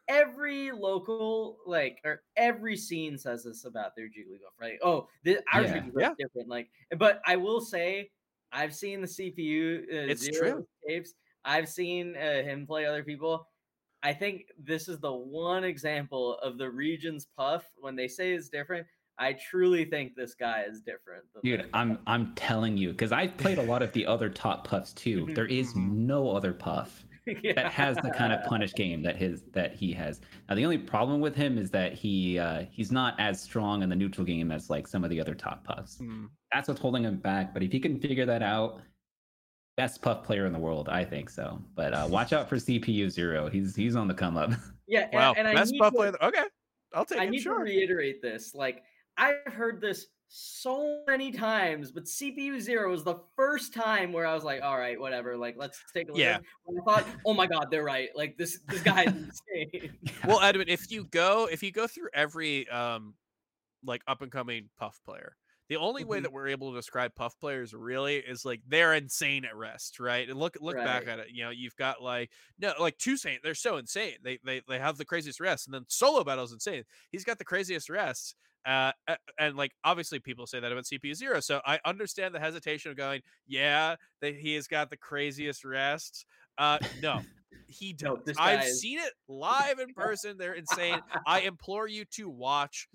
every local, like or every scene says this about their Jigglypuff, right? Oh, this, our Yeah. Jigglypuff's Yeah. different. Like, but I will say, I've seen the CPU. Uh, It's Zero true. Tapes. I've seen uh, him play other people. I think this is the one example of the region's puff when they say it's different. I truly think this guy is different. Dude. I'm I'm telling you, because I've played a lot of the other top puffs too. There is Mhm. no other puff [LAUGHS] Yeah. that has the kind of punish game that his that he has. Now the only problem with him is that he uh, he's not as strong in the neutral game as like some of the other top puffs. Hmm. That's what's holding him back. But if he can figure that out, best puff player in the world, I think so. But uh, watch out for CPU Zero. He's he's on the come up. [LAUGHS] Yeah, and, Wow. and I Best need buff to- player. Okay. I'll take I it. need Sure. to reiterate this. Like I've heard this so many times, but CPU Zero was the first time where I was like, "All right, whatever. Like, let's take a look." Yeah. at it." When I thought, "Oh my god, they're right. Like this, this guy's [LAUGHS] insane." well edwin if you go if you go through every um like up and coming puff player the only way Mhm. that we're able to describe puff players really is like they're insane at rest right? And look look back at it you know you've got like no like two 2saint they're so insane. They they, they have the craziest rest and then Solobattle's insane. He's got the craziest rests uh and like obviously people say that about cpu zero so i understand the hesitation of going yeah that he has got the craziest rests. Uh no he No, does this i've is- seen it [LAUGHS] live in person they're insane. I implore you to watch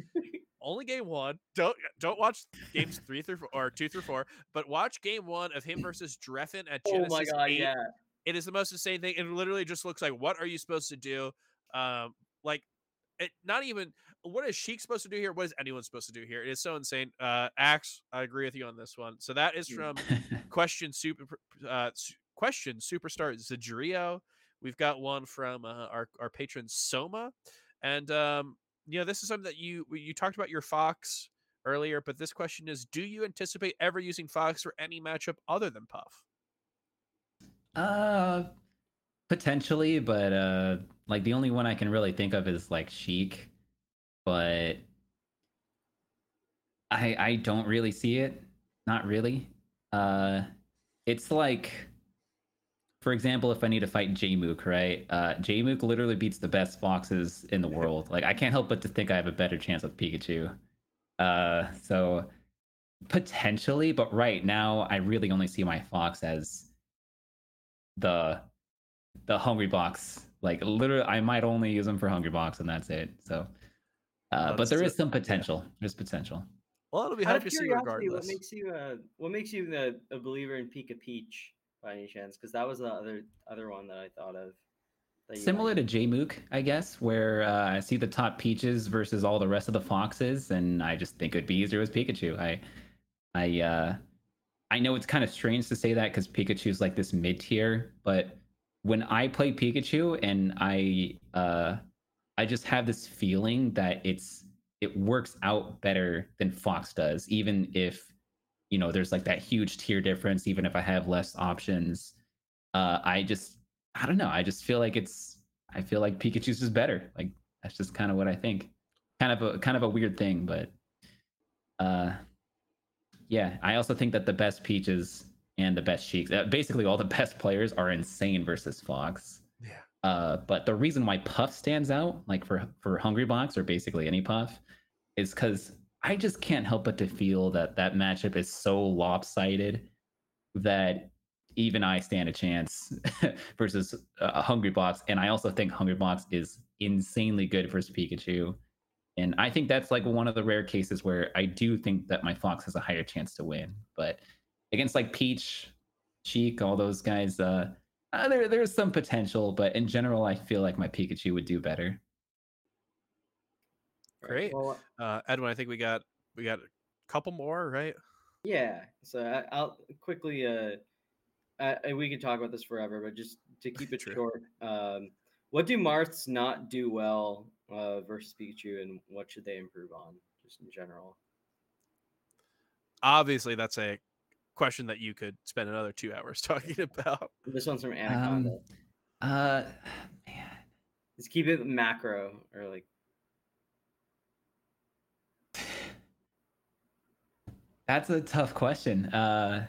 only game one don't don't watch games three through four, or two through four but watch game one of him versus Drephen at oh genesis my god, 8 yeah. it is the most insane thing. It literally just looks like what are you supposed to do? Um, like it not even what is Sheik supposed to do here? What is anyone supposed to do here? It is so insane. Uh Axe, I agree with you on this one. So that is Mm. from [LAUGHS] question super uh question superstar Zadrio. We've got one from uh, our our patron Soma. And um, you know, this is something that you you talked about your Fox earlier, but this question is do you anticipate ever using Fox for any matchup other than Puff? Uh, potentially, but uh, like the only one I can really think of is like Sheik, but I I don't really see it. Not really. Uh, it's like, for example, if I need to fight Jmook, right? Uh, Jmook literally beats the best foxes in the world. Like I can't help but to think I have a better chance with Pikachu. Uh, so potentially, but right now I really only see my fox as the the hungrybox like literally i might only use them for hungrybox and that's it so uh, but there is there the- some yeah. potential there's potential Well, it'll be hard to see curiosity, what makes you uh, what makes you the, a believer in Pika Peach by any chance? Because that was the other other one that I thought of. similar liked. to jmook i guess where uh, i see the top peaches versus all the rest of the foxes and i just think it'd be easier with pikachu i i uh i know it's kind of strange to say that because pikachu's like this mid tier but when i play pikachu and i uh i just have this feeling that it's it works out better than fox does even if you know there's like that huge tier difference even if i have less options uh i just I don't know. I just feel like it's. I feel like Pikachu's is better. Like that's just kind of what I think. Kind of a kind of a weird thing, but uh, yeah. I also think that the best Peaches and the best Sheiks, uh, basically all the [LAUGHS] best players, are insane versus Fox. Yeah. Uh, but the reason why Puff stands out, like for for Hungrybox or basically any Puff, is because I just can't help but to feel that that matchup is so lopsided that even I stand a chance [LAUGHS] versus uh, Hungrybox, and I also think Hungrybox is insanely good versus Pikachu. And I think that's like one of the rare cases where I do think that my Fox has a higher chance to win. But against like Peach, Sheik, all those guys, uh, uh, there there's some potential. But in general, I feel like my Pikachu would do better. Great, Well, uh, Edwin. I think we got we got a couple more, right? yeah. So I, I'll quickly. Uh, I, I- we could talk about this forever, but just to [LAUGHS] keep it True. short, um, what do Marths not do well uh, versus Pikachu, and what should they improve on, just in general? Obviously, that's a question that you could spend another two hours [LAUGHS] talking about. This one's from Anaconda. Um, uh, [SIGHS] man, Just keep it macro or like That's a tough question. Uh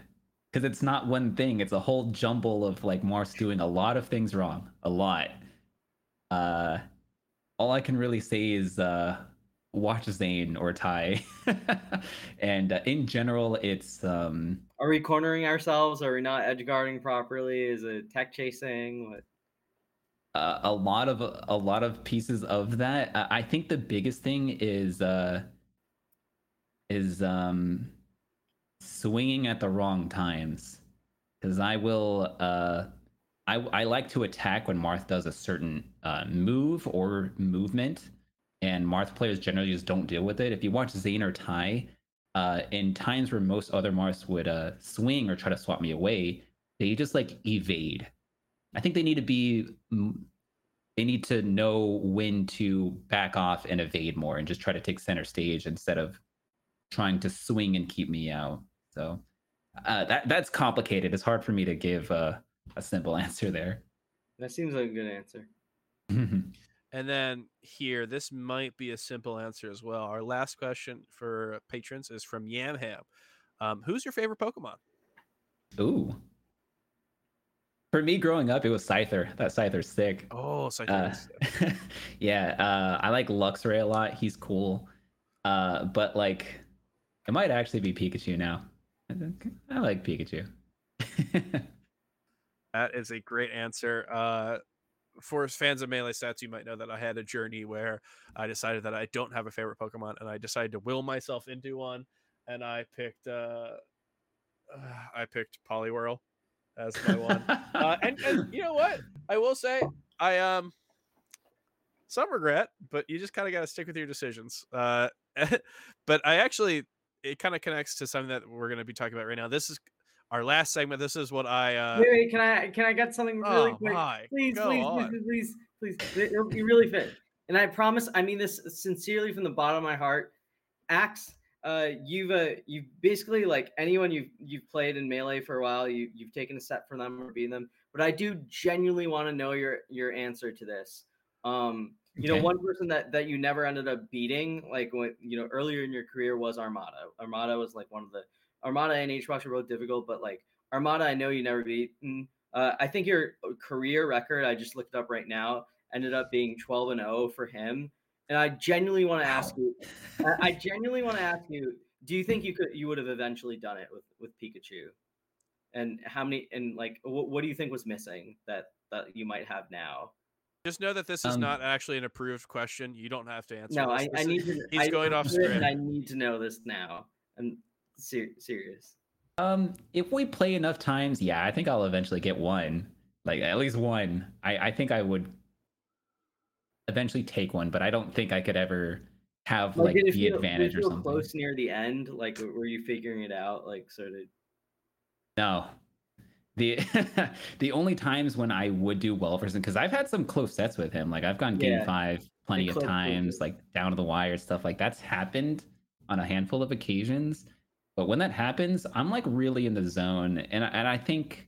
because it's not one thing, it's a whole jumble of like Marths doing a lot of things wrong. A lot. Uh all I can really say is uh watch Zain or Ty. [LAUGHS] and uh, in general, it's um Are we cornering ourselves? Are we not edge guarding properly? Is it tech chasing? What? uh, a lot of a lot of pieces of that. I think the biggest thing is uh is um swinging at the wrong times because I will uh I I like to attack when Marth does a certain uh, move or movement, and Marth players generally just don't deal with it. If you watch Zain or Ty, uh, in times where most other Marths would uh, swing or try to swap me away, they just like evade. I think they need to be they need to know when to back off and evade more and just try to take center stage instead of trying to swing and keep me out. So uh, that that's complicated. It's hard for me to give uh, a simple [LAUGHS] answer there. That seems like a good answer. And then here, this might be a simple answer as well. Our last question for patrons is from Yamham. Um, who's your favorite Pokemon? Ooh. For me growing up, it was Scyther. That Scyther's sick. Oh, so Uh, [LAUGHS] yeah, uh, I like Luxray a lot. He's cool. Uh, but like, it might actually be Pikachu now. I think- I like Pikachu. [LAUGHS] that is a great answer. Uh, for fans of Melee Stats, you might know that I had a journey where I decided that I don't have a favorite Pokemon, and I decided to will myself into one, and I picked uh, I picked Poliwhirl as my one. [LAUGHS] uh, and, and you know what? I will say I um some regret, but you just kind of got to stick with your decisions. Uh, [LAUGHS] but I actually it kind of connects to something that we're going to be talking about right now. This is our last segment. This is what I uh, wait, wait, can I can I get something really oh quick? my, Please, please, please, please, please, be really fit. And I promise, I mean this sincerely from the bottom of my heart. Axe, uh, you've uh, you've basically like anyone you've you've played in melee for a while, you you've taken a set from them or beaten them. But I do genuinely want to know your your answer to this. Um, you know, one person that that you never ended up beating, like when you know earlier in your career, was Armada. Armada was like one of the Armada and H HBox are both difficult, but like Armada, I know you never beaten. Uh, I think your career record, I just looked it up right now, ended up being 12 and 0 for him. And I genuinely want to ask you, I, I genuinely want to ask you, do you think you could you would have eventually done it with with Pikachu? And how many and like what, what do you think was missing that that you might have now? Just know that this is Um, not actually an approved question. You don't have to answer. No, this. I, This I is- need to. he's I going off looked into it and script. I need to know this now. I'm ser- serious. Um, if we play enough times, yeah, I think I'll eventually get one. Like at least one. I I think I would eventually take one, but I don't think I could ever have like, did it the feel- advantage or something. Close near the end, like were you figuring it out? Like sort of. No. The [LAUGHS] the only times when I would do well versus because I've had some close sets with him. Like I've gone game Yeah. five plenty of times, like down to the wire stuff like that's happened on a handful of occasions. But when that happens, I'm like really in the zone, and and I think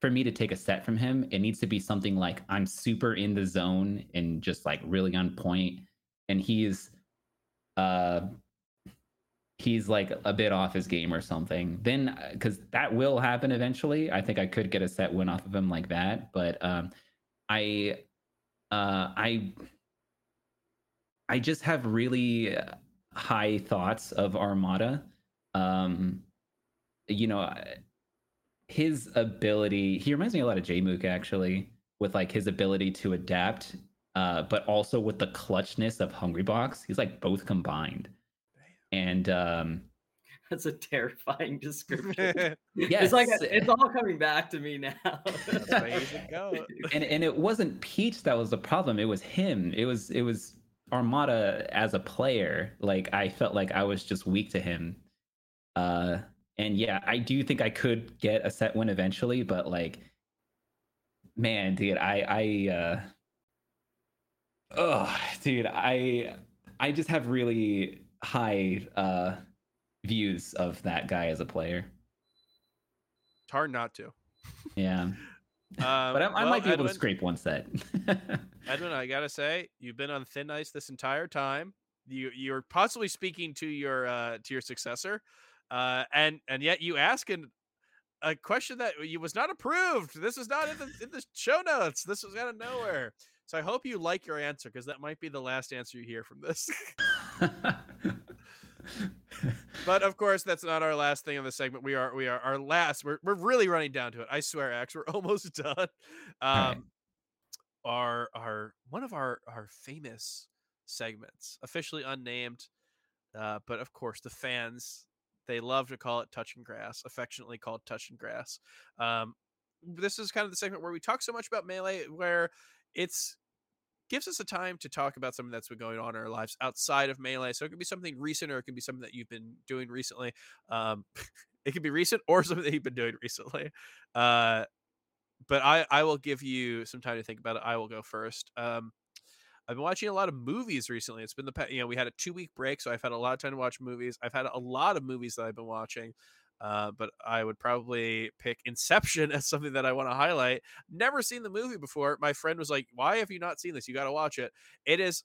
for me to take a set from him, it needs to be something like I'm super in the zone and just like really on point, and he's uh he's like a bit off his game or something then because that will happen eventually i think i could get a set win off of him like that but um i uh i i just have really high thoughts of armada um you know his ability. He reminds me a lot of Jmook actually, with like his ability to adapt, uh, but also with the clutchness of Hungrybox. He's like both combined, and um, That's a terrifying [LAUGHS] description. yes, [LAUGHS] It's like it's all coming back to me now. That's why you should go. and and it wasn't Peach that was the problem. It was him. It was it was Armada as a player. Like I felt like I was just weak to him. Uh, and yeah, I do think I could get a set win eventually, but like, man, dude, I I uh, oh, dude, I I just have really high uh views of that guy as a player. It's hard not to. Yeah, [LAUGHS] Um, but I, I well, might be able Edwin, to scrape one set. [LAUGHS] Edwin, I gotta say, you've been on thin ice this entire time. You you're possibly speaking to your uh to your successor, uh, and and yet you ask an, a question that you was not approved. This is not in the in the show notes. This was out of nowhere. So I hope you like your answer because that might be the last answer you hear from this. [LAUGHS] but of course, that's not our last thing in the segment. We are we are our last. We're we're really running down to it. I swear, Axe. We're [LAUGHS] almost done. Um, right. our our one of our our famous segments, officially unnamed, uh, but of course the fans they love to call it touching grass, affectionately called touching grass. Um, this is kind of the segment where we talk so much about melee, where it's gives us a time to talk about something that's been going on in our lives outside of melee. So it could be something recent, or it could be something that you've been doing recently. Um, [LAUGHS] it could be recent or [LAUGHS] something that you've been doing recently. Uh, but I I will give you some time to think about it. I will go first. Um, I've been watching a lot of movies recently. It's been the you know we had a two week break, so I've had a lot of time to watch movies. I've had a lot of movies that I've been watching. Uh, but I would probably pick Inception [LAUGHS] as something that I want to highlight. Never seen the movie before. My friend was like, "Why have you not seen this? You got to watch it." It is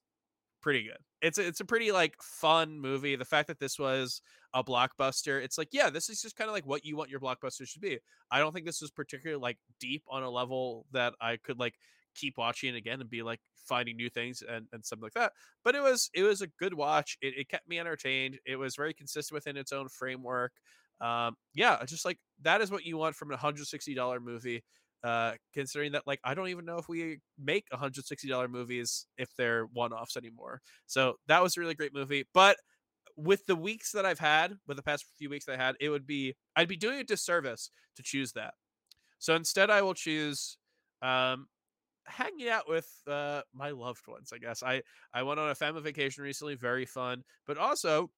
pretty good. It's a, it's a pretty like fun movie. The fact that this was a blockbuster, it's like yeah, this is just kind of like what you want your blockbuster to be. I don't think this was particularly like deep on a level that I could like keep watching again and be like finding new things and, and something like that. But it was it was a good watch. It, it kept me entertained. It was very consistent within its own framework. Um, yeah, just like that is what you want from a hundred sixty dollar movie. Uh, considering that like I don't even know if we make hundred sixty dollar movies if they're one offs anymore. So that was a really great movie. But with the weeks that I've had, with the past few weeks that I had, it would be I'd be doing a disservice to choose that. So instead, I will choose um, hanging out with uh, my loved ones. I guess I I went on a family vacation recently, very fun, but also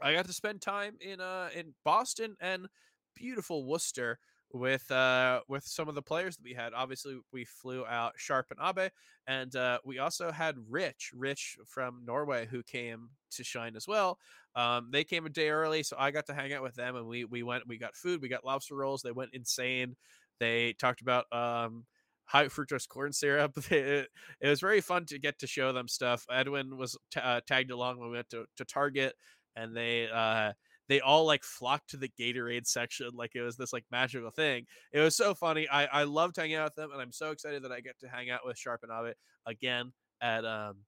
I got to spend time in uh in Boston and beautiful Worcester with uh with some of the players that we had. Obviously, we flew out Sharp and Abe, and uh, we also had Rich, Rich from Norway, who came to shine as well. Um, they came a day early, so I got to hang out with them, and we we went. We got food. We got lobster rolls. They went insane. They talked about um high fructose corn syrup. [LAUGHS] It, it was very fun to get to show them stuff. Edwin was t- uh, tagged along when we went to, to Target, and they uh, they all like flocked to the Gatorade section like it was this like magical thing. It was so funny. I I loved hanging out with them, and I'm so excited that I get to hang out with Sharp and Abbott again at um,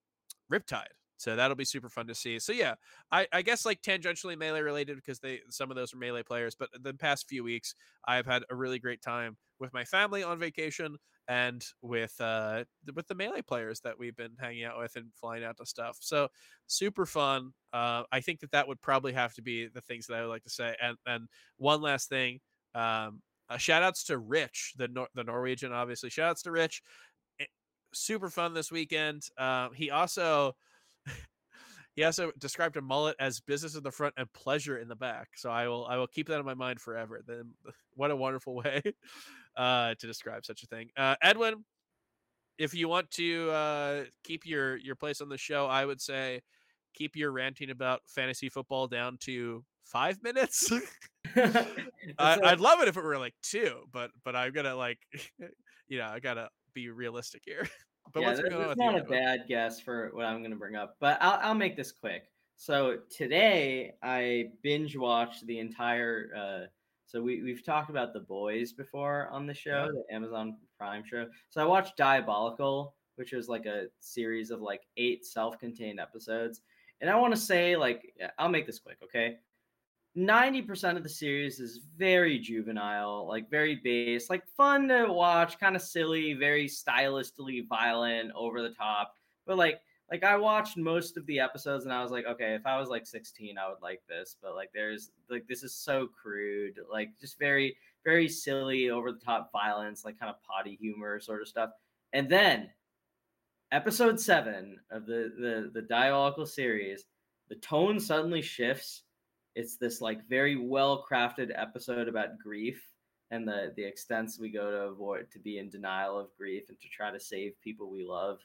Riptide. So that'll be super fun to see. So yeah, I, I guess like tangentially melee related because they some of those are melee players. But the past few weeks, I've had a really great time with my family on vacation and with uh with the melee players that we've been hanging out with and flying out to stuff. So super fun. Uh, I think that that would probably have to be the things that I would like to say. And and one last thing, um, uh, shout outs to Rich, the Nor- the Norwegian, obviously. Shout outs to Rich. It, super fun this weekend. Um, he also he also described a mullet as business in the front and pleasure in the back. So I will I will keep that in my mind forever. Then [LAUGHS] what a wonderful way uh, to describe such a thing. Uh, Edwin, if you want to uh, keep your your place on the show, I would say keep your ranting about fantasy football down to five minutes. [LAUGHS] [LAUGHS] I, I'd love it if it were like two, but but I'm gonna like you know I gotta be realistic here. But yeah, what's going on that's not a bad guess for what I'm going to bring up, but I'll, I'll make this quick. So today I binge watched the entire. Uh, so we we've talked about the boys before on the show, Yeah. the Amazon Prime show. So I watched Diabolical, which was like a series of like eight self-contained episodes, and I want to say like I'll make this quick, okay? 90% of the series is very juvenile, like very base, like fun to watch, kind of silly, very stylistically violent, over the top. But like like I watched most of the episodes and I was like, okay, if I was like 16, I would like this. But like there's like this is so crude, like just very, very silly, over the top violence, like kind of potty humor sort of stuff. And then episode seven of the the the diabolical series, the tone suddenly shifts it's this like very well crafted episode about grief and the the extents we go to avoid to be in denial of grief and to try to save people we love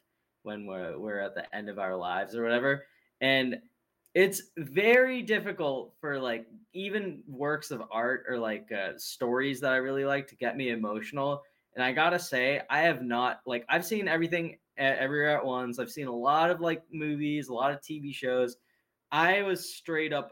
when we're we're at the end of our lives or whatever. And it's very difficult for like even works of art or like uh, stories that i really like to get me emotional. And i gotta say i have not like i've seen everything everywhere at once. I've seen a lot of like movies a lot of tv shows. I was straight up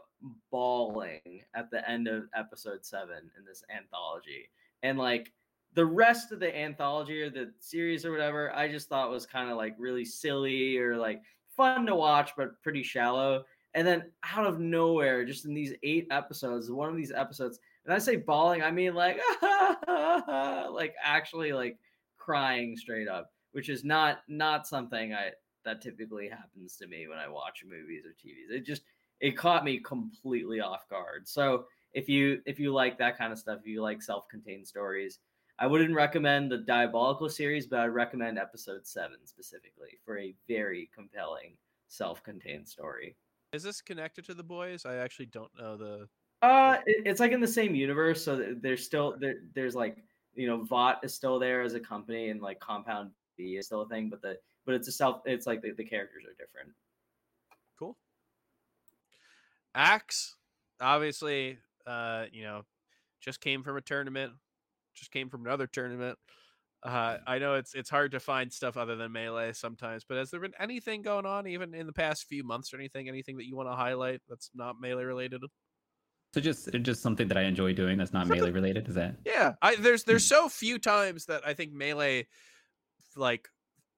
bawling at the end of episode seven in this anthology. And like the rest of the anthology or the series or whatever, I just thought was kind of like really silly or like fun to watch, but pretty shallow. And then out of nowhere, just in these eight episodes, one of these episodes, and I say bawling, I mean like [LAUGHS] like actually like crying straight up, which is not not something I that typically happens to me when I watch movies or TVs. It just it caught me completely off guard. So if you if you like that kind of stuff, if you like self-contained stories, I wouldn't recommend the Diabolical series, but I'd recommend episode seven specifically for a very compelling self-contained story. Is this connected to the boys? I actually don't know the. Uh, it's like in the same universe, so there's still there, there's like you know Vought is still there as a company, and like Compound V is still a thing, but the but it's a self. It's like the, the characters are different. Cool. Axe, obviously, uh, you know, just came from a tournament, just came from another tournament. Uh, I know it's it's hard to find stuff other than melee sometimes, but has there been anything going on even in the past few months or anything? Anything that you want to highlight that's not melee related? So just just something that I enjoy doing that's not melee related. Is that? Yeah, I there's there's hmm. so few times that I think melee like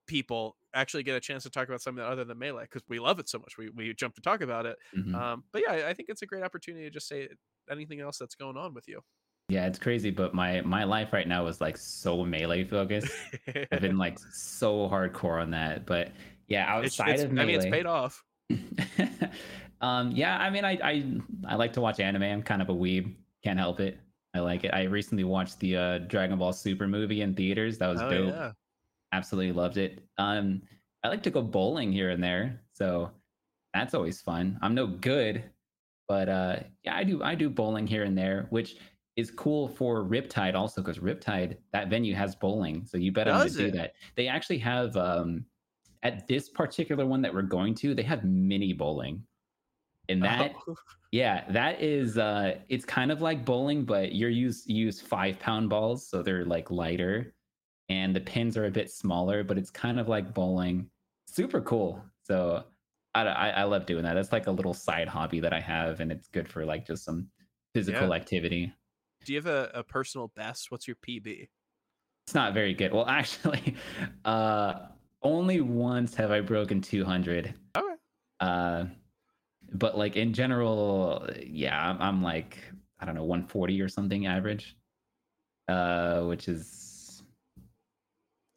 people actually get a chance to talk about something other than melee because we love it so much. We we jump to talk about it. Mm-hmm. Um, but yeah, I think it's a great opportunity to just say anything else that's going on with you. Yeah, it's crazy, but my my life right now is like so melee focused. I've been like [LAUGHS] so hardcore on that. But yeah, outside it's, it's, of melee, I mean, it's paid off. [LAUGHS] um, yeah, I mean, I, I I like to watch anime. I'm kind of a weeb. Can't help it. I like it. I recently watched the uh, Dragon Ball Super movie in theaters. That was oh, dope. Yeah absolutely loved it. Um, I like to go bowling here and there, so that's always fun. I'm no good, but uh, yeah, I do I do bowling here and there, which is cool for Riptide also because Riptide that venue has bowling, so you bet on to do that. They actually have um, at this particular one that we're going to, they have mini bowling, and that oh. [LAUGHS] yeah, that is uh, it's kind of like bowling, but you're use you use five pound balls, so they're like lighter and the pins are a bit smaller, but it's kind of like bowling. Super cool. So I, I, I love doing that. That's like a little side hobby that I have, and it's good for like just some physical yeah. activity. Do you have a, a personal best? What's your PB? It's not very good. Well, [LAUGHS] actually, uh, only once have I broken 200. Okay. Uh, but like in general, yeah, I'm, I'm like I don't know 140 or something average, uh, which is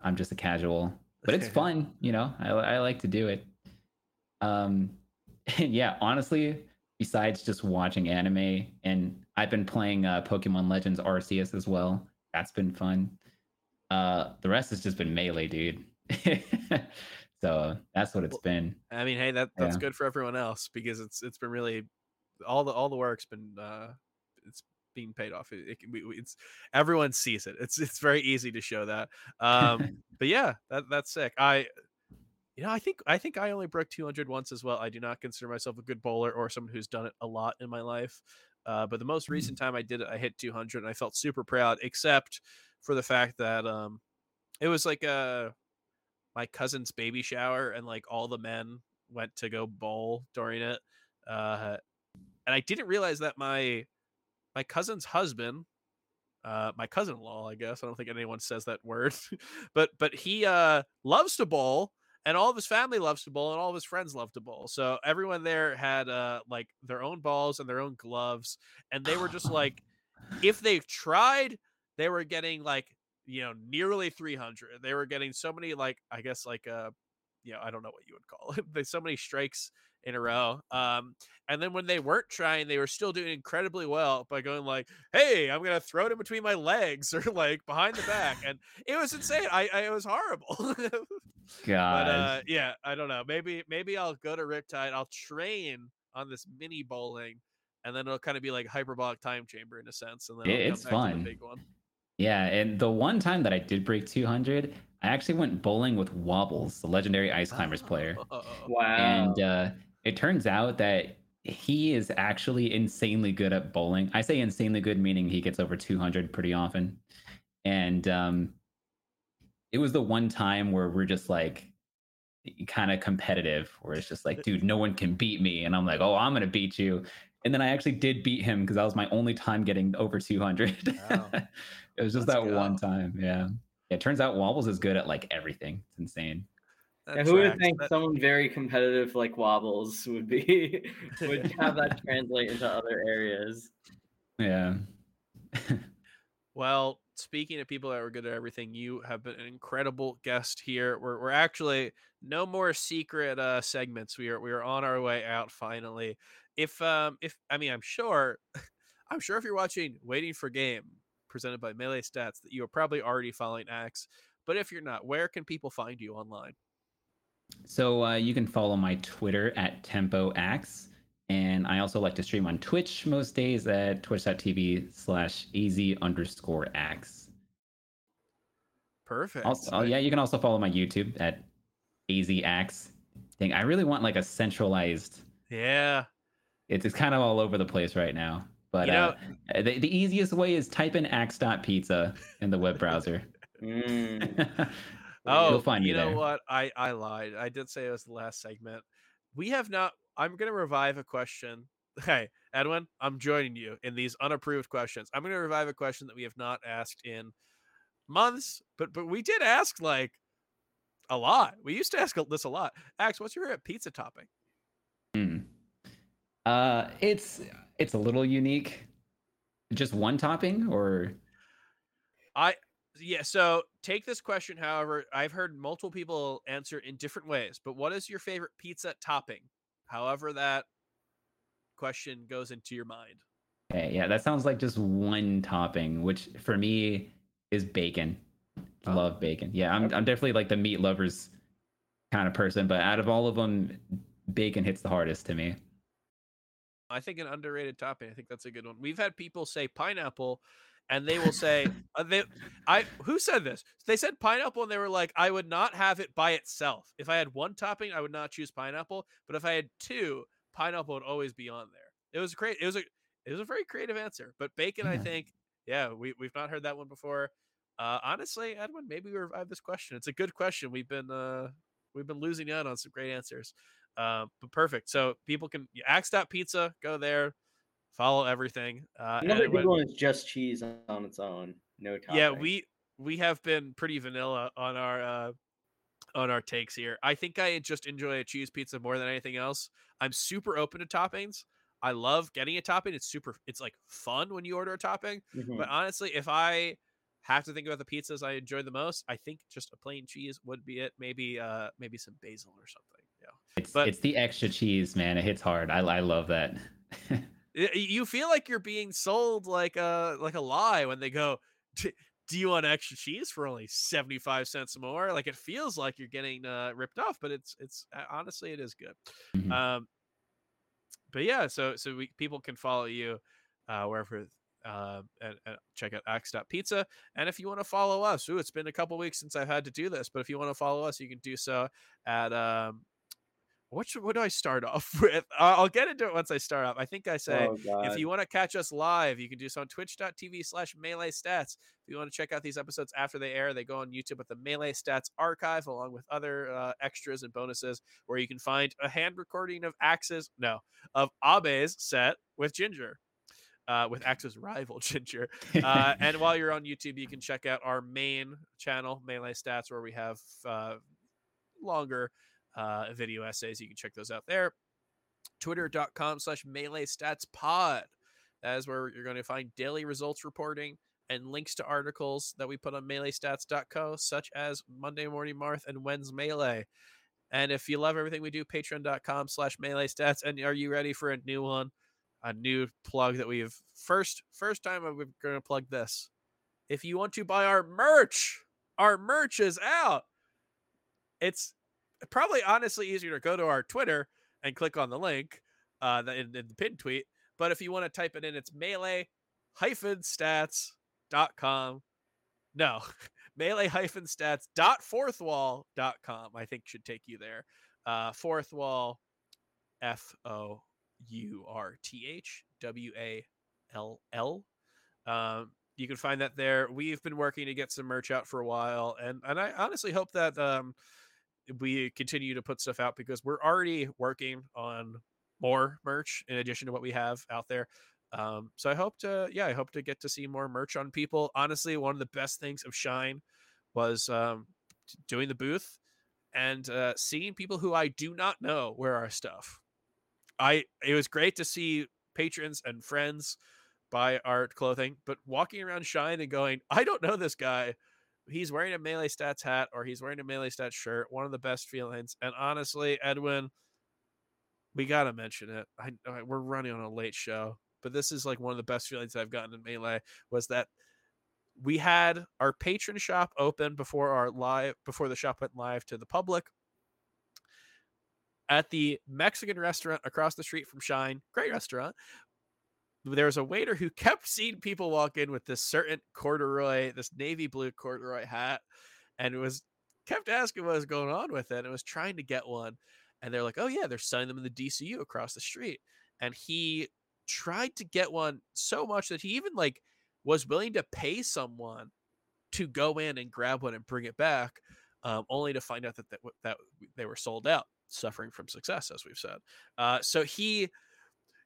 I'm just a casual, but it's [LAUGHS] fun. You know, I, I like to do it. Um, [LAUGHS] and yeah, honestly, besides just watching anime, and I've been playing uh, Pokemon Legends Arceus as well. That's been fun. Uh, the rest has just been melee, dude. [LAUGHS] so that's what it's well, been. I mean, hey, that that's yeah. good for everyone else because it's it's been really all the all the work's been uh it's being paid off. It, it, it's everyone sees it. It's it's very easy to show that. Um, [LAUGHS] but yeah, that that's sick. I you know, I think I think I only broke 200 once as well. I do not consider myself a good bowler or someone who's done it a lot in my life. Uh, but the most mm. recent time I did it, I hit 200 and I felt super proud, except for the fact that um, it was like a uh, my cousin's baby shower and like all the men went to go bowl during it. Uh, and I didn't realize that my my cousin's husband, uh, my cousin-in-law, I guess. I don't think anyone says that word, [LAUGHS] but but he uh loves to bowl, and all of his family loves to bowl and all of his friends love to bowl so everyone there had uh like their own balls and their own gloves and they were just like if [SIGHS] they tried they were getting like you know nearly 300 they were getting so many like i guess like uh you know i don't know what you would call it [LAUGHS] but so many strikes in a row um and then when they weren't trying they were still doing incredibly well by going like hey i'm gonna throw it in between my legs [LAUGHS] or like behind the back and it was insane i, I it was horrible [LAUGHS] God. but uh yeah i don't know maybe maybe i'll go to riptide i'll train on this mini bowling and then it'll kind of be like hyperbolic time chamber in a sense and then It- it's the fun. big one Yeah, and the one time that I did break 200, I actually went bowling with Wobbles, the legendary ice climbers player. [LAUGHS] Wow. And uh, it turns out that he is actually insanely good at bowling. I say insanely good, meaning he gets over 200 pretty often. And um, it was the one time where we're just like kind of competitive, where it's just like, dude, no one can beat me. And I'm like, oh, I'm going to beat you. And then I actually did beat him because that was my only time getting over 200. Wow. [LAUGHS] it was just Let's that one time. Yeah. It turns out Wobbles is good at like everything. It's insane. Yeah, who would think That- someone very competitive like Wobbles would be [LAUGHS] would have that [LAUGHS] translate into other areas? Yeah. Well, speaking of people that were good at everything, you have been an incredible guest here. We're we're actually no more secret uh segments. We are we are on our way out finally. If um if I mean I'm sure [LAUGHS] I'm sure if you're watching Waiting for Game presented by Melee Stats that you are probably already following Axe. But if you're not, where can people find you online? So uh, you can follow my Twitter at TempoAxe. And I also like to stream on Twitch most days at twitch.tv slash easy underscore axe. Perfect. Also, oh, yeah, you can also follow my YouTube at easy axe. Thing. I really want like a centralized. Yeah. It's, it's kind of all over the place right now. But You know- uh, the, the easiest way is type in axe.pizza in the web browser. Mm. [LAUGHS] Oh, You'll find you know there. what? I I lied. I did say it was the last segment. We have not. I'm gonna revive a question. [LAUGHS] Hey, Edwin, I'm joining you in these unapproved questions. I'm gonna revive a question that we have not asked in months, but but we did ask like a lot. We used to ask this a lot. Axe, what's your favorite pizza topping? Hmm. Uh, it's it's a little unique. Just one topping, or I yeah. So take this question. However, I've heard multiple people answer in different ways. But what is your favorite pizza topping? However, that question goes into your mind. okay, yeah, that sounds like just one topping, which for me is bacon. Oh. Love bacon. Yeah, I'm I'm definitely like the meat lovers kind of person, but out of all of them, bacon hits the hardest to me. I think an underrated topping. I think that's a good one. We've had people say pineapple, and they will say [LAUGHS] uh, they. I who said this? They said pineapple, and they were like, I would not have it by itself. If I had one topping, I would not choose pineapple. But if I had two, pineapple would always be on there. It was great. It was a it was a very creative answer. But bacon, I think, yeah, we we've not heard that one before. Uh, honestly, Edwin, maybe we revive this question. It's a good question. We've been uh we've been losing out on some great answers. Uh, but perfect. So people can axe.pizza, go there, follow everything. Uh, Another good one is just cheese on its own, no topping. yeah, we we have been pretty vanilla on our uh on our takes here. I think I just enjoy a cheese pizza more than anything else. I'm super open to toppings. I love getting a topping. It's super it's like fun when you order a topping. Mhm. But honestly, if I have to think about the pizzas I enjoy the most, I think just a plain cheese would be it. Maybe uh maybe some basil or something. It's But- it's the extra cheese, man. It hits hard. I I love that. [LAUGHS] You feel like you're being sold like a like a lie when they go do you want extra cheese for only 75 cents more like it feels like you're getting uh ripped off but it's it's uh, honestly it is good Mhm. um but yeah so so we people can follow you uh wherever uh, and, and check out axe.pizza. And if you want to follow us, ooh, it's been a couple weeks since I've had to do this, but if you want to follow us, you can do so at um, what should what do I start [LAUGHS] off with? I'll I'll get into it once I start off. I think I say oh, if you want to catch us live, you can do so on twitch.tv slash melee stats. If you want to check out these episodes after they air, they go on YouTube at the Melee Stats archive, along with other uh, extras and bonuses, where you can find a hand recording of Axe's, no, of Abe's set with Ginger, uh, with Axe's rival [LAUGHS] Ginger. Uh, and while you're on YouTube, you can check out our main channel, Melee Stats, where we have uh, longer uh, video essays. You can check those out there. Twitter.com slash melee stats pod. That is where you're going to find daily results reporting and links to articles that we put on meleestats.co, such as Monday Morning Marth and When's Melee. And if you love everything we do, patreon.com slash melee stats. And are you ready for a new one? A new plug that we've first first time we're gonna plug this. If you want to buy our merch, our merch is out. It's probably honestly easier to go to our Twitter and click on the link uh in, in the pinned tweet. But if you want to type it in, it's melee hyphen stats.com. No, [LAUGHS] melee hyphen stats dot fourthwall.com, I think should take you there. Uh, fourth wall, F O U R T H W A L L. Um, you can find that there. We've been working to get some merch out for a while, and and I honestly hope that um, we continue to put stuff out because we're already working on more merch in addition to what we have out there. Um, so I hope to, yeah, I hope to get to see more merch on people. Honestly, one of the best things of Shine was um, doing the booth and uh, seeing people who I do not know wear our stuff. I it was great to see patrons and friends buy our clothing, but walking around Shine and going, I don't know this guy. He's wearing a melee stats hat or he's wearing a melee stats shirt. One of the best feelings. And honestly, Edwin, we gotta mention it. I, I we're running on a late show, but this is like one of the best feelings I've gotten in melee was that we had our patron shop open before our live before the shop went live to the public at the Mexican restaurant across the street from Shine, great restaurant. There was a waiter who kept seeing people walk in with this certain corduroy, this navy blue corduroy hat, and was kept asking what was going on with it. And was trying to get one, and they're like, "Oh yeah, they're selling them in the DCU across the street." And he tried to get one so much that he even like was willing to pay someone to go in and grab one and bring it back, um, only to find out that, that that they were sold out, suffering from success, as we've said. Uh, so he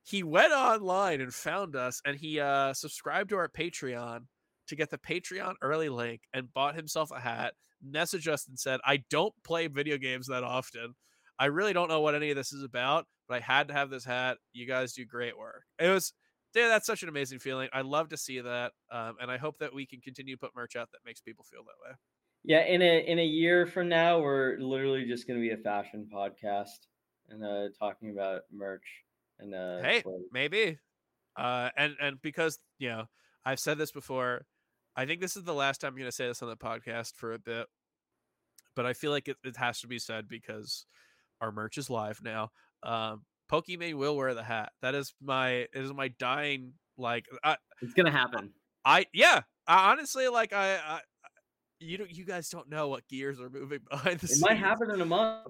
he went online and found us, and he uh, subscribed to our Patreon to get the Patreon early link and bought himself a hat. Messaged us and said, "I don't play video games that often. I really don't know what any of this is about, but I had to have this hat. You guys do great work." It was yeah, that's such an amazing feeling. I love to see that, um, and I hope that we can continue to put merch out that makes people feel that way. Yeah, in a in a year from now, we're literally just going to be a fashion podcast and uh, talking about merch and uh, hey, maybe, uh, and and because you know I've said this before, I think this is the last time I'm going to say this on the podcast for a bit, but I feel like it, it has to be said because our merch is live now. Um, Pokimane will wear the hat. That is my it is my dying like I, it's gonna happen. I yeah. I, honestly, like I, I you don't you guys don't know what gears are moving [LAUGHS] behind the it scenes. might happen in a month.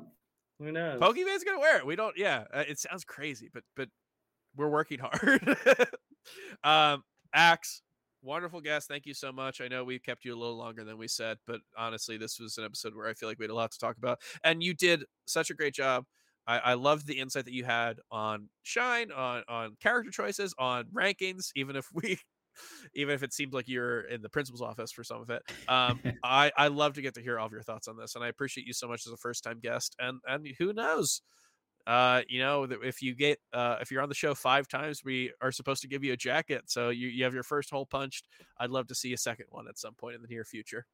Who knows? Pokimane's gonna wear it. We don't. Yeah, uh, it sounds crazy, but but we're working [LAUGHS] hard. um, Axe, wonderful guest. Thank you so much. I know we kept you a little longer than we said, but honestly, this was an episode where I feel like we had a lot to talk about, and you did such a great job. I, I loved the insight that you had on Shine, on on character choices, on rankings. Even if [LAUGHS] we, [LAUGHS] even if it seemed like you're in the principal's office for some of it, um, [LAUGHS] I I love to get to hear all of your thoughts on this, and I appreciate you so much as a first time guest. And and who knows, uh, you know, if you get uh, if you're on the show five times, we are supposed to give you a jacket. So you you have your first hole punched. I'd love to see a second one at some point in the near future.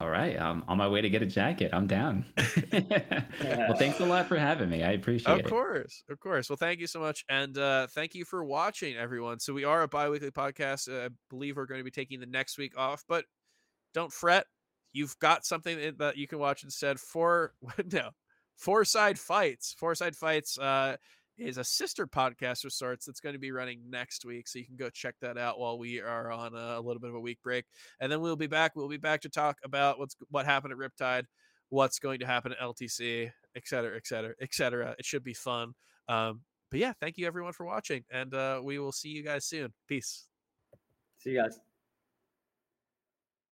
All right, I'm on my way to get a jacket. I'm down. [LAUGHS] well, thanks a lot for having me. I appreciate it. Of course, of course. Well, thank you so much, and uh, thank you for watching, everyone. So we are a bi-weekly podcast. Uh, I believe we're going to be taking the next week off, but don't fret. You've got something that you can watch instead. For [LAUGHS] no, four side fights. Four side fights. Uh, is a sister podcast of sorts that's going to be running next week. So you can go check that out while we are on a, a, little bit of a week break. And then we'll be back. We'll be back to talk about what's what happened at Riptide, what's going to happen at LTC, et cetera, et cetera, et cetera. It should be fun. Um, but yeah, thank you everyone for watching. And uh, we will see you guys soon. Peace. See you guys.